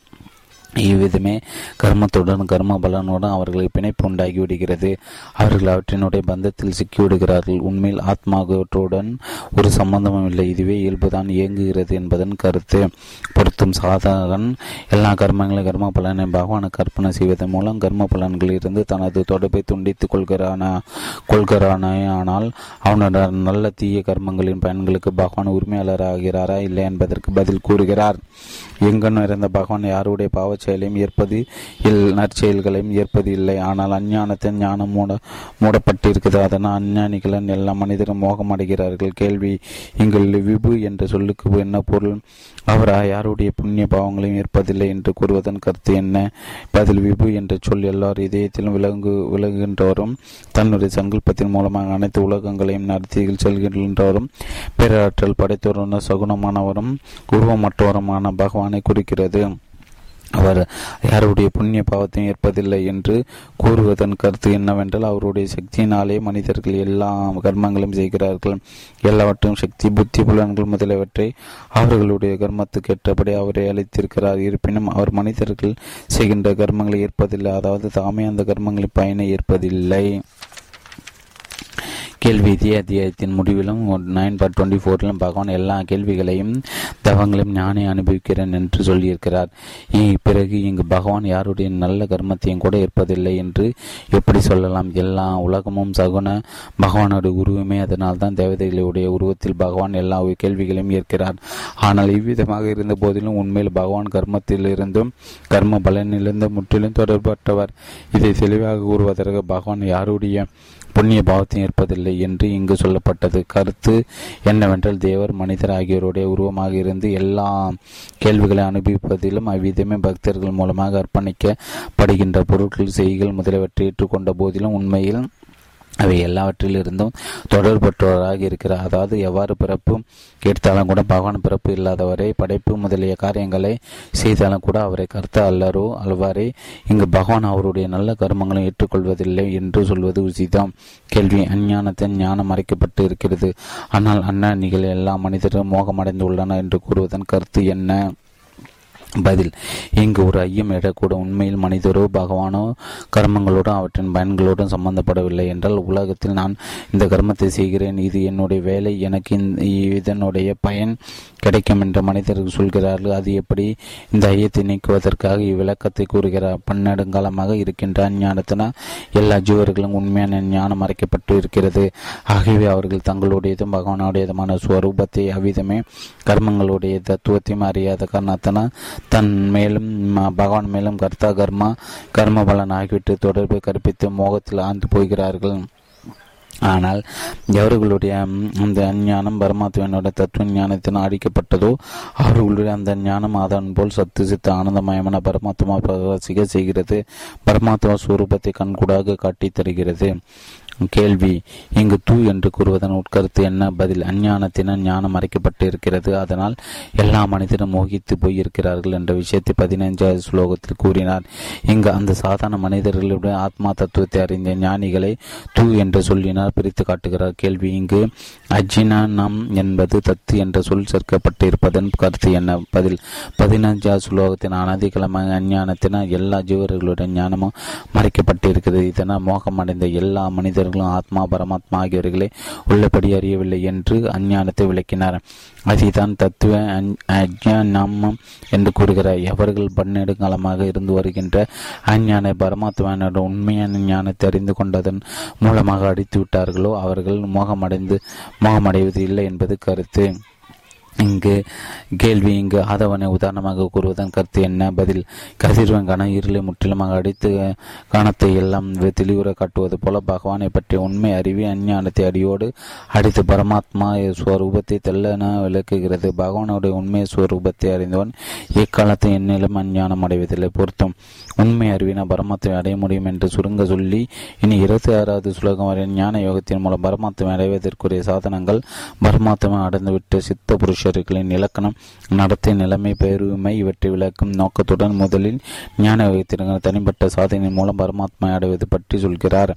இவ்விதமே கர்மத்துடன் கர்ம பலனுடன் அவர்களை பிணைப்பு உண்டாகி விடுகிறது அவர்கள் அவற்றினுடைய பந்தத்தில் சிக்கிவிடுகிறார்கள் உண்மையில் ஆத்மாவற்றுடன் ஒரு சம்பந்தமும் இல்லை இதுவே இயல்புதான் இயங்குகிறது என்பதன் கருத்து. பொருத்தும் சாதகன் எல்லா கர்மங்களும் கர்ம பலனை பகவான கற்பனை செய்வதன் மூலம் கர்ம பலன்களிலிருந்து தனது தொடர்பை துண்டித்துக் கொள்கிறான கொள்கிறானே ஆனால் அவனோட நல்ல தீய கர்மங்களின் பயன்களுக்கு பகவான் உரிமையாளராகிறாரா இல்லை என்பதற்கு பதில் கூறுகிறார் எங்கன்னு இருந்த பகவான் யாருடைய பாவ நற்செயலையும் ஏற்பது இல் நற்செயல்களையும் ஏற்பது இல்லை. ஆனால் அஞ்ஞானத்தின் ஞானம் மூட மூடப்பட்டிருக்கிறது. அதனால் அஞ்ஞானிகளின் எல்லா மனிதரும் மோகம் அடைகிறார்கள் கேள்வி இங்கு விபு என்ற சொல்லுக்கு என்ன பொருள்? அவர் யாருடைய புண்ணிய பாவங்களையும் ஏற்பதில்லை என்று கூறுவதன் கருத்து என்ன? பதில் விபு என்ற சொல் எல்லார் இதயத்திலும் விலங்கு விலகுகின்றவரும் தன்னுடைய சங்கல்பத்தின் மூலமாக அனைத்து உலகங்களையும் நடத்தி செல்கின்றவரும் பேராற்றல் படைத்தவரும் சகுனமானவரும் உருவமற்றவருமான பகவானை குறிக்கிறது. அவர் யாருடைய புண்ணிய பாவத்தையும் ஏற்பதில்லை என்று கூறுவதன் கருத்து என்னவென்றால் அவருடைய சக்தியினாலே மனிதர்கள் எல்லா கர்மங்களும் செய்கிறார்கள். எல்லாவற்றையும் சக்தி புத்தி புலன்கள் முதலியவற்றை அவர்களுடைய கர்மத்துக்கு ஏற்றபடி அவரை அளித்திருக்கிறார். இருப்பினும் அவர் மனிதர்கள் செய்கின்ற கர்மங்களை ஏற்பதில்லை. அதாவது தாமே அந்த கர்மங்களின் பயனை ஏற்பதில்லை. கேள்வி இதே அத்தியாயத்தின் முடிவிலும் நைன் பார் டுவெண்ட்டி ஃபோரிலும் பகவான் எல்லா கேள்விகளையும் தவங்களையும் ஞானே அனுபவிக்கிறேன் என்று சொல்லியிருக்கிறார். பிறகு இங்கு பகவான் யாருடைய நல்ல கர்மத்தையும் கூட இருப்பதில்லை என்று எப்படி சொல்லலாம்? எல்லா உலகமும் சகுன பகவானுடைய உருவமே. அதனால் தான் தேவதைகளுடைய உருவத்தில் பகவான் எல்லா கேள்விகளையும் ஏற்கிறார். ஆனால் இவ்விதமாக இருந்த போதிலும் உண்மையில் பகவான் கர்மத்திலிருந்தும் கர்ம பலனிலிருந்து முற்றிலும் தொடர்பற்றவர். இதை தெளிவாக கூறுவதற்கு பகவான் யாருடைய புண்ணிய பாவத்தையும் இருப்பதில்லை ஏற்பதில்லை என்று இங்கு சொல்லப்பட்டது. கருத்து என்னவென்றால் தேவர் மனிதர் ஆகியோருடைய உருவமாக இருந்து எல்லா கேள்விகளை அனுபவிப்பதிலும் அவ்விதமே பக்தர்கள் மூலமாக அர்ப்பணிக்கப்படுகின்ற பொருட்கள் செய்கள் முதலியவற்றை ஏற்றுக்கொண்ட போதிலும் உண்மையில் அவை எல்லாவற்றிலிருந்தும் தொடர்பற்றவராக இருக்கிறார் அதாவது எவ்வாறு பிறப்பு எடுத்தாலும் கூட பகவான் பிறப்பு இல்லாதவரை படைப்பு முதலிய காரியங்களை செய்தாலும் கூட அவரை கருத்த அல்லரோ அல்வாரே இங்கு பகவான் அவருடைய நல்ல கர்மங்களை ஏற்றுக்கொள்வதில்லை என்று சொல்வது உசிதம். கேள்வி அஞ்ஞானத்தின் ஞானம் மறைக்கப்பட்டு இருக்கிறது. ஆனால் அண்ணாணிகள் எல்லா மனிதரும் மோகமடைந்து உள்ளன என்று கூறுவதன் கருத்து என்ன? பதில் இங்கு ஒரு ஐயம் எழக்கூட உண்மையில் மனிதரோ பகவானோ கர்மங்களோடும் அவற்றின் பயன்களோடும் சம்பந்தப்படவில்லை என்றால் உலகத்தில் நான் இந்த கர்மத்தை செய்கிறேன். இது என்னுடைய வேலை. எனக்கு இதனுடைய பயன் கிடைக்கும் என்று மனிதர்கள் சொல்கிறார்கள். அது எப்படி? இந்த ஐயத்தை நீக்குவதற்காக இவ்விளக்கத்தை கூறுகிறார். பன்னெடுங்காலமாக இருக்கின்ற அஞ்ஞானத்தினால் எல்லா ஜீவர்களும் உண்மையான ஞானம் மறைக்கப்பட்டு இருக்கிறது. ஆகவே அவர்கள் தங்களுடையதும் பகவானுடையதுமான ஸ்வரூபத்தை அவ்விதமே கர்மங்களுடைய தத்துவத்தையும் அறியாத காரணத்தினால் தன் மேலும் பகவான் மேலும் கர்த்தா கர்மா கர்ம பலன் ஆகிவிட்டு தொடர்பை கற்பித்து மோகத்தில் ஆழ்ந்து போகிறார்கள். ஆனால் எவர்களுடைய அந்த அஞ்ஞானம் பரமாத்மனுடைய தத்துவ ஞானத்தினால் அடிக்கப்பட்டதோ அவர்களுடைய அந்த ஞானம் அதன் போல் சத்து சித்த ஆனந்தமயமான பரமாத்மா பிரகாசிக்க செய்கிறது. பரமாத்மா சுரூபத்தை கண்கூடாக காட்டி தருகிறது கேள்வி இங்கு தூ என்று கூறுவதன் உட்கருத்து என்ன? பதில் அஞ்ஞானத்தினர் ஞானம் மறைக்கப்பட்டு இருக்கிறது அதனால் எல்லா மனிதரும் மோகித்து போயிருக்கிறார்கள் என்ற விஷயத்தை பதினைஞ்சாவது ஸ்லோகத்தில் கூறினார். இங்கு அந்த சாதாரண மனிதர்களுடைய ஆத்மா தத்துவத்தை அறிந்த ஞானிகளை தூ என்று சொல்லினார் பிரித்து காட்டுகிறார். கேள்வி இங்கு அஜினம் என்பது தத்து என்ற சொல் சேர்க்கப்பட்டு இருப்பதன் கருத்து என்ன? பதில் பதினைஞ்சாவது ஸ்லோகத்தின் அனதிகளமாக அஞ்ஞானத்தினால் எல்லா ஜீவர்களுடைய ஞானமும் மறைக்கப்பட்டிருக்கிறது. இதனால் மோகமடைந்த எல்லா மனிதர் மனிதர்களும் ஆத்மா பரமாத்மா ஆகியவர்களை உள்ளபடி அறியவில்லை என்று அஞ்ஞானத்தை விளக்கினார். அதுதான் தத்துவ அஜ்ஞானம் என்று கூறுகிறார். எவர்கள் பன்னெடுங்காலமாக இருந்து வருகின்ற அஞ்ஞான பரமாத்மாவினோட உண்மையான ஞானத்தை அறிந்து கொண்டதன் மூலமாக அடித்து விட்டார்களோ அவர்கள் மோகமடைந்து மோகமடைவது இல்லை என்பது கருத்து. இங்கு கேள்வி இங்கு ஆதவனை உதாரணமாக கூறுவதன் கருத்து என்ன? பதில் கதிர்வன் கன இருளை முற்றிலுமாக அடித்து கணத்தை எல்லாம் தெளிவுற காட்டுவது போல பகவானை பற்றிய உண்மை அறிவி அஞ்ஞானத்தை அடியோடு அடித்து பரமாத்மா ஸ்வரூபத்தை தெல்லென விளக்குகிறது. பகவானுடைய உண்மை ஸ்வரூபத்தை அறிந்தவன் இக்காலத்தை என்னிலும் அஞ்ஞானம் அடைவதில்லை. பொருத்தும் உண்மை அறிவின பரமாத்மை அடைய முடியும் என்று சுருங்க சொல்லி இனி இருபத்தி ஆறாவது சுலகம் வரை ஞான யோகத்தின் மூலம் பரமாத்மை அடைவதற்குரிய சாதனங்கள் பரமாத்மா அடைந்துவிட்டு சித்த புருஷர்களின் இலக்கணம் நடத்தை நிலைமை பெருமை இவற்றை விளக்கும் நோக்கத்துடன் முதலில் ஞான யோகத்திற்கு தனிப்பட்ட சாதனையின் மூலம் பரமாத்மா அடைவது பற்றி சொல்கிறார்.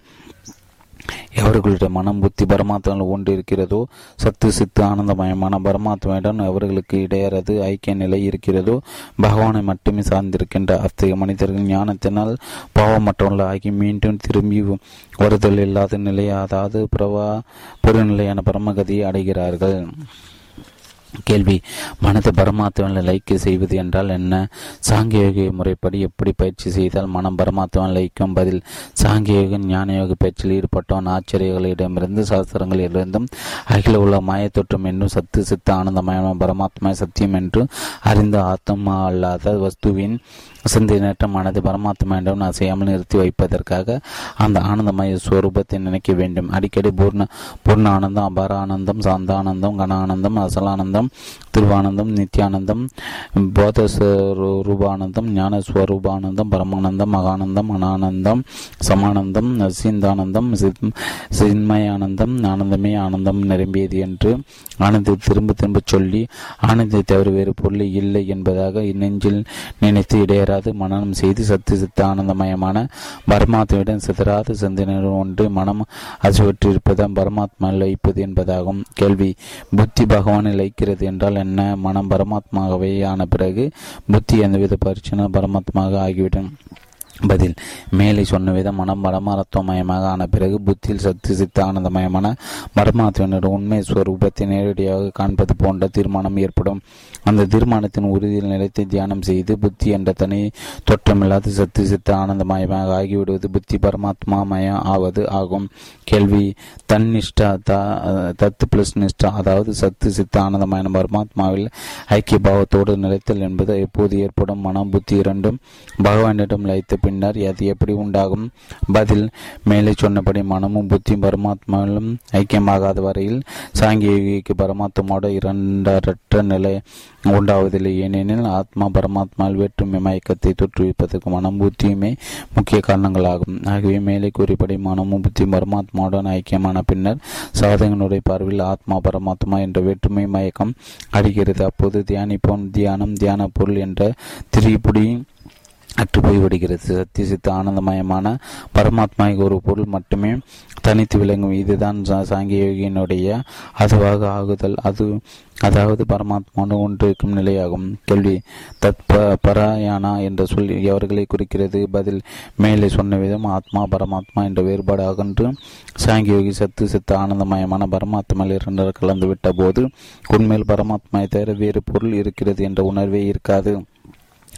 எவர்களுடைய மனம் புத்தி பரமாத்மாவில் ஒன்றிருக்கிறதோ சத்து சித்து ஆனந்தமயமான பரமாத்மாவிடம் எவர்களுக்கு இடையறது ஐக்கிய நிலை இருக்கிறதோ பகவானை மட்டுமே சார்ந்திருக்கின்ற அத்தகைய மனிதர்கள் ஞானத்தினால் பாவமற்றவர்கள் ஆகி மீண்டும் திரும்பி வருதல் இல்லாத நிலை அதாவது பிரவா பெருநிலையான பரமகதியை அடைகிறார்கள். கேள்வி மனதை பரமாத்மாவில் லைக்க செய்வது என்றால் என்ன? சாங்கியோக முறைப்படி எப்படி பயிற்சி செய்தால் மனம் பரமாத்மாவில் லைக்கும் பதில் சாங்கியோக ஞானயோக பயிற்சியில் ஈடுபட்டவன் ஆச்சரியங்களிடமிருந்து சாஸ்திரங்களிலிருந்தும் அகில உள்ள மாயத்தொற்றம் என்றும் சத்து சித்த ஆனந்தமயமான பரமாத்மா சத்தியம் என்று அறிந்த ஆத்மா அல்லாத வஸ்துவின் சிந்தனையற்ற மனது பரமாத்மாவிடம் அசையாமல் நிறுத்தி வைப்பதற்காக அந்த ஆனந்தமய ஸ்வரூபத்தை நினைக்க வேண்டும். அடிக்கடி பூர்ண பூர்ண ஆனந்தம் அபார ஆனந்தம் சாந்தானந்தம் கனானந்தம் அசலானந்தம் திருவானந்தம் நித்யானந்தம் போதஸ்வரூபானந்தம் ஞான ஸ்வரூபானந்தம் பரமானந்தம் மகானந்தம் அனானந்தம் சமானந்தம் சீந்தானந்தம் சின்மயானந்தம் ஆனந்தமே ஆனந்தம் நிரம்பியது என்று ஆனந்தை திரும்ப திரும்ப சொல்லி ஆனந்தை தவிர வேறு பொருள் இல்லை என்பதாக நெஞ்சில் நினைத்து சிதறாது. மனநம் செய்து சத்து சித்த ஆனந்தமயமான பரமாத்மாவிடம் சிதறாத. சிந்தனை ஒன்று மனம் அசுவற்றிருப்பதாம் பரமாத்மா லயிப்பது என்பதாகும். கேள்வி புத்தி பகவானில் லயிக்கிறது என்றால் என்ன? மனம் பரமாத்மாகவே ஆன பிறகு புத்தி எந்தவித பரிச்சனை பரமாத்மாக ஆகிவிடும். பதில். மேலே சொன்ன விதம் மனம் பரமாரத்துவமயமாக ஆன பிறகு புத்தியில் சத்து சித்த ஆனந்தமயமான பரமாத்மனுடைய உண்மை ஸ்வரூபத்தை நேரடியாக காண்பது போன்ற தீர்மானம் ஏற்படும். அந்த தீர்மானத்தின் உறுதியில் நிலைத்து தியானம் செய்து புத்தி என்ற தனி தோற்றமில்லாத சத்து சித்த ஆனந்தமயமாக ஆகிவிடுவது புத்தி பரமாத்மாமயம் ஆவது ஆகும். கேள்வி. தன்னிஷ்டா தத்து பிளஸ் நிஷ்டா அதாவது சத்து சித்த ஆனந்தமயம் பரமாத்மாவில் ஐக்கிய பாவத்தோடு நிலைத்தல் என்பது எப்போது ஏற்படும்? மனம் புத்தி இரண்டும் பகவானிடம் லயித்த பின்னர் அது எப்படி உண்டாகும்? பதில் மேலே சொன்னபடி மனமும் புத்தியும் பரமாத்மாவிலும் ஐக்கியமாகாத வரையில் சாங்கியக்கு பரமாத்மாவோட இரண்டரற்ற நிலை உண்டாவதில்லை. ஏனெனில் ஆத்மா பரமாத்மாவில் வேற்றுமை மயக்கத்தை தொற்றுவிப்பதற்கு மனம் புத்தியுமே முக்கிய காரணங்களாகும். ஆகவே மேலே கூறியபடி மனமும் புத்தியும் பரமாத்மாவுடன் ஐக்கியமான பின்னர் சாதகனுடைய பார்வையில் ஆத்மா பரமாத்மா என்ற வேற்றுமை மயக்கம் அடிக்கிறது. அப்போது தியானிப்போம் தியானம் தியான பொருள் என்ற திரிபுடி அற்று போய்விடுகிறது. சத்திய சித்த ஆனந்தமயமான பரமாத்மா ஒரு பொருள் மட்டுமே தனித்து விளங்கும். இதுதான் சாங்கிய யோகியினுடைய அதுவாக ஆகுதல். அது அதாவது பரமாத்மாவோடு ஒன்றிருக்கும் நிலையாகும். கேள்வி தத்ப பராயானா என்ற சொல் எவர்களை குறிக்கிறது. பதில் மேலே சொன்ன விதம் ஆத்மா பரமாத்மா என்ற வேறுபாடு அகன்று சாங்கியோகி சத்து சித்த ஆனந்தமயமான பரமாத்மாவில் இரண்டரை கலந்துவிட்ட போது உண்மையில் பரமாத்மாவை தவிர வேறு பொருள் இருக்கிறது என்ற உணர்வே இருக்காது.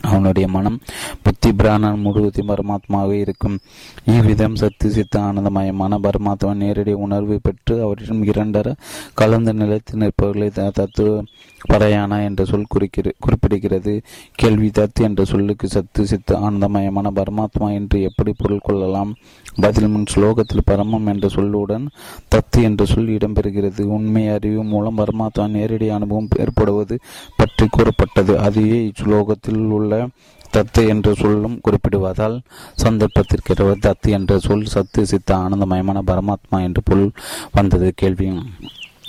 அவனுடைய மனம் புத்தி பிராணன் முழுவதும் பரமாத்மாவே இருக்கும். இவ்விதம் சத்து சித்த ஆனந்தமயமான பரமாத்மா நேரடி உணர்வு பெற்று அவரிடம் இரண்டர கலந்து நிலைத்து நிற்பவர்களை தத்துவ பரையானா என்ற சொல் குறிக்கிற குறிப்பிடுகிறது. கேள்வி தத்து என்ற சொல்லுக்கு சத்து சித்து ஆனந்தமயமான பரமாத்மா என்று எப்படி பொருள் கொள்ளலாம்? பதில் முன் ஸ்லோகத்தில் பரமம் என்ற சொல்லுடன் தத்து என்ற சொல் இடம்பெறுகிறது. உண்மை அறிவு மூலம் பரமாத்மா நேரடி அனுபவம் ஏற்படுவது பற்றி கூறப்பட்டது. அதுவே இஸ்லோகத்தில் உள்ள தத்து என்ற சொல்லும் குறிப்பிடுவதால் சந்தர்ப்பத்திற்கிறவ தத்து என்ற சொல் சத்து சித்த ஆனந்தமயமான பரமாத்மா என்று பொருள் வந்தது. கேள்வி.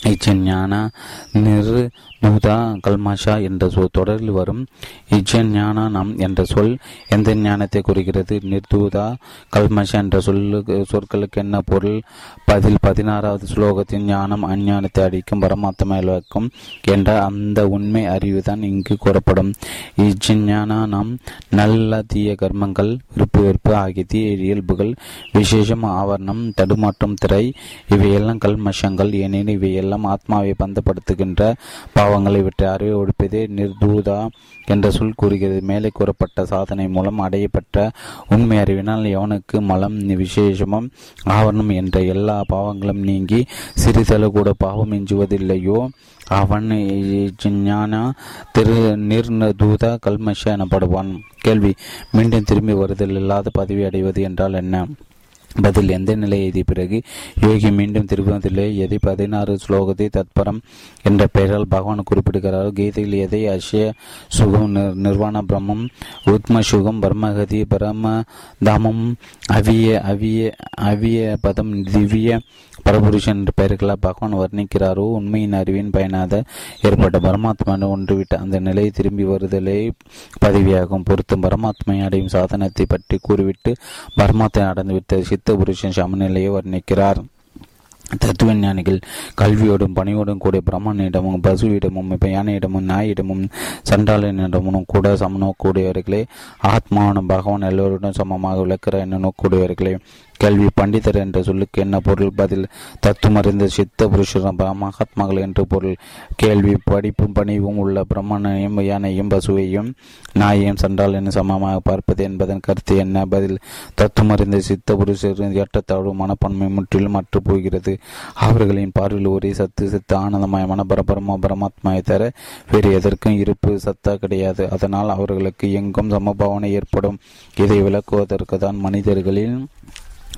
இச்சஞான நிறு நூதா கல்மாஷா என்ற சொல் தொடரில் வரும். இஜஞானா நம் என்ற சொல் எந்த ஞானத்தை குறிக்கிறது? நிர்தூதா கல்மஷா என்ற சொல்லு சொற்களுக்கு என்ன பொருள்? பதில் பதினாறாவது ஸ்லோகத்தின் ஞானம் அஞ்ஞானத்தை அடிக்கும் பரமாத்மாக்கும் என்ற அந்த உண்மை அறிவுதான் இங்கு கூறப்படும். இஜஞானா நம் நல்ல தீய கர்மங்கள் விருப்பு வெறுப்பு ஆகிய தீய இயல்புகள் விசேஷம் ஆவரணம் தடுமாற்றம் திரை இவையெல்லாம் கல்மஷங்கள். ஏனெனில் இவையெல்லாம் ஆத்மாவை பந்தப்படுத்துகின்ற பாவங்களை விட்டு அறிவை ஒழிப்பதே நிர்தூதா என்ற சொல் கூறுகிறது. மேலே கூறப்பட்ட சாதனை மூலம் அடையப்பட்ட உண்மை அறிவினால் எவனுக்கு மலம் விசேஷமும் ஆவரணம் என்ற எல்லா பாவங்களும் நீங்கி சிறிதளவு கூட பாவம் எஞ்சுவதில்லையோ? அவன் ஞான திரு நிர்நதூத கல்மஷ எனப்படுவான். கேள்வி மீண்டும் திரும்பி வருதல் இல்லாத பதவி அடைவது என்றால் என்ன? பதில் எந்த நிலை எய்திய பிறகு யோகி மீண்டும் திரும்புவதில்லை எதை பதினாறு ஸ்லோகத்தை தத்பரம் என்ற பெயரால் பகவான் குறிப்பிடுகிறார் கீதையில் எதை அஷய சுகம் நிர்வாண பிரம்மம் உத்ம சுகம் பிரம்மகதி பிரம்ம தாமம் அவிய அவிய அவிய பதம் திவ்ய பரபுருஷன் என்ற பெயர்களால் பகவான் வர்ணிக்கிறாரோ உண்மையின் அறிவின் பயனாக ஏற்பட்ட பரமாத்மா ஒன்றுவிட்ட அந்த நிலையை திரும்பி வருதலே பதவியாகும். பொறுத்தும் பரமாத்மை அடையும் சாதனத்தை பற்றி கூறிவிட்டு பரமாத்மை அடைந்துவிட்ட சித்த புருஷன் சமநிலையை வர்ணிக்கிறார். தத்துவ ஞானிகள் கல்வியோடும் பணியோடும் கூடிய பிரம்மனிடமும் பசுவிடமும் யானையிடமும் நாயிடமும் சண்டாளனிடமும் கூட சமநோக்கூடியவர்களே ஆத்மாவனும் பகவான் எல்லோருடன் சமமாக விளக்கிற என்ன நோக்கூடியவர்களே. கேள்வி பண்டிதர் என்ற சொல்லுக்கு என்ன பொருள்? பதில் தத்துவமறிந்த சித்த புருஷர் மகாத்மாக்கள் என்று பொருள். கேள்வி படிப்பும் பணிவும் உள்ள பிரம்மனையும் யானையும் பசுவையும் நாயையும் சண்டால் என சமமாக பார்ப்பது என்பதன் கருத்து என்ன? பதில் தத்துவமறிந்த சித்த புருஷரின் ஏற்றத்தாழ்வு மனப்பான்மை முற்றிலும் அற்று போகிறது. அவர்களின் பார்வையில் ஒரே சத்து சித்த ஆனந்தமயமான பரபரமா பரமாத்மாவை தர வேறு எதற்கும் இருப்பு சத்தா கிடையாது. அதனால் அவர்களுக்கு எங்கும் சமபாவனை ஏற்படும். இதை விளக்குவதற்கு தான் மனிதர்களின்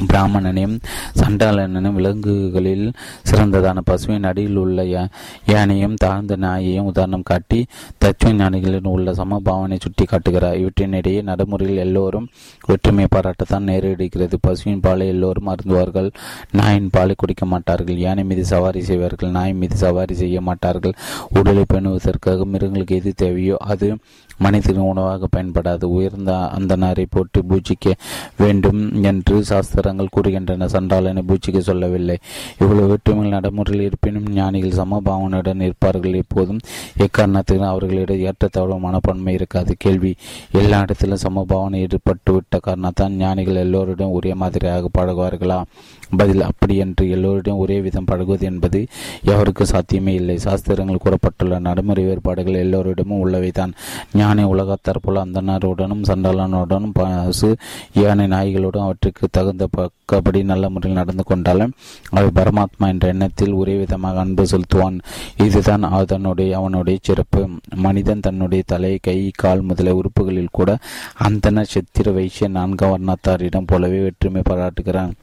பிராமணனையும் சண்டாளனையும் விலங்குகளில் சிறந்ததான பசுவின் அடியில் உள்ள யானையும் தாழ்ந்த நாயையும் உதாரணம் காட்டி தத்துவ ஞானிகளின் உள்ள சமபாவனை சுட்டி காட்டுகிறார். இவற்றினிடையே நடைமுறையில் எல்லோரும் ஒற்றுமை பாராட்டத்தான் நேரிடுகிறது. பசுவின் பாலை எல்லோரும் அருந்துவார்கள். நாயின் பாலை குடிக்க மாட்டார்கள். யானை மீது சவாரி செய்வார்கள். நாய் மீது சவாரி செய்ய மாட்டார்கள். உடலை பேணுவதற்காக மிருகங்களுக்கு எது தேவையோ அது மனிதனின் உணவாக பயன்படாது. உயர்ந்த அந்த நாரை போட்டு பூஜிக்க வேண்டும் என்று சாஸ்திரங்கள் கூறுகின்றன. சண்டாளனை பூஜிக்க சொல்லவில்லை. இவ்வளவு வேற்றுமைகள் நடைமுறையில் இருப்பினும் ஞானிகள் சமபாவனுடன் இருப்பார்கள் எப்போதும் எக்காரணத்திலும் அவர்களிடம் ஏற்றத்தாழ்வு மனப்பான்மை இருக்காது. கேள்வி எல்லா இடத்திலும் சமபாவனை ஏற்பட்டுவிட்ட காரணத்தான் ஞானிகள் எல்லோருடன் ஒரே மாதிரியாக பழகுவார்களா? பதில் அப்படி என்று எல்லோரிடம் ஒரே விதம் பழகுவது என்பது எவருக்கு சாத்தியமே இல்லை. சாஸ்திரங்கள் கூறப்பட்டுள்ள நடைமுறை வேறுபாடுகள் எல்லோரிடமும் உள்ளவைதான். ஞானி உலகத்தார் போல அந்தனருடனும் சண்டாளனுடனும் பசு யானை நாய்களுடன் அவற்றுக்கு தகுந்த பக்கபடி நல்ல முறையில் நடந்து கொண்டாலும் அவை பரமாத்மா என்ற எண்ணத்தில் ஒரே விதமாக அன்பு செலுத்துவான். இதுதான் அதனுடைய அவனுடைய சிறப்பு. மனிதன் தன்னுடைய தலை கை கால் முதலிய உறுப்புகளில் கூட அந்தன சித்திர வைசிய நான்கு வர்ணத்தாரிடம் போலவே வெற்றுமை பாராட்டுகிறான்.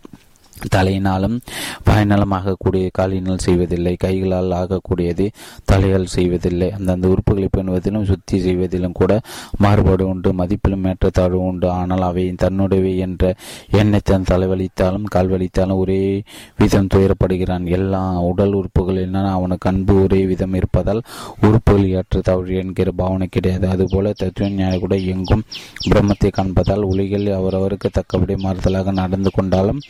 தலையினாலும் வாய்நலம் ஆகக்கூடிய காலினால் செய்வதில்லை கைகளால் ஆகக்கூடியது தலையால் செய்வதில்லை. அந்தந்த உறுப்புகளை பேணுவதிலும் சுத்தி செய்வதிலும் கூட மாறுபாடு உண்டு மதிப்பிலும் ஏற்றத்தாழ்வு உண்டு. ஆனால் அவை தன்னுடையவை என்ற எண்ணத்தை தன் தலைவலித்தாலும் கால்வலித்தாலும் ஒரே விதம் துயரப்படுகிறான். எல்லா உடல் உறுப்புகளிலும் அவனுக்கு அன்பு ஒரே விதம் இருப்பதால் உறுப்புகள் ஏற்றத்தாழ்வு என்கிற பாவனை கிடையாது. அதுபோல தத்துவ ஞானி கூட எங்கும் பிரம்மத்தை காண்பதால் உலகில் அவரவருக்கு தக்கபடி மாறுதலாக நடந்து கொண்டாலும்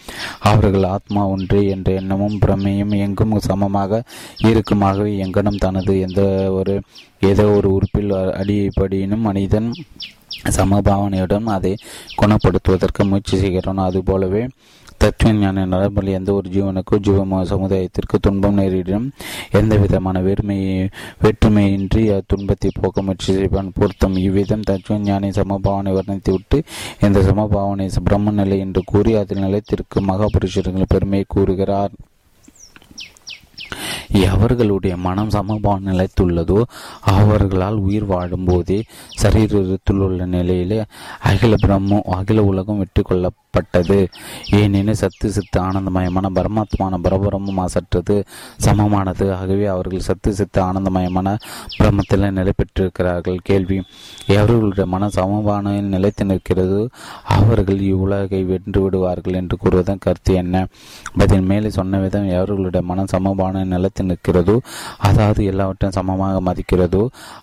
அவர்கள் ஆத்மா ஒன்றே என்ற எண்ணமும் பிரமையும் எங்கும் சமமாக இருக்குமாகவே எங்கனம் தனது எந்த ஒரு ஏதோ ஒரு உறுப்பில் அடிப்படியினும் மனிதன் சமபாவனையுடன் அதை குணப்படுத்துவதற்கு முயற்சி செய்கிறான் அதுபோலவே தத்துவ ஞான நடைமுறை எந்த ஒரு ஜீவனுக்கோ ஜீவ சமுதாயத்திற்கு துன்பம் நேரிடும். எந்த விதமான வேறுமை வேற்றுமையின்றி துன்பத்தை போக்க முயற்சி செய்வான் பொருத்தம். இவ்விதம் தத்துவ ஞானி சமபாவனை வர்ணித்து விட்டு இந்த சமபாவனை பிரம்ம நிலை என்று கூறி அதில் நிலைத்திற்கு மகாபுருஷர்கள் பெருமையை கூறுகிறார். எவர்களுடைய மனம் சமபாவ நிலைத்துள்ளதோ அவர்களால் உயிர் வாழும் போதே சரீரத்தில் உள்ள நிலையிலே அகில பிரம்மம் அகில உலகம் வெற்றி பட்டது ஏனெனில் சத்து சித்து ஆனந்தமயமான பரமாத்மான பரபரமும் அசற்றது சமமானது. ஆகவே அவர்கள் சத்து சித்து ஆனந்தமயமான பிரம்மத்தில் நிலை பெற்றிருக்கிறார்கள். கேள்வி எவர்களுடைய மன சமமான நிலைத்து நிற்கிறது? அவர்கள் இவ்வுலகை வென்று விடுவார்கள் என்று கூறுவதன் கருத்து என்ன? பதில் மேலே சொன்ன விதம் எவர்களுடைய மன சமமான நிலத்து நிற்கிறதோ அதாவது எல்லாவற்றையும் சமமாக மதிக்கிறதோ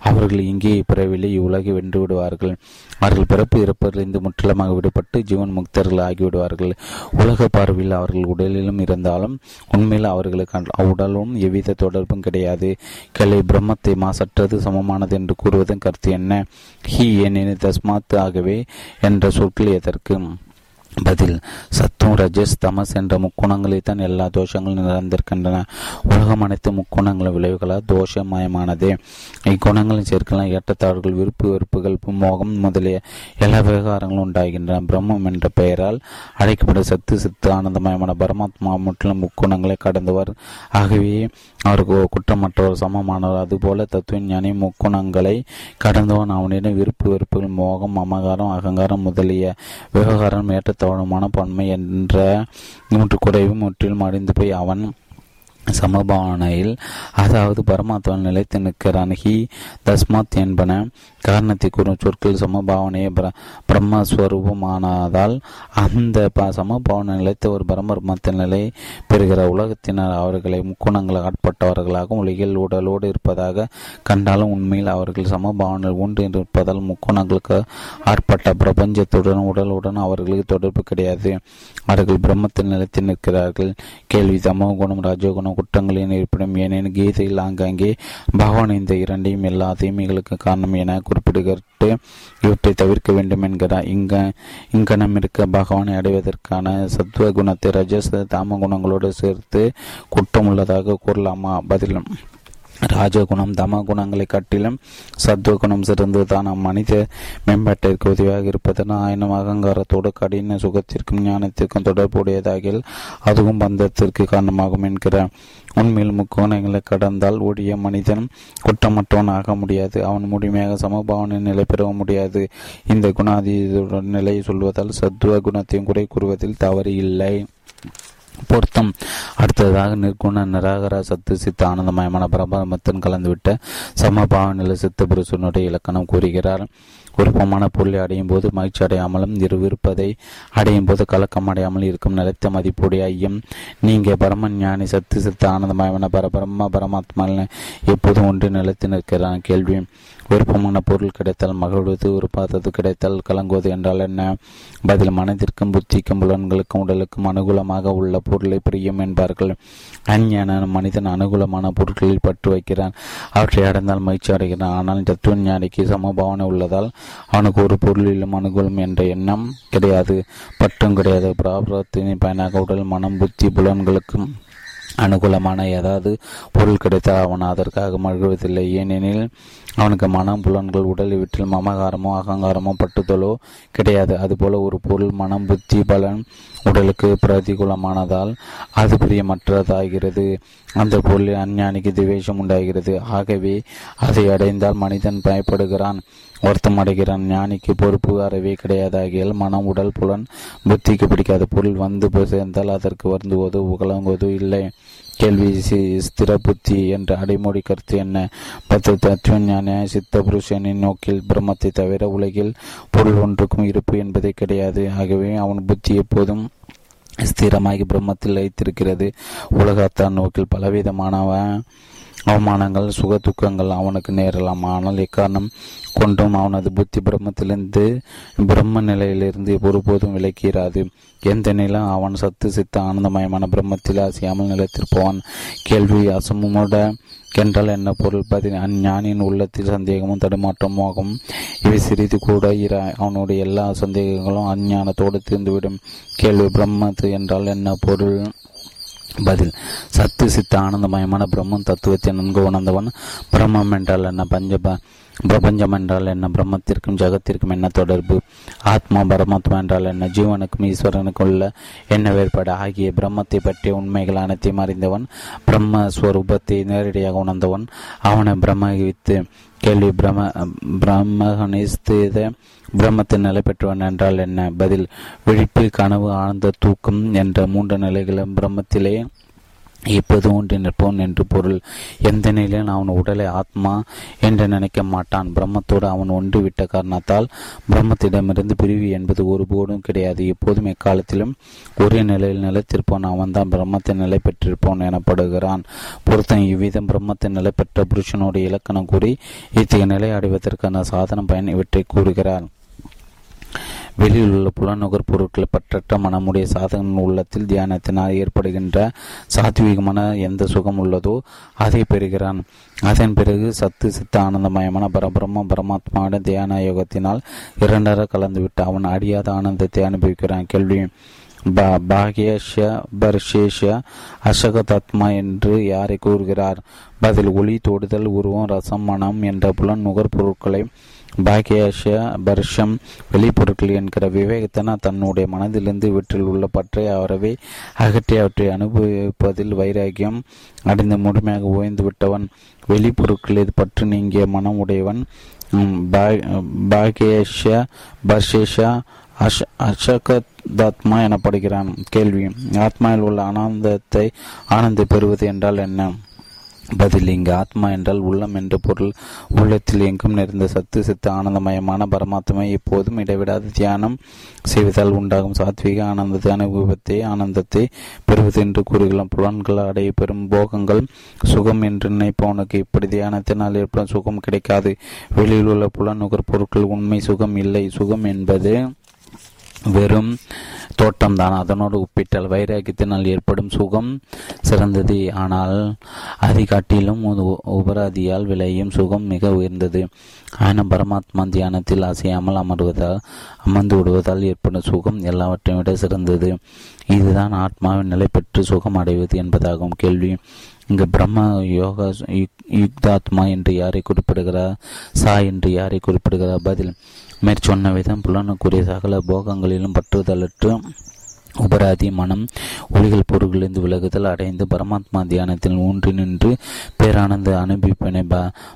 அவர்கள் இங்கே பிறவிலே இவ்வுலகை வென்று விடுவார்கள். அவர்கள் பிறப்பு இறப்பிலிருந்து முற்றிலுமாக விடுபட்டு ஜீவன் முக்தர்கள் ஆகிவிடுவார்கள் உலக பார்வையில் அவர்கள் உடலிலும் இருந்தாலும் உண்மையில் அவர்களுக்கு உடலும் எவ்வித தொடர்பும் கிடையாது. கலை பிரம்மத்தை மாசற்றது சமமானது என்று கூறுவதன் கருத்து என்ன? ஹி ஏனெனில் தஸ்மாத் ஆகவே என்ற சொற்கள் எதற்கு? பதில் சத்தும் ரஜஸ் தமஸ் என்ற முக்குணங்களை தான் எல்லா தோஷங்களும் நிறைந்திருக்கின்றன. உலகம் அனைத்து முக்குணங்களும் விளைவுகளால் தோஷமயமானதே. இக்குணங்களின் சேர்க்கலாம் ஏற்றத்தாழ்வுகள் விருப்பு வெறுப்புகள் மோகம் முதலிய எல்லா விவகாரங்களும் உண்டாகின்றன. பிரம்மம் என்ற பெயரால் அழைக்கப்படும் சத்து சித்து ஆனந்தமயமான பரமாத்மா முற்றிலும் முக்குணங்களை கடந்தவர். ஆகவே அவருக்கு குற்றமற்றவர் சமமானவர். அதுபோல தத்துவ ஞானி முக்குணங்களை கடந்தவன். அவனிடம் விருப்பு வெறுப்புகள் மோகம் அமகாரம் அகங்காரம் முதலிய விவகாரம் ஏற்றத்தாழ்வு மனப்பான்மை என்ற மூன்று குறைவும் முற்றிலும் அடைந்து போய் அவன் சமபாவனையில் அதாவது பரமாத்மா நிலைத்து நிற்கிறான். ஹி தஸ்மாத் என்பன காரணத்தை கூறும் சொற்கள் சமபாவனையை பிரம்மஸ்வரூபமானதால் அந்த ப சமபாவனை நிலைத்த ஒரு பரமர்மத்தின் நிலை பெறுகிற உலகத்தினர் அவர்களை முக்குணங்கள் ஆட்பட்டவர்களாகவும் உலகில் உடலோடு இருப்பதாக கண்டாலும் உண்மையில் அவர்கள் சமபாவனையில் ஒன்று இருப்பதால் முக்குணங்களுக்கு ஆட்பட்ட பிரபஞ்சத்துடன் உடலுடன் அவர்களுக்கு தொடர்பு கிடையாது. அவர்கள் பிரம்மத்தில் நிலைத்து நிற்கிறார்கள். கேள்வி தமோ குணம் ராஜகுணம் குற்றங்களின் இருப்பிடம் ஏனெனில் கீதையில் ஆங்காங்கே பகவான் இந்த இரண்டையும் எல்லா தீமைகளுக்கு காரணம் என குறி குறிப்பிடுகிட்டு இவற்றை தவிர்க்க வேண்டும் என்கிறார் இங்க இங்கனம் இருக்க பகவானை அடைவதற்கான சத்துவ குணத்தை ரஜஸ் தாம குணங்களோடு சேர்த்து குற்றம் உள்ளதாக கூறலாமா? பதிலும். ராஜகுணம் தம குணங்களை காட்டிலும் சத்துவகுணம் குணம் சிறந்ததுதான் அம்மனித மேம்பாட்டிற்கு உதவியாக இருப்பதனால் ஆயினும் அகங்காரத்தோடு கடின சுகத்திற்கும் ஞானத்திற்கும் தொடர்புடையதாகில் அதுவும் பந்தத்திற்கு காரணமாகும் என்கிறார் உண்மையில் முக்கோணங்களை கடந்தால் ஓடிய மனிதன் குற்றமற்றவன் ஆக முடியாது. அவன் முழுமையாக சமபாவனை நிலை பெற முடியாது. இந்த குணாதீத நிலையை சொல்வதால் சத்துவ குணத்தையும் குறை கூறுவதில் தவறு இல்லை. பொருத்தம். அடுத்ததாக நிற்குண நிராகர சத்து சித்த ஆனந்தமயமான பிரபலமத்தன் கலந்துவிட்ட சமபாவ நில சித்த புருஷனுடைய இலக்கணம் கூறுகிறார். விருப்பமான பொருளை அடையும் போது மகிழ்ச்சி அடையாமலும் இருவிருப்பதை அடையும் போது கலக்கம் அடையாமல் இருக்கும் நிலைத்த மதிப்புடைய ஐயம். நீங்க பரம ஞானி சத்து சித்த ஆனந்தமயமான பரபரம பரமாத்மா எப்போதும் ஒன்று நிலைத்து நிற்கிறான் கேள்வி. விருப்பமான பொருள் கிடைத்தால் மகிழ்வது விருப்பாதது கிடைத்தால் கலங்குவது என்றால் என்ன? பதில் மனதிற்கும் புத்திக்கும் புலன்களுக்கும் உடலுக்கும் அனுகூலமாக உள்ள பொருளை பிரியும் என்பார்கள். அஞ்ஞான மனிதன் அனுகூலமான பொருட்களில் பற்று வைக்கிறான். அவற்றை அடைந்தால் மகிழ்ச்சி அடைகிறான். ஆனால் தத்துவ ஞானிக்கு சமபாவனை உள்ளதால் அவனுக்கு ஒரு பொருளிலும் அனுகூலம் என்ற எண்ணம் கிடையாது. பற்றும் கிடையாது. பிராபத்தின் பயனாக உடல் மனம் புத்தி புலன்களுக்கும் அனுகூலமான ஏதாவது பொருள் கிடைத்தால் அவன் அதற்காக மகிழ்வதில்லை. ஏனெனில் அவனுக்கு மனம் புலன்கள் உடல் வீட்டில் மமகாரமோ அகங்காரமோ பட்டுதலோ கிடையாது. அதுபோல ஒரு பொருள் மனம் புத்தி பலன் உடலுக்கு பிரதிகூலமானதால் அது பிரியமற்றதாகிறது. அந்த பொருளில் அஞ்ஞானிக்கு திவேஷம் உண்டாகிறது. ஆகவே அதை அடைந்தால் மனிதன் பயப்படுகிறான். வருத்தம் அடைகிறான் ஞானிக்கு பொறுப்பு அறவே கிடையாதாகியால் மனம் உடல் புலன் புத்திக்கு பிடிக்காத பொருள் வந்து சேர்ந்தால் அதற்கு வருந்துவதோ உகலங்குவதோ இல்லை. கேள்வி ஸ்திர புத்தி என்ற அடைமொழி கருத்து என்ன? பத்து தத்துவஞான சித்த புருஷனின் நோக்கில் பிரம்மத்தை தவிர உலகில் பொருள் ஒன்றுக்கும் இருப்பு என்பதே கிடையாது. ஆகவே அவன் புத்தி எப்போதும் ஸ்திரமாகி பிரம்மத்தில் வைத்திருக்கிறது. உலகத்தான் நோக்கில் பலவிதமானவன் அவமானங்கள் சுக துக்கங்கள் அவனுக்கு நேரலாம் ஆனால் இக்காரணம் கொண்டும் அவனது புத்தி பிரம்மத்திலிருந்து பிரம்ம நிலையிலிருந்து ஒருபோதும் விலக்கிறாது எந்த நிலம் அவன் சத்து சித்த ஆனந்தமயமான பிரம்மத்தில் அசையாமல் நிலைத்திருப்பவன். கேள்வி அசமுமோட என்றால் என்ன பொருள்? பதில் அஞ்ஞானியின் உள்ளத்தில் சந்தேகமும் தடுமாற்றமும் ஆகும் இவை சிறிது கூட இர அவனுடைய எல்லா சந்தேகங்களும் அஞ்ஞானத்தோடு தீர்ந்துவிடும். கேள்வி பிரம்மத்து என்றால் என்ன பொருள்? பதில். சத்து சித்த ஆனந்தமயமான பிரம்மம் தத்துவத்தை நன்கு உணர்ந்தவன் பிரம்மம் என்றால் என்ன? பஞ்ச பிரபஞ்சம் என்றால் என்ன? பிரம்மத்திற்கும் ஜகத்திற்கும் என்ன தொடர்பு? ஆத்மா பரமாத்மா என்றால் என்ன? ஜீவனுக்கும் ஈஸ்வரனுக்கும் உள்ள என்ன வேறுபாடு? ஆகிய பிரம்மத்தை பற்றிய உண்மைகள் அனைத்தையும் அறிந்தவன் பிரம்ம ஸ்வரூபத்தை நேரடியாக உணர்ந்தவன். அவனை பிரம்மகித்து கேள்வி பிரம்ம பிரம்மகனிஸ்தித பிரம்மத்தில் நிலை பெற்றவன் என்றால் என்ன? பதில் விழிப்பு கனவு ஆழ்ந்த தூக்கம் என்ற மூன்று நிலைகளும் பிரம்மத்திலே எப்போது ஒன்று நிற்போன் என்று பொருள். எந்த நிலையில் அவன் உடலை ஆத்மா என்று நினைக்க மாட்டான். பிரம்மத்தோடு அவன் ஒன்று விட்ட காரணத்தால் பிரம்மத்திடமிருந்து பிரிவு என்பது ஒருபோதும் கிடையாது. எப்போதும் எக்காலத்திலும் ஒரே நிலையில் நிலைத்திருப்போன் அவன்தான் பிரம்மத்தை நிலை பெற்றிருப்போன் எனப்படுகிறான். பொருத்தம் இவ்விதம் பிரம்மத்தை நிலை பெற்ற புருஷனுடைய இலக்கணம் கூறி இத்தகைய நிலை அடைவதற்கான சாதனம் பயன் இவற்றை கூறுகிறார். வெளியில் உள்ள புலநுகர் பொருட்களை பற்றற்ற மனமுடைய சாதகன் உள்ளத்தில் தியானத்தினால் ஏற்படுகின்ற சாத்வீகமான எந்த சுகம் உள்ளதோ அதை பெறுகிறான். அதன் பிறகு சத்து சித்த ஆனந்தமயமான பரபிரம்ம பரமாத்மான தியான யோகத்தினால் இரண்டர கலந்துவிட்டு அவன் அடியாத ஆனந்தத்தை அனுபவிக்கிறான். கேள்வி. பாகியஷ பர்ஷேஷ அசகதாத்மா என்று யாரை கூறுகிறார்? பதில் ஒளி தொடுதல் உருவம் ரசம் மனம் என்ற புலன் நுகர் பொருட்களை பாக்கியாஷ பர்ஷம் வெளிப்பொருட்கள் என்கிற விவேகத்தனா தன்னுடைய மனதிலிருந்து இவற்றில் உள்ள பற்றை அவரவே அகற்றி அவற்றை அனுபவிப்பதில் வைராகியம் அடைந்து முழுமையாக ஓய்ந்து விட்டவன். வெளிப்பொருட்கள் இது பற்று நீங்கிய மனம் உடையவன். பாகேஷ பர்ஷேஷா அஷ் அசகதாத்மா எனப்படுகிறான். கேள்வி ஆத்மாவில் உள்ள ஆனந்தத்தை ஆனந்தி பெறுவது என்றால் என்ன? பதில் இங்கு ஆத்மா என்றால் உள்ளம் என்று பொருள் உள்ளத்தில் எங்கும் நிறைந்த சத்து சித்து ஆனந்தமயமான பரமாத்மை எப்போதும் இடைவிடாத தியானம் செய்வதால் உண்டாகும் சாத்விக ஆனந்தத்தை அனுபவத்தை ஆனந்தத்தை பெறுவது என்று கூறுகிறோம். புலன்கள் அடைய பெறும் போகங்கள் சுகம் என்று நினைப்பவனுக்கு இப்படி தியானத்தினால் ஏற்படும் சுகம் கிடைக்காது. வெளியில் உள்ள புலன் நுகர் பொருட்கள் உண்மை சுகம் இல்லை. சுகம் என்பது வெறும் தோட்டம்தான். அதனோடு ஒப்பிட்டால் வைராக்கியத்தினால் ஏற்படும் சுகம் சிறந்தது. ஆனால் அதை காட்டிலும் உபராதியால் விளையும் சுகம் மிக உயர்ந்தது. ஆயினும் பரமாத்மா தியானத்தில் அசையாமல் அமர்வதால் அமர்ந்து விடுவதால் ஏற்படும் சுகம் எல்லாவற்றையும் விட சிறந்தது. இதுதான் ஆத்மாவின் நிலை பெற்று சுகம் அடைவது என்பதாகும் கேள்வி. இங்கு பிரம்ம யோகா யுக்தாத்மா என்று யாரை குறிப்பிடுகிறார்? சா என்று யாரை குறிப்பிடுகிறார்? பதில் மேற்சொன்ன விதம் புலனுக்குரிய சகல போகங்களிலும் பற்றுதலற்று உபராதி மனம் ஒளிகள் பொருள்களிலிருந்து விலகுதல் அடைந்து பரமாத்மா தியானத்தில் ஊன்றி நின்று பேரானந்த அனுபவிப்பினை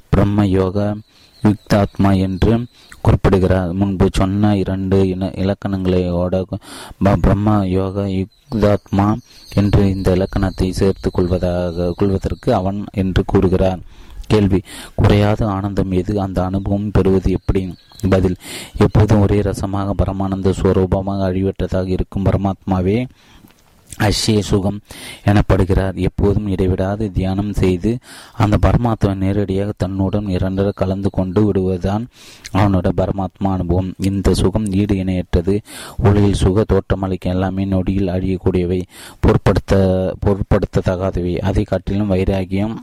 பிரம்ம யோக யுக்தாத்மா என்று குறிப்பிடுகிறார். முன்பு சொன்ன இரண்டு இன இலக்கணங்களையோட பிரம்ம யோக யுக்தாத்மா என்று இந்த இலக்கணத்தை சேர்த்து கொள்வதாக கொள்வதற்கு அவன் என்று கூறுகிறார். கேள்வி. குறையாத ஆனந்தம் எது? அந்த அனுபவம் பெறுவது எப்படி? பதில். எப்போதும் ஒரே ரசமாக பரமானந்த ஸ்வரூபமாக அழிவற்றதாக இருக்கும் பரமாத்மாவே அஷ்ய சுகம் எனப்படுகிறார். எப்போதும் இடைவிடாது தியானம் செய்து அந்த பரமாத்மா நேரடியாக தன்னுடன் இரண்டர கலந்து கொண்டு விடுவதுதான் அவனோட பரமாத்மா அனுபவம். இந்த சுகம் ஈடு இணையற்றது. உலகில் சுக தோற்றமளிக்க எல்லாமே நொடியில் அழியக்கூடியவை. பொருட்படுத்த பொருட்படுத்தத்தகாதவை. அதை காட்டிலும் வைராகியம்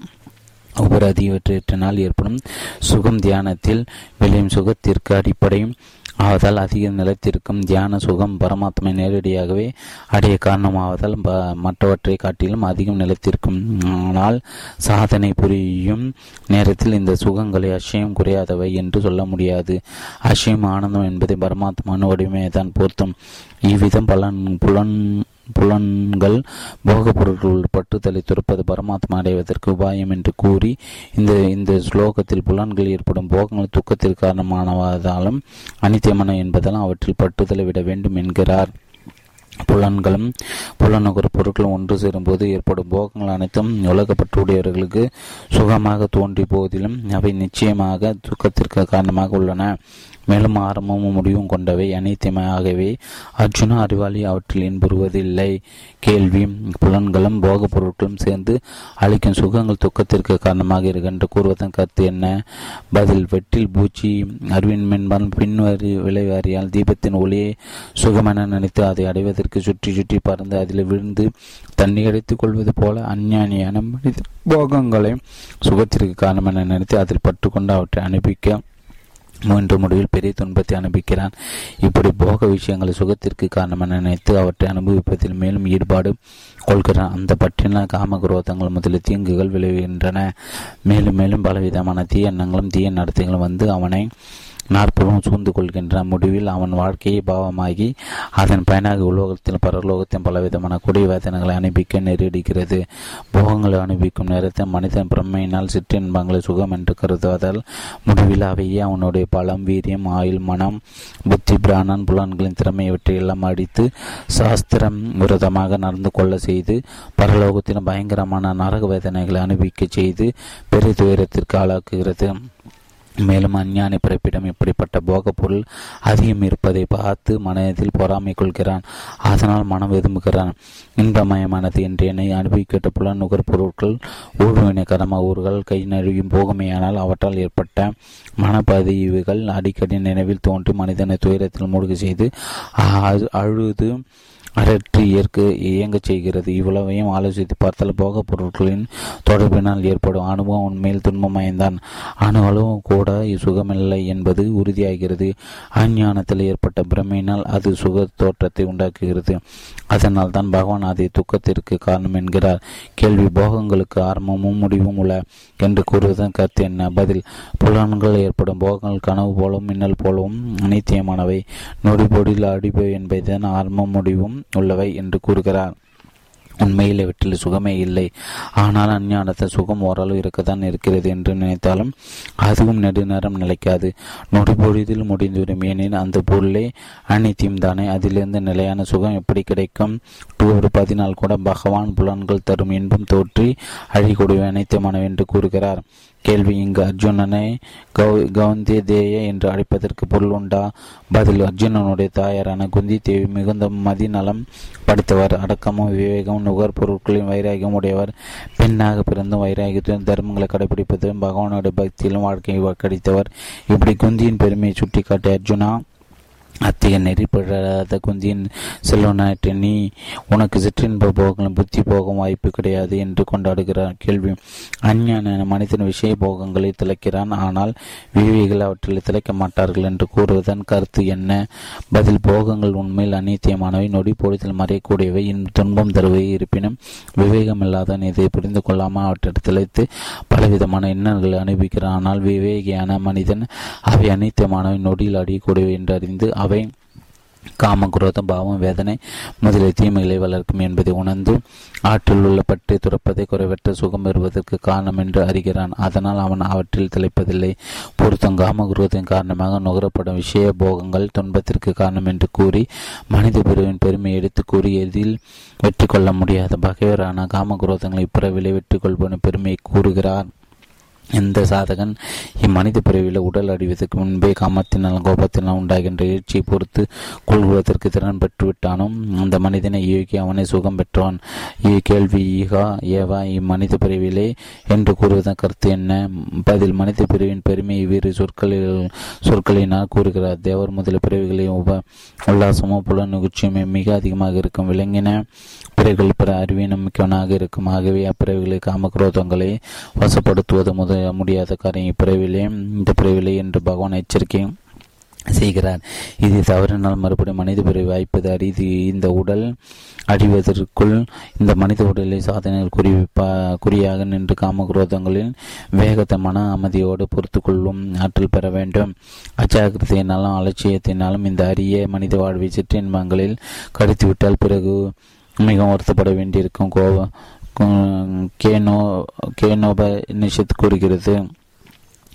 உபரதியவற்றினால் ஏற்படும் சுகம் தியானத்தில் விளையும் சுகத்திற்கு அடிப்படையும். ஆவதால் அதிக நிலத்திற்கும் தியான சுகம் பரமாத்மை நேரடியாகவே அடைய காரணமாவதால் மற்றவற்றை காட்டிலும் அதிகம் நிலத்திற்கும். ஆனால் சாதனை புரியும் நேரத்தில் இந்த சுகங்களை அஷயம் குறையாதவை என்று சொல்ல முடியாது. அஷயம் ஆனந்தம் என்பதை பரமாத்மான வடிவமே தான் பொருத்தும். இவ்விதம் பலன் புலன் புலன்கள் போகப் பொருட்கள் பட்டுதலை துறப்பது பரமாத்மா அடைவதற்கு உபாயம் என்று கூறி இந்த இந்த ஸ்லோகத்தில் புலன்கள் ஏற்படும் போகங்கள் துக்கத்திற்கு காரணமானதாலும் அனித்தியமான என்பதாலும் அவற்றில் பட்டுதலை விட வேண்டும் என்கிறார். புலன்களும் புலனுகர் பொருட்களும் ஒன்று சேரும்போது ஏற்படும் போகங்கள் அனைத்தும் உலகப்பற்றுடையவர்களுக்கு சுகமாக தோன்றி போதிலும் அவை நிச்சயமாக துக்கத்திற்கு காரணமாக உள்ளன. மேலும் ஆரம்பமும் முடிவும் கொண்டவை அனைத்துமாகவே அர்ஜுன அறிவாளி அவற்றில் இன்புறுவதில்லை. கேள்வி புலன்களும் போகப் பொருட்களும் சேர்ந்து அளிக்கும் சுகங்கள் துக்கத்திற்கு காரணமாக இருக்கின்ற கூறுவதன் கருத்து என்ன? பதில் வெட்டில் பூச்சி அறிவின் மென்பால் பின்வரி விளைவாரியால் தீபத்தின் ஒளியை சுகமென நினைத்து அதை அடைவதற்கு சுற்றி சுற்றி பறந்து அதில் விழுந்து தண்ணி அடித்துக் கொள்வது போல அஞ்ஞானியான மனித போகங்களை சுகத்திற்கு காரணம் என நினைத்து அதில் பட்டுக்கொண்டு அவற்றை அனுப்பிக்க மூன்று முடிவில் பெரிய துன்பத்தை அனுபவிக்கிறான். இப்படி போக விஷயங்களை சுகத்திற்கு காரணம் நினைத்து அவற்றை அனுபவிப்பதில் மேலும் ஈடுபாடு கொள்கிறான். அந்த பற்றின காமகுரோதங்கள் முதலில் தீங்குகள் விளைவுகின்றன மேலும் மேலும் பலவிதமான தீய எண்ணங்களும் தீய நடத்தைகளும் வந்து அவனை நாற்பதும் சூழ்ந்து கொள்கின்ற முடிவில் அவன் வாழ்க்கையை பாவமாகி அதன் பயனாக உலோகத்தில் பரலோகத்தின் பலவிதமான குடி வேதனைகளை அனுப்பிக்க நேரிடுகிறது. போகங்களை அனுபவிக்கும் நேரத்தில் மனிதன் பிரம்மையினால் சிற்றின்பங்களை சுகம் என்று கருதுவதால் முடிவில் அவையே அவனுடைய பலம் வீரியம் ஆயுள் மனம் புத்தி பிராணன் புலன்களின் திறமை இவற்றையெல்லாம் அடித்து சாஸ்திரம் விரதமாக நடந்து கொள்ள செய்து பரலோகத்திலும் பயங்கரமான நரக வேதனைகளை அனுபவிக்க செய்து பெரிய துயரத்திற்கு ஆளாக்குகிறது. மேலும் அஞ்ஞானி பிறப்பிடம் இப்படிப்பட்ட போகப் பொருள் அதிகம் இருப்பதை பார்த்து மனதில் பொறாமை கொள்கிறான். அதனால் மனம் விரும்புகிறான் இன்பமயமானது என்று என்னை அனுபவிக்கிட்ட புல நுகர் பொருட்கள் ஊழ்வினை கரம ஊர்கள் கை நழுவியும் போகுமையானால் அவற்றால் ஏற்பட்ட மனப்பதிவுகள் அடிக்கடி நினைவில் தோன்றி மனிதனை துயரத்தில் மூழ்கி செய்து அழுது அரற்றி ஏற்க இயங்கச் செய்கிறது. இவ்வளவையும் ஆலோசித்து பார்த்தால் போக பொருட்களின் தொடர்பினால் ஏற்படும் அனுபவம் உண்மையில் துன்பமயம்தான் அணு கூட சுகமில்லை என்பது உறுதியாகிறது. அஞ்ஞானத்தில் ஏற்பட்ட பிரமையினால் அது சுக தோற்றத்தை உண்டாக்குகிறது. அதனால் தான் பகவான் அதை துக்கத்திற்கு காரணம் என்கிறார். கேள்வி போகங்களுக்கு ஆரம்பமும் முடிவும் உள்ள என்று கூறுவதன் கருத்து என்ன? பதில் புலன்கள் ஏற்படும் போகங்கள் கனவு போலவும் மின்னல் போலவும் அனித்தியமானவை நொடிபொடியில் அடிப்பவை என்பதுதான் ஆரம்பம் முடிவும் உள்ளவை என்று கூறுகிறார். உண்மையில் இவற்றில் சுகமே இல்லை. ஆனால் அஞ்ஞானத்தை சுகம் ஓரளவு இருக்கத்தான் இருக்கிறது என்று நினைத்தாலும் அதுவும் நெடுநேரம் நிலைக்காது. நொடுபொழுதில் முடிந்துவிடும். ஏனெனில் அந்த பொருளே அனைத்தையும் தானே. அதிலிருந்து நிலையான சுகம் எப்படி கிடைக்கும்? ஒரு பதினால் கூட பகவான் புலன்கள் தரும் இன்பம் தோற்றி அழிக்கூடிய அனைத்துமானவை என்று கூறுகிறார். கேள்வி இங்கு அர்ஜுனனை கௌ கவுந்தி தேய என்று அழைப்பதற்கு பொருள் உண்டா? பதில் அர்ஜுனனுடைய தாயாரான குந்தி தேவி மிகுந்த மதிநலம் படித்தவர். அடக்கமும் விவேகம் நுகர் பொருட்களின் வைராகியம் உடையவர். பெண்ணாக பிறந்தும் வைராகியத்துடன் தர்மங்களை கடைபிடிப்பதும் பகவானுடைய பக்தியிலும் வாழ்க்கையை கடித்தவர் இப்படி குந்தியின் பெருமையை சுட்டிக்காட்டிய அர்ஜுனா அத்திக நெறிப்படாத குந்தியின் செல்வனாற்ற நீ உனக்கு சிற்றின்ப போகங்களும் புத்தி போகும் வாய்ப்பு கிடையாது என்று கொண்டாடுகிறார். கேள்வி. அஞ்ஞான மனிதன் விஷய போகங்களை திளைக்கிறான் ஆனால் விவேகிகள் அவற்றில் திளைக்க மாட்டார்கள் என்று கூறுவதன் கருத்து என்ன? பதில் போகங்கள் உண்மையில் அநீத்தியமானவை நொடி பொழுதில் மறையக்கூடியவை. துன்பம் தருவை இருப்பினும் விவேகமில்லாதவன் இதை புரிந்து கொள்ளாமல் அவற்றை திளைத்து பலவிதமான எண்ணங்களை அனுபவிக்கிறான். ஆனால் விவேகியான மனிதன் அவை அநீத்தியமானவை நொடியில் அடியக்கூடியவை என்று அறிந்து அவை காம குரோதம் பாவம் வேதனை முதலிய தீமைகளை வளர்க்கும் என்பதை உணர்ந்து ஆற்றில் உள்ள பற்றி துறப்பதை குறைவற்ற சுகம் பெறுவதற்கு காரணம் என்று அறிகிறான். அதனால் அவன் அவற்றில் திளைப்பதில்லை. பொருத்தம் காம குரோதத்தின் காரணமாக நுகரப்படும் விஷய போகங்கள் துன்பத்திற்கு காரணம் என்று கூறி மனித பிரிவின் பெருமை எடுத்து கூறி எதில் வெற்றி கொள்ள முடியாத. பகைவரான காம குரோதங்களை பிற வெற்றி கொள்வன பெருமையை கூறுகிறார். இந்த சாதகன் இம்மனித பிறவியில் உடல் அடிவதற்கு முன்பே காமத்தினால் கோபத்தினால் உண்டாகின்ற எழுச்சியை பொறுத்து கொள்வதற்கு திறன் பெற்றுவிட்டானும் அந்த மனிதனை இயக்கி அவனை சுகம் பெற்றான். கேள்வி ஈகா ஏவா இம்மனித பிறவிலே என்று கூறுவதன் கருத்து என்ன? பதில் மனித பிரிவின் பெருமை இவ்விரு சொற்களில் சொற்களினால் கூறுகிறார். தேவர் முதல பிறவிகளின் உப உல்லாசமும் புல நிகழ்ச்சியுமே மிக அதிகமாக இருக்கும். விளங்கின பிறகுகள் பிற அறிவினம் மிக்கவனாக இருக்கும். ஆகவே அப்பிறவிகளை காமக்ரோதங்களை வசப்படுத்துவது முத முடியாத காரியம் இப்பிறவிலே. இந்த பிறவிலே என்று பகவான் எச்சரிக்கை செய்கிறார். இது தவறினால் மறுபடியும் மனித பிறவி வாய்ப்பது அரிது. இந்த உடல் அடிவதற்குள் இந்த மனித உடலை சாதனைகள் குறி குறியாக நின்று காமக்ரோதங்களில் வேகத்தை மன அமைதியோடு பொறுத்து கொள்ளும் ஆற்றல் பெற வேண்டும். அச்சாகிரத்தையினாலும் அலட்சியத்தினாலும் இந்த அரிய மனித வாழ்வை சிற்றின்பங்களில் கடித்துவிட்டால் பிறகு மிகவும் வருத்தப்பட வேண்டியிருக்கும் கோபம். கேனோ கேனோப நிஷத் கூறுகிறது.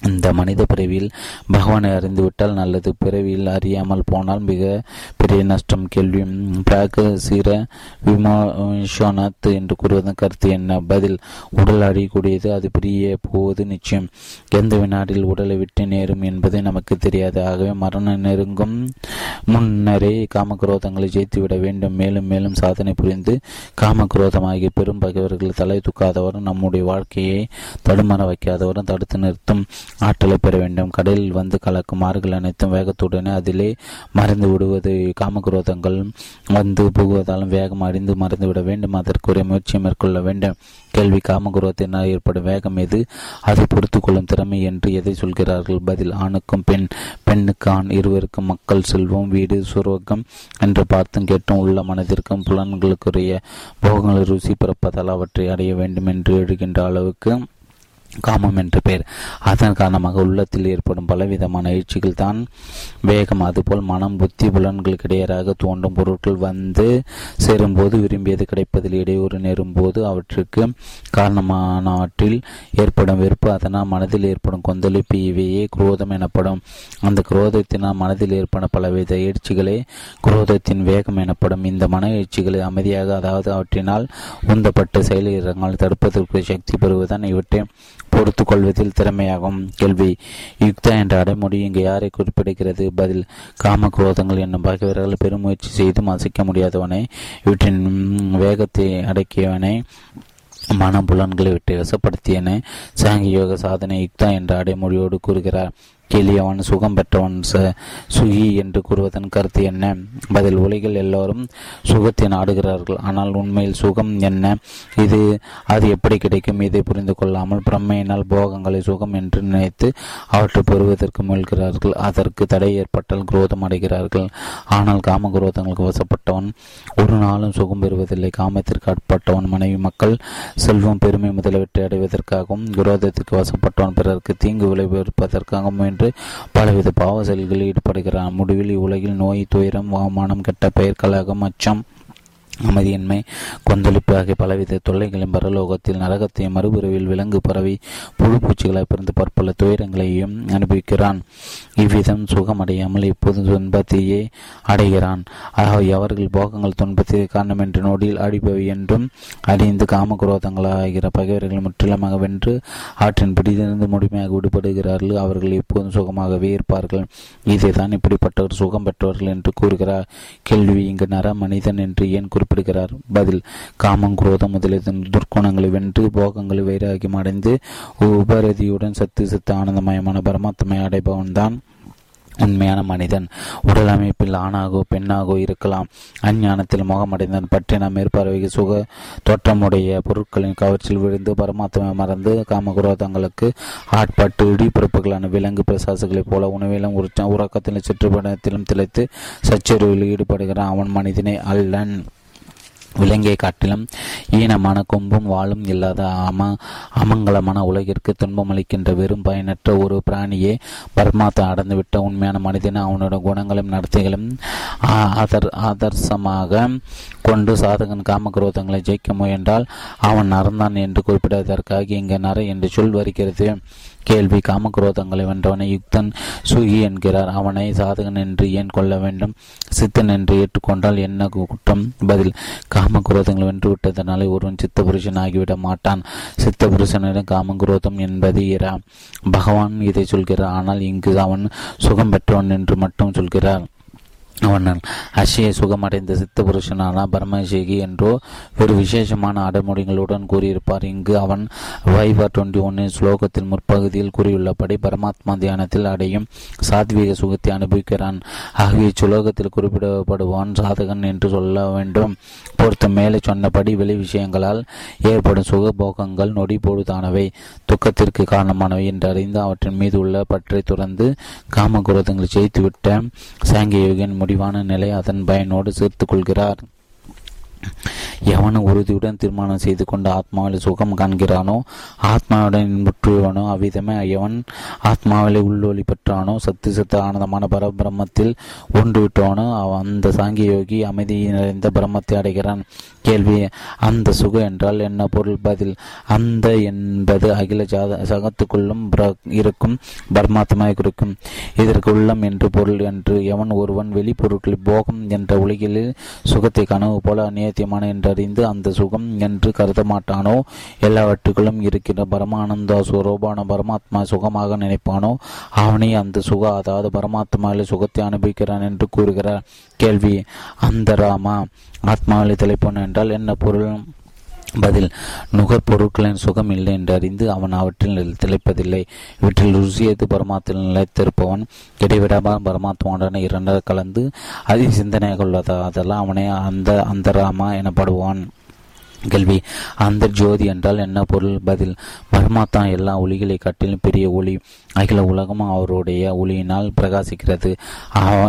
இந்த மனித பிறவியில் பகவானை அறிந்துவிட்டால் நல்லது. பிறவியில் அறியாமல் போனால் மிக பெரிய நஷ்டம் கேள்வி. பிராக சீர விமோஷனாத் என்று கூறுவதன் கருத்து என்ன? பதில் உடல் அழியக்கூடியது அது பிரிய போவது நிச்சயம். எந்த வினாடியில் உடலை விட்டு நேரும் என்பது நமக்கு தெரியாது. ஆகவே மரணம் நெருங்கும் முன்னரே காமக்ரோதங்களை ஜெயித்துவிட வேண்டும். மேலும் மேலும் சாதனை புரிந்து காமக்ரோதமாகிய பெரும் பகைவர்கள் தலை தூக்காதவரும் நம்முடைய வாழ்க்கையை தடுமாற வைக்காதவரும் தடுத்து நிறுத்தும். ஆற்றலை பெற வேண்டும். கடலில் வந்து கலக்கும் ஆறுகள் அனைத்தும் வேகத்துடனே அதிலே மறைந்து விடுவது. காமக்ரோதங்கள் வந்து புகுவதாலும் வேகம் அறிந்து மறைந்து விட வேண்டும். அதற்குரிய முயற்சியை மேற்கொள்ள வேண்டும். கேள்வி காமகுரோத்தினால் ஏற்படும் வேகம் எது? அதை பொறுத்து கொள்ளும் திறமை என்று எதை சொல்கிறார்கள்? பதில் ஆணுக்கும் பெண் பெண்ணுக்கு ஆண் இருவருக்கும் மக்கள் செல்வம் வீடு சுரோகம் என்று பார்த்தும் கேட்டும் உள்ள மனதிற்கும் புலன்களுக்குரிய போகங்களை ருசி பிறப்பதால் அவற்றை அடைய வேண்டும் என்று எழுகின்ற அளவுக்கு காமம் என்று பெயர். அதன் காரணமாக உள்ளத்தில் ஏற்படும் பலவிதமான எழுச்சிகள் தான் வேகம். அதுபோல் மனம் புத்தி புலன்களுக்கு இடையராக தோன்றும் பொருட்கள் வந்து சேரும்போது விரும்பியது கிடைப்பதில் இடையூறு நேரும்போது அவற்றுக்கு காரணமானவற்றில் ஏற்படும் வெறுப்பு அதனால் மனதில் ஏற்படும் கொந்தளிப்பு இவையே குரோதம் எனப்படும். அந்த குரோதத்தினால் மனதில் ஏற்படும் பலவித எழுச்சிகளே குரோதத்தின் வேகம் எனப்படும். இந்த மன எழுச்சிகளை அமைதியாக அதாவது அவற்றினால் உந்தப்பட்ட செயலிறங்கள் தடுப்பதற்கு சக்தி பெறுவதுதான் இவற்றை பொறுத்து கொள்வதில் திறமையாகும். கேள்வி. யுக்தா என்ற அடைமொழி இங்கு யாரை குறிப்பிடுகிறது? பதில். காம குரோதங்கள் என்னும் பகைவர்கள் பெருமுயற்சி செய்தும் அசைக்க முடியாதவனை. இவற்றின் வேகத்தை அடக்கியவனை. மன புலன்களை விட்டு வசப்படுத்தியன சாங்கி யோக சாதனை யுக்தா என்ற அடைமொழியோடு கூறுகிறார். எளியவன் சுகம் பெற்றவன் ச சுகி என்று கூறுவதன் கருத்து என்ன? பதில் உலகில் எல்லோரும் சுகத்தை நாடுகிறார்கள். ஆனால் உண்மையில் சுகம் என்ன? இது அது எப்படி கிடைக்கும்? இதை புரிந்து கொள்ளாமல் பிரம்மையினால் போகங்களை சுகம் என்று நினைத்து அவற்றை பெறுவதற்கு முயல்கிறார்கள். அதற்கு தடை ஏற்பட்டால் குரோதம் அடைகிறார்கள். ஆனால் காம குரோதங்களுக்கு வசப்பட்டவன் ஒரு நாளும் சுகம் பெறுவதில்லை. காமத்திற்கு ஆட்பட்டவன் மனைவி மக்கள் செல்வம் பெருமை முதலியவற்றை அடைவதற்காகவும் குரோதத்திற்கு வசப்பட்டவன் பிறருக்கு தீங்கு விளைவிப்பதற்காகவும் முயன்று பலவித பாவ செயல்களில் ஈடுபடுகிறான். முடிவில் இவ்வுலகில் நோய் துயரம் அவமானம் கெட்ட பெயர் கழகம் அச்சம் அமைதியின்மை கொந்தளிப்பு ஆகிய பலவித தொல்லைகளையும் பரலோகத்தில் நரகத்தையும் மறுபிறவில் விலங்கு பறவை புழு பூச்சிகளாய் பிறந்து பற்பல துயரங்களையும் அனுபவிக்கிறான். இவ்விதம் சுகமடையாமல் இப்போது துன்பத்தையே அடைகிறான். அவர்கள் போகங்கள் துன்பத்திற்கு காரணம் என்ற நொடியில் அடிபவை என்றும் அறிந்து காமகுரோதங்களாகிற பகைவர்கள் முற்றிலுமாக வென்று ஆற்றின் பிடித்திருந்து முழுமையாக விடுபடுகிறார்கள். அவர்கள் எப்போதும் சுகமாகவே இருப்பார்கள். இதைதான் இப்படிப்பட்டவர் சுகம் பெற்றவர்கள் என்று கூறுகிறார். கேள்வி இங்கு நர மனிதன் என்று ஏன் குறிப்பிடுகிறார். பதில் காமம் குரோதம் முதலிய துர்க்குணங்களை வென்று போகங்களை வைராகியம் அடைந்து உபரதியுடன் சத்து சத்து ஆனந்தமயமான பரமாத்மை அடைபவன் தான் உண்மையான மனிதன். உடல் அமைப்பில் ஆணாகோ பெண்ணாகோ இருக்கலாம். அஞ்ஞானத்தில் முகமடைந்தன் பற்றின மேற்பார்வைக்கு சுக தோற்றமுடைய பொருட்களின் கவர்ச்சியில் விழுந்து பரமாத்மா மறந்து காமகுரோதங்களுக்கு ஆட்பட்டு இடிப்பிறப்புகளான விலங்கு பிரசாசுகளைப் போல உணவிலும் உறக்கத்திலும் சுற்றுப்படத்திலும் திளைத்து சச்சரிவில் ஈடுபடுகிறான். அவன் மனிதனை அல்லன். விலங்கை காட்டிலும் ஈனமான கொம்பும் வாழும் இல்லாத அம அமங்கலமான உலகிற்கு துன்பமளிக்கின்ற வெறும் பயனற்ற ஒரு பிராணியே பர்மாத்தை அடந்துவிட்ட உண்மையான மனிதன். அவனோட குணங்களும் நடத்தைகளும் ஆதர் ஆதர்சமாக கொண்டு சாதகன் காமக்ரோதங்களை ஜெயிக்க முயன்றால் அவன் நறந்தான் என்று குறிப்பிடுவதற்காக இங்கு நர என்று சொல் வருகிறது. கேள்வி காமக்ரோதங்களை வென்றவனை யுக்தன் சுகி என்கிறார். அவனை சாதகன் என்று ஏன் கொள்ள வேண்டும்? சித்தன் என்று ஏற்றுக்கொண்டால் என்ன குற்றம்? பதில் காமக்ரோதங்களை வென்றுவிட்டதனாலே ஒருவன் சித்த புருஷன் ஆகிவிட மாட்டான். சித்த புருஷனிடம் காமக்ரோதம் என்பது இரா. பகவான் இதை சொல்கிறார். ஆனால் இங்கு அவன் சுகம் பெற்றவன் என்று மட்டும் சொல்கிறார். அவன் அஷய சுகமடைந்த சித்த புருஷனான பரமசேகி என்றோ ஒரு விசேஷமான அடைமொழிகளுடன் கூறியிருப்பார். இங்கு அவன் வைபர் டுவெண்ட்டி ஒன்னின் ஸ்லோகத்தின் முற்பகுதியில் கூறியுள்ளபடி பரமாத்மா தியானத்தில் அடையும் சாத்வீக சுகத்தை அனுபவிக்கிறான். ஆகிய சுலோகத்தில் குறிப்பிடப்படுவான் சாதகன் என்று சொல்ல வேண்டும். பொறுத்த மேலே சொன்னபடி வெளி விஷயங்களால் ஏற்படும் சுகபோகங்கள் நொடி பொழுதானவை துக்கத்திற்கு காரணமானவை என்று அறிந்து அவற்றின் மீது உள்ள பற்றை துறந்து காமகுரதங்களை ஜெயித்துவிட்ட சாங்கியோகின் முடிவான நிலை அதன் பயனோடு சேர்த்துக் கொள்கிறார் எவன் உறுதியுடன் தீர்மானம் செய்து கொண்டு ஆத்மாவில் சுகம் காண்கிறானோ ஆத்மாவுடன் இன்புற்றுவானோ அவ்விதமே எவன் ஆத்மாவில் உள்ளொலி பெற்றானோ சத்து சத்து ஆனந்தமான பரபிரம்மத்தில் ஒன்று விட்டானோ அந்த சாங்கிய யோகி அமைதி நிறைந்த பிரம்மத்தை அடைகிறான். கேள்வி அந்த சுக என்றால் என்ன பொருள்? பதில் அந்த என்பது அகில ஜாத சகத்துக்குள்ளும் இருக்கும் பரமாத்மாவை குறிக்கும். இதற்கு உள்ளம் என்று பொருள் என்று எவன் ஒருவன் வெளிப்பொருட்கள் போகம் என்ற உலகில் சுகத்தை கனவு போல அநியத்தியமான என்றறிந்து அந்த சுகம் என்று கருத மாட்டானோ? எல்லாவற்றுக்களும் இருக்கிற பரமானந்த சுரூபான பரமாத்மா சுகமாக நினைப்பானோ? அவனே அந்த சுக அதாவது பரமாத்மாவில் சுகத்தை அனுபவிக்கிறான் என்று கூறுகிறார். கேள்வி அந்த ராமா ஆத்மாவில் தலைப்பன் என்றால் என்ன பொருள்? பதில் நுகர்பொருட்களின் சுகம் இல்லை என்று அறிந்து அவன் அவற்றில் திளைப்பதில்லை. இவற்றில் ருசியது பரமாத்தில் நிலைத்திருப்பவன் இடைவிடாமல் பரமாத்மாவுடன் இரண்டாக கலந்து அதி சிந்தனையாக உள்ளதா அதெல்லாம் அவனை அந்த அந்தராமா எனப்படுவான். கேள்வி. அந்த ஜோதி என்றால் என்ன பொருள்? பதில் பரமாத்மா எல்லா ஒளிகளை காட்டிலும் பெரிய ஒளி. அகில உலகமும் அவருடைய ஒளியினால் பிரகாசிக்கிறது.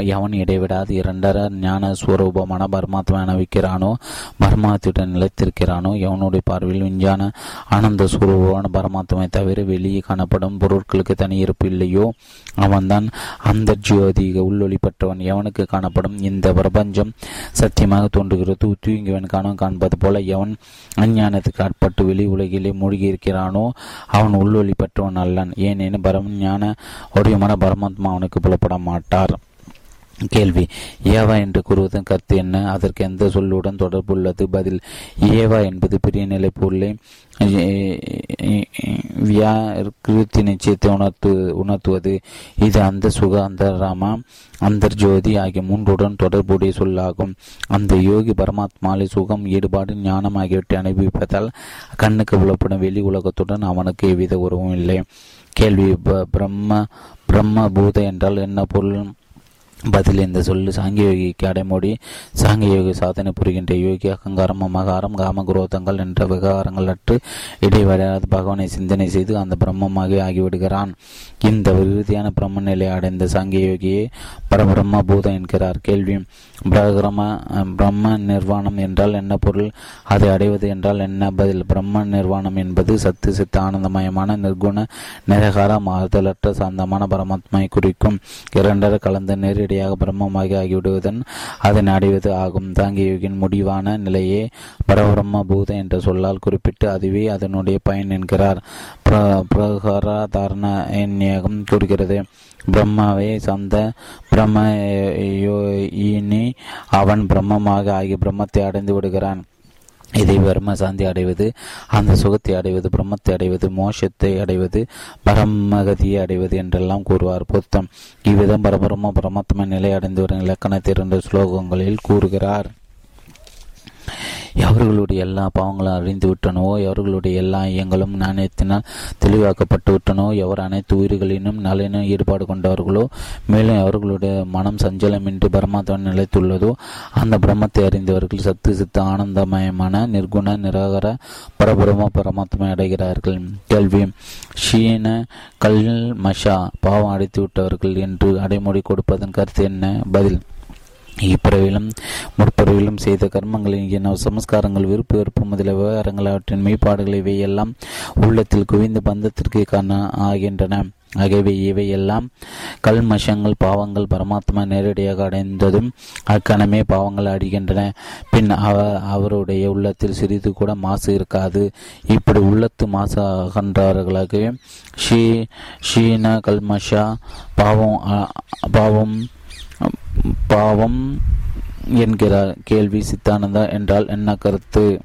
எவன் இடைவிடாது? இரண்டர ஞான ஸ்வரூபமான பரமாத்மா அனுபவிக்கிறானோ பரமாத்துடன் நிலைத்திருக்கிறானோ? எவனுடைய பார்வையில் விஞ்ஞான ஆனந்த ஸ்வரூபமான பரமாத்மை தவிர வெளியே காணப்படும் பொருட்களுக்கு தனி இருப்பு இல்லையோ? அவன்தான் அந்த ஜோதி. உள்ளொளிப்பட்டவன் எவனுக்கு காணப்படும்? இந்த பிரபஞ்சம் சத்தியமாக தோன்றுகிறது. தூங்கியவன் காணும் காண்பது போல எவன் அஞ்ஞானத்துக்கு ஆட்பட்டு வெளி உலகிலே மூழ்கி இருக்கிறானோ அவன் உள்ளொளி பெற்றவன் அல்லன். ஏனெனும் பரமஞான ஒடியமான பரமாத்மா அவனுக்கு புலப்பட மாட்டார். கேள்வி. ஏவா என்று கூறுவதன் கருத்து என்ன? அதற்கு எந்த சொல்லுடன் தொடர்புள்ளது பதில் ஏவா என்பது பெரிய நிலை பொருளை வியாக்கிருத்தி நிச்சயத்தை உணர்த்து உணர்த்துவது. இது அந்த சுக அந்தராமா அந்தர்ஜோதி ஆகிய மூன்றுடன் தொடர்புடைய சொல்லாகும். அந்த யோகி பரமாத்மாலை சுகம் ஈடுபாடு ஞானம் ஆகியவற்றை அனுபவிப்பதால் கண்ணுக்கு புலப்படும் வெளி உலகத்துடன் அவனுக்கு எவ்வித உறவும் இல்லை. கேள்வி பிரம்ம பிரம்ம பூத என்றால் என்ன பொருள்? பதில் இந்த சொல்லு சாங்கிய யோகிக்கு அடைமொழி சாங்கிய யோகி சாதனை புரிகின்ற யோகி அகங்காரம் மகாரம் காம குரோதங்கள் என்ற விவகாரங்கள் அற்று இடைவெளியாத பகவானை சிந்தனை செய்து அந்த பிரம்மமாக ஆகிவிடுகிறான். இந்த விருதியான பிரம்ம நிலை அடைந்த சாங்கிய யோகியே பரபிரம்ம பூதம் என்கிறார். கேள்வி பிரகிரம பிரம்ம நிர்வாணம் என்றால் என்ன பொருள்? அதை அடைவது என்றால் என்ன பதில்? பிரம்ம நிர்வாணம் என்பது சத்து சித்த ஆனந்தமயமான நிர்குண நிரகார மாறுதலற்ற சாந்தமான பரமாத்மாவை குறிக்கும். இரண்டர கலந்த நேரடியாக பிரம்மமாகி ஆகிவிடுவதன் அதனை அடைவது ஆகும். தாங்கியோகின் முடிவான நிலையே பரபிரம்ம பூத என்ற சொல்லால் குறிப்பிட்டு அதுவே அதனுடைய பயன் என்கிறார். பிரகராதாரண கூறுகிறது. பிரம்மாவை சந்த பிரம்ம யோயினி அவன் பிரம்மமாக ஆகி பிரம்மத்தை அடைந்து விடுகிறான். இதை பிரம்ம சாந்தி அடைவது அந்த சுகத்தை அடைவது பிரம்மத்தை அடைவது மோஷத்தை அடைவது பரமகதியை அடைவது என்றெல்லாம் கூறுவார் புத்தம். இவ்விதம் பரபரம பரமாத்ம நிலை அடைந்து வரும் இலக்கணத்தை இரண்டு ஸ்லோகங்களில் கூறுகிறார். எவர்களுடைய எல்லா பாவங்களும் அறிந்து விட்டனவோ எவர்களுடைய எல்லா ஐயங்களும் நாணயத்தினால் தெளிவாக்கப்பட்டு விட்டனோ எவர் அனைத்து உயிர்களினும் நலனும் ஈடுபாடு கொண்டவர்களோ மேலும் எவர்களுடைய மனம் சஞ்சலமின்றி பரமாத்மன் நிலைத்துள்ளதோ அந்த பிரம்மத்தை அறிந்தவர்கள் சத்து சித்த ஆனந்தமயமான நிர்குண நிராகர பரபரம பரமாத்மை அடைகிறார்கள். கேள்வி ஷீன கல் மஷா பாவம் அடைத்து விட்டவர்கள் என்று அடைமொழி கொடுப்பதன் கருத்து என்ன? பதில் இப்பிறவிலும் முற்பிறவிலும் செய்த கர்மங்களின் என சமஸ்காரங்கள் விருப்பு வெறுப்பு முதலிய விவகாரங்கள் அவற்றின் மெய்ப்பாடுகள் இவையெல்லாம் உள்ளத்தில் குவிந்து பந்தத்திற்கு காண ஆகின்றன. ஆகவே இவையெல்லாம் கல்மஷங்கள் பாவங்கள் பரமாத்மா நேரடியாக அடைந்ததும் அக்கணமே பாவங்கள் அடிகின்றன. பின் அவ அவருடைய உள்ளத்தில் சிறிது கூட மாசு இருக்காது. இப்படி உள்ளத்து மாசு அகன்றார்களாகவே ஷீ ஷீன கல்மஷா பாவம் பாவம் பாவம் என்கிறார் கேள்வி சித்தானந்தா என்றால் என்ன கருத்து?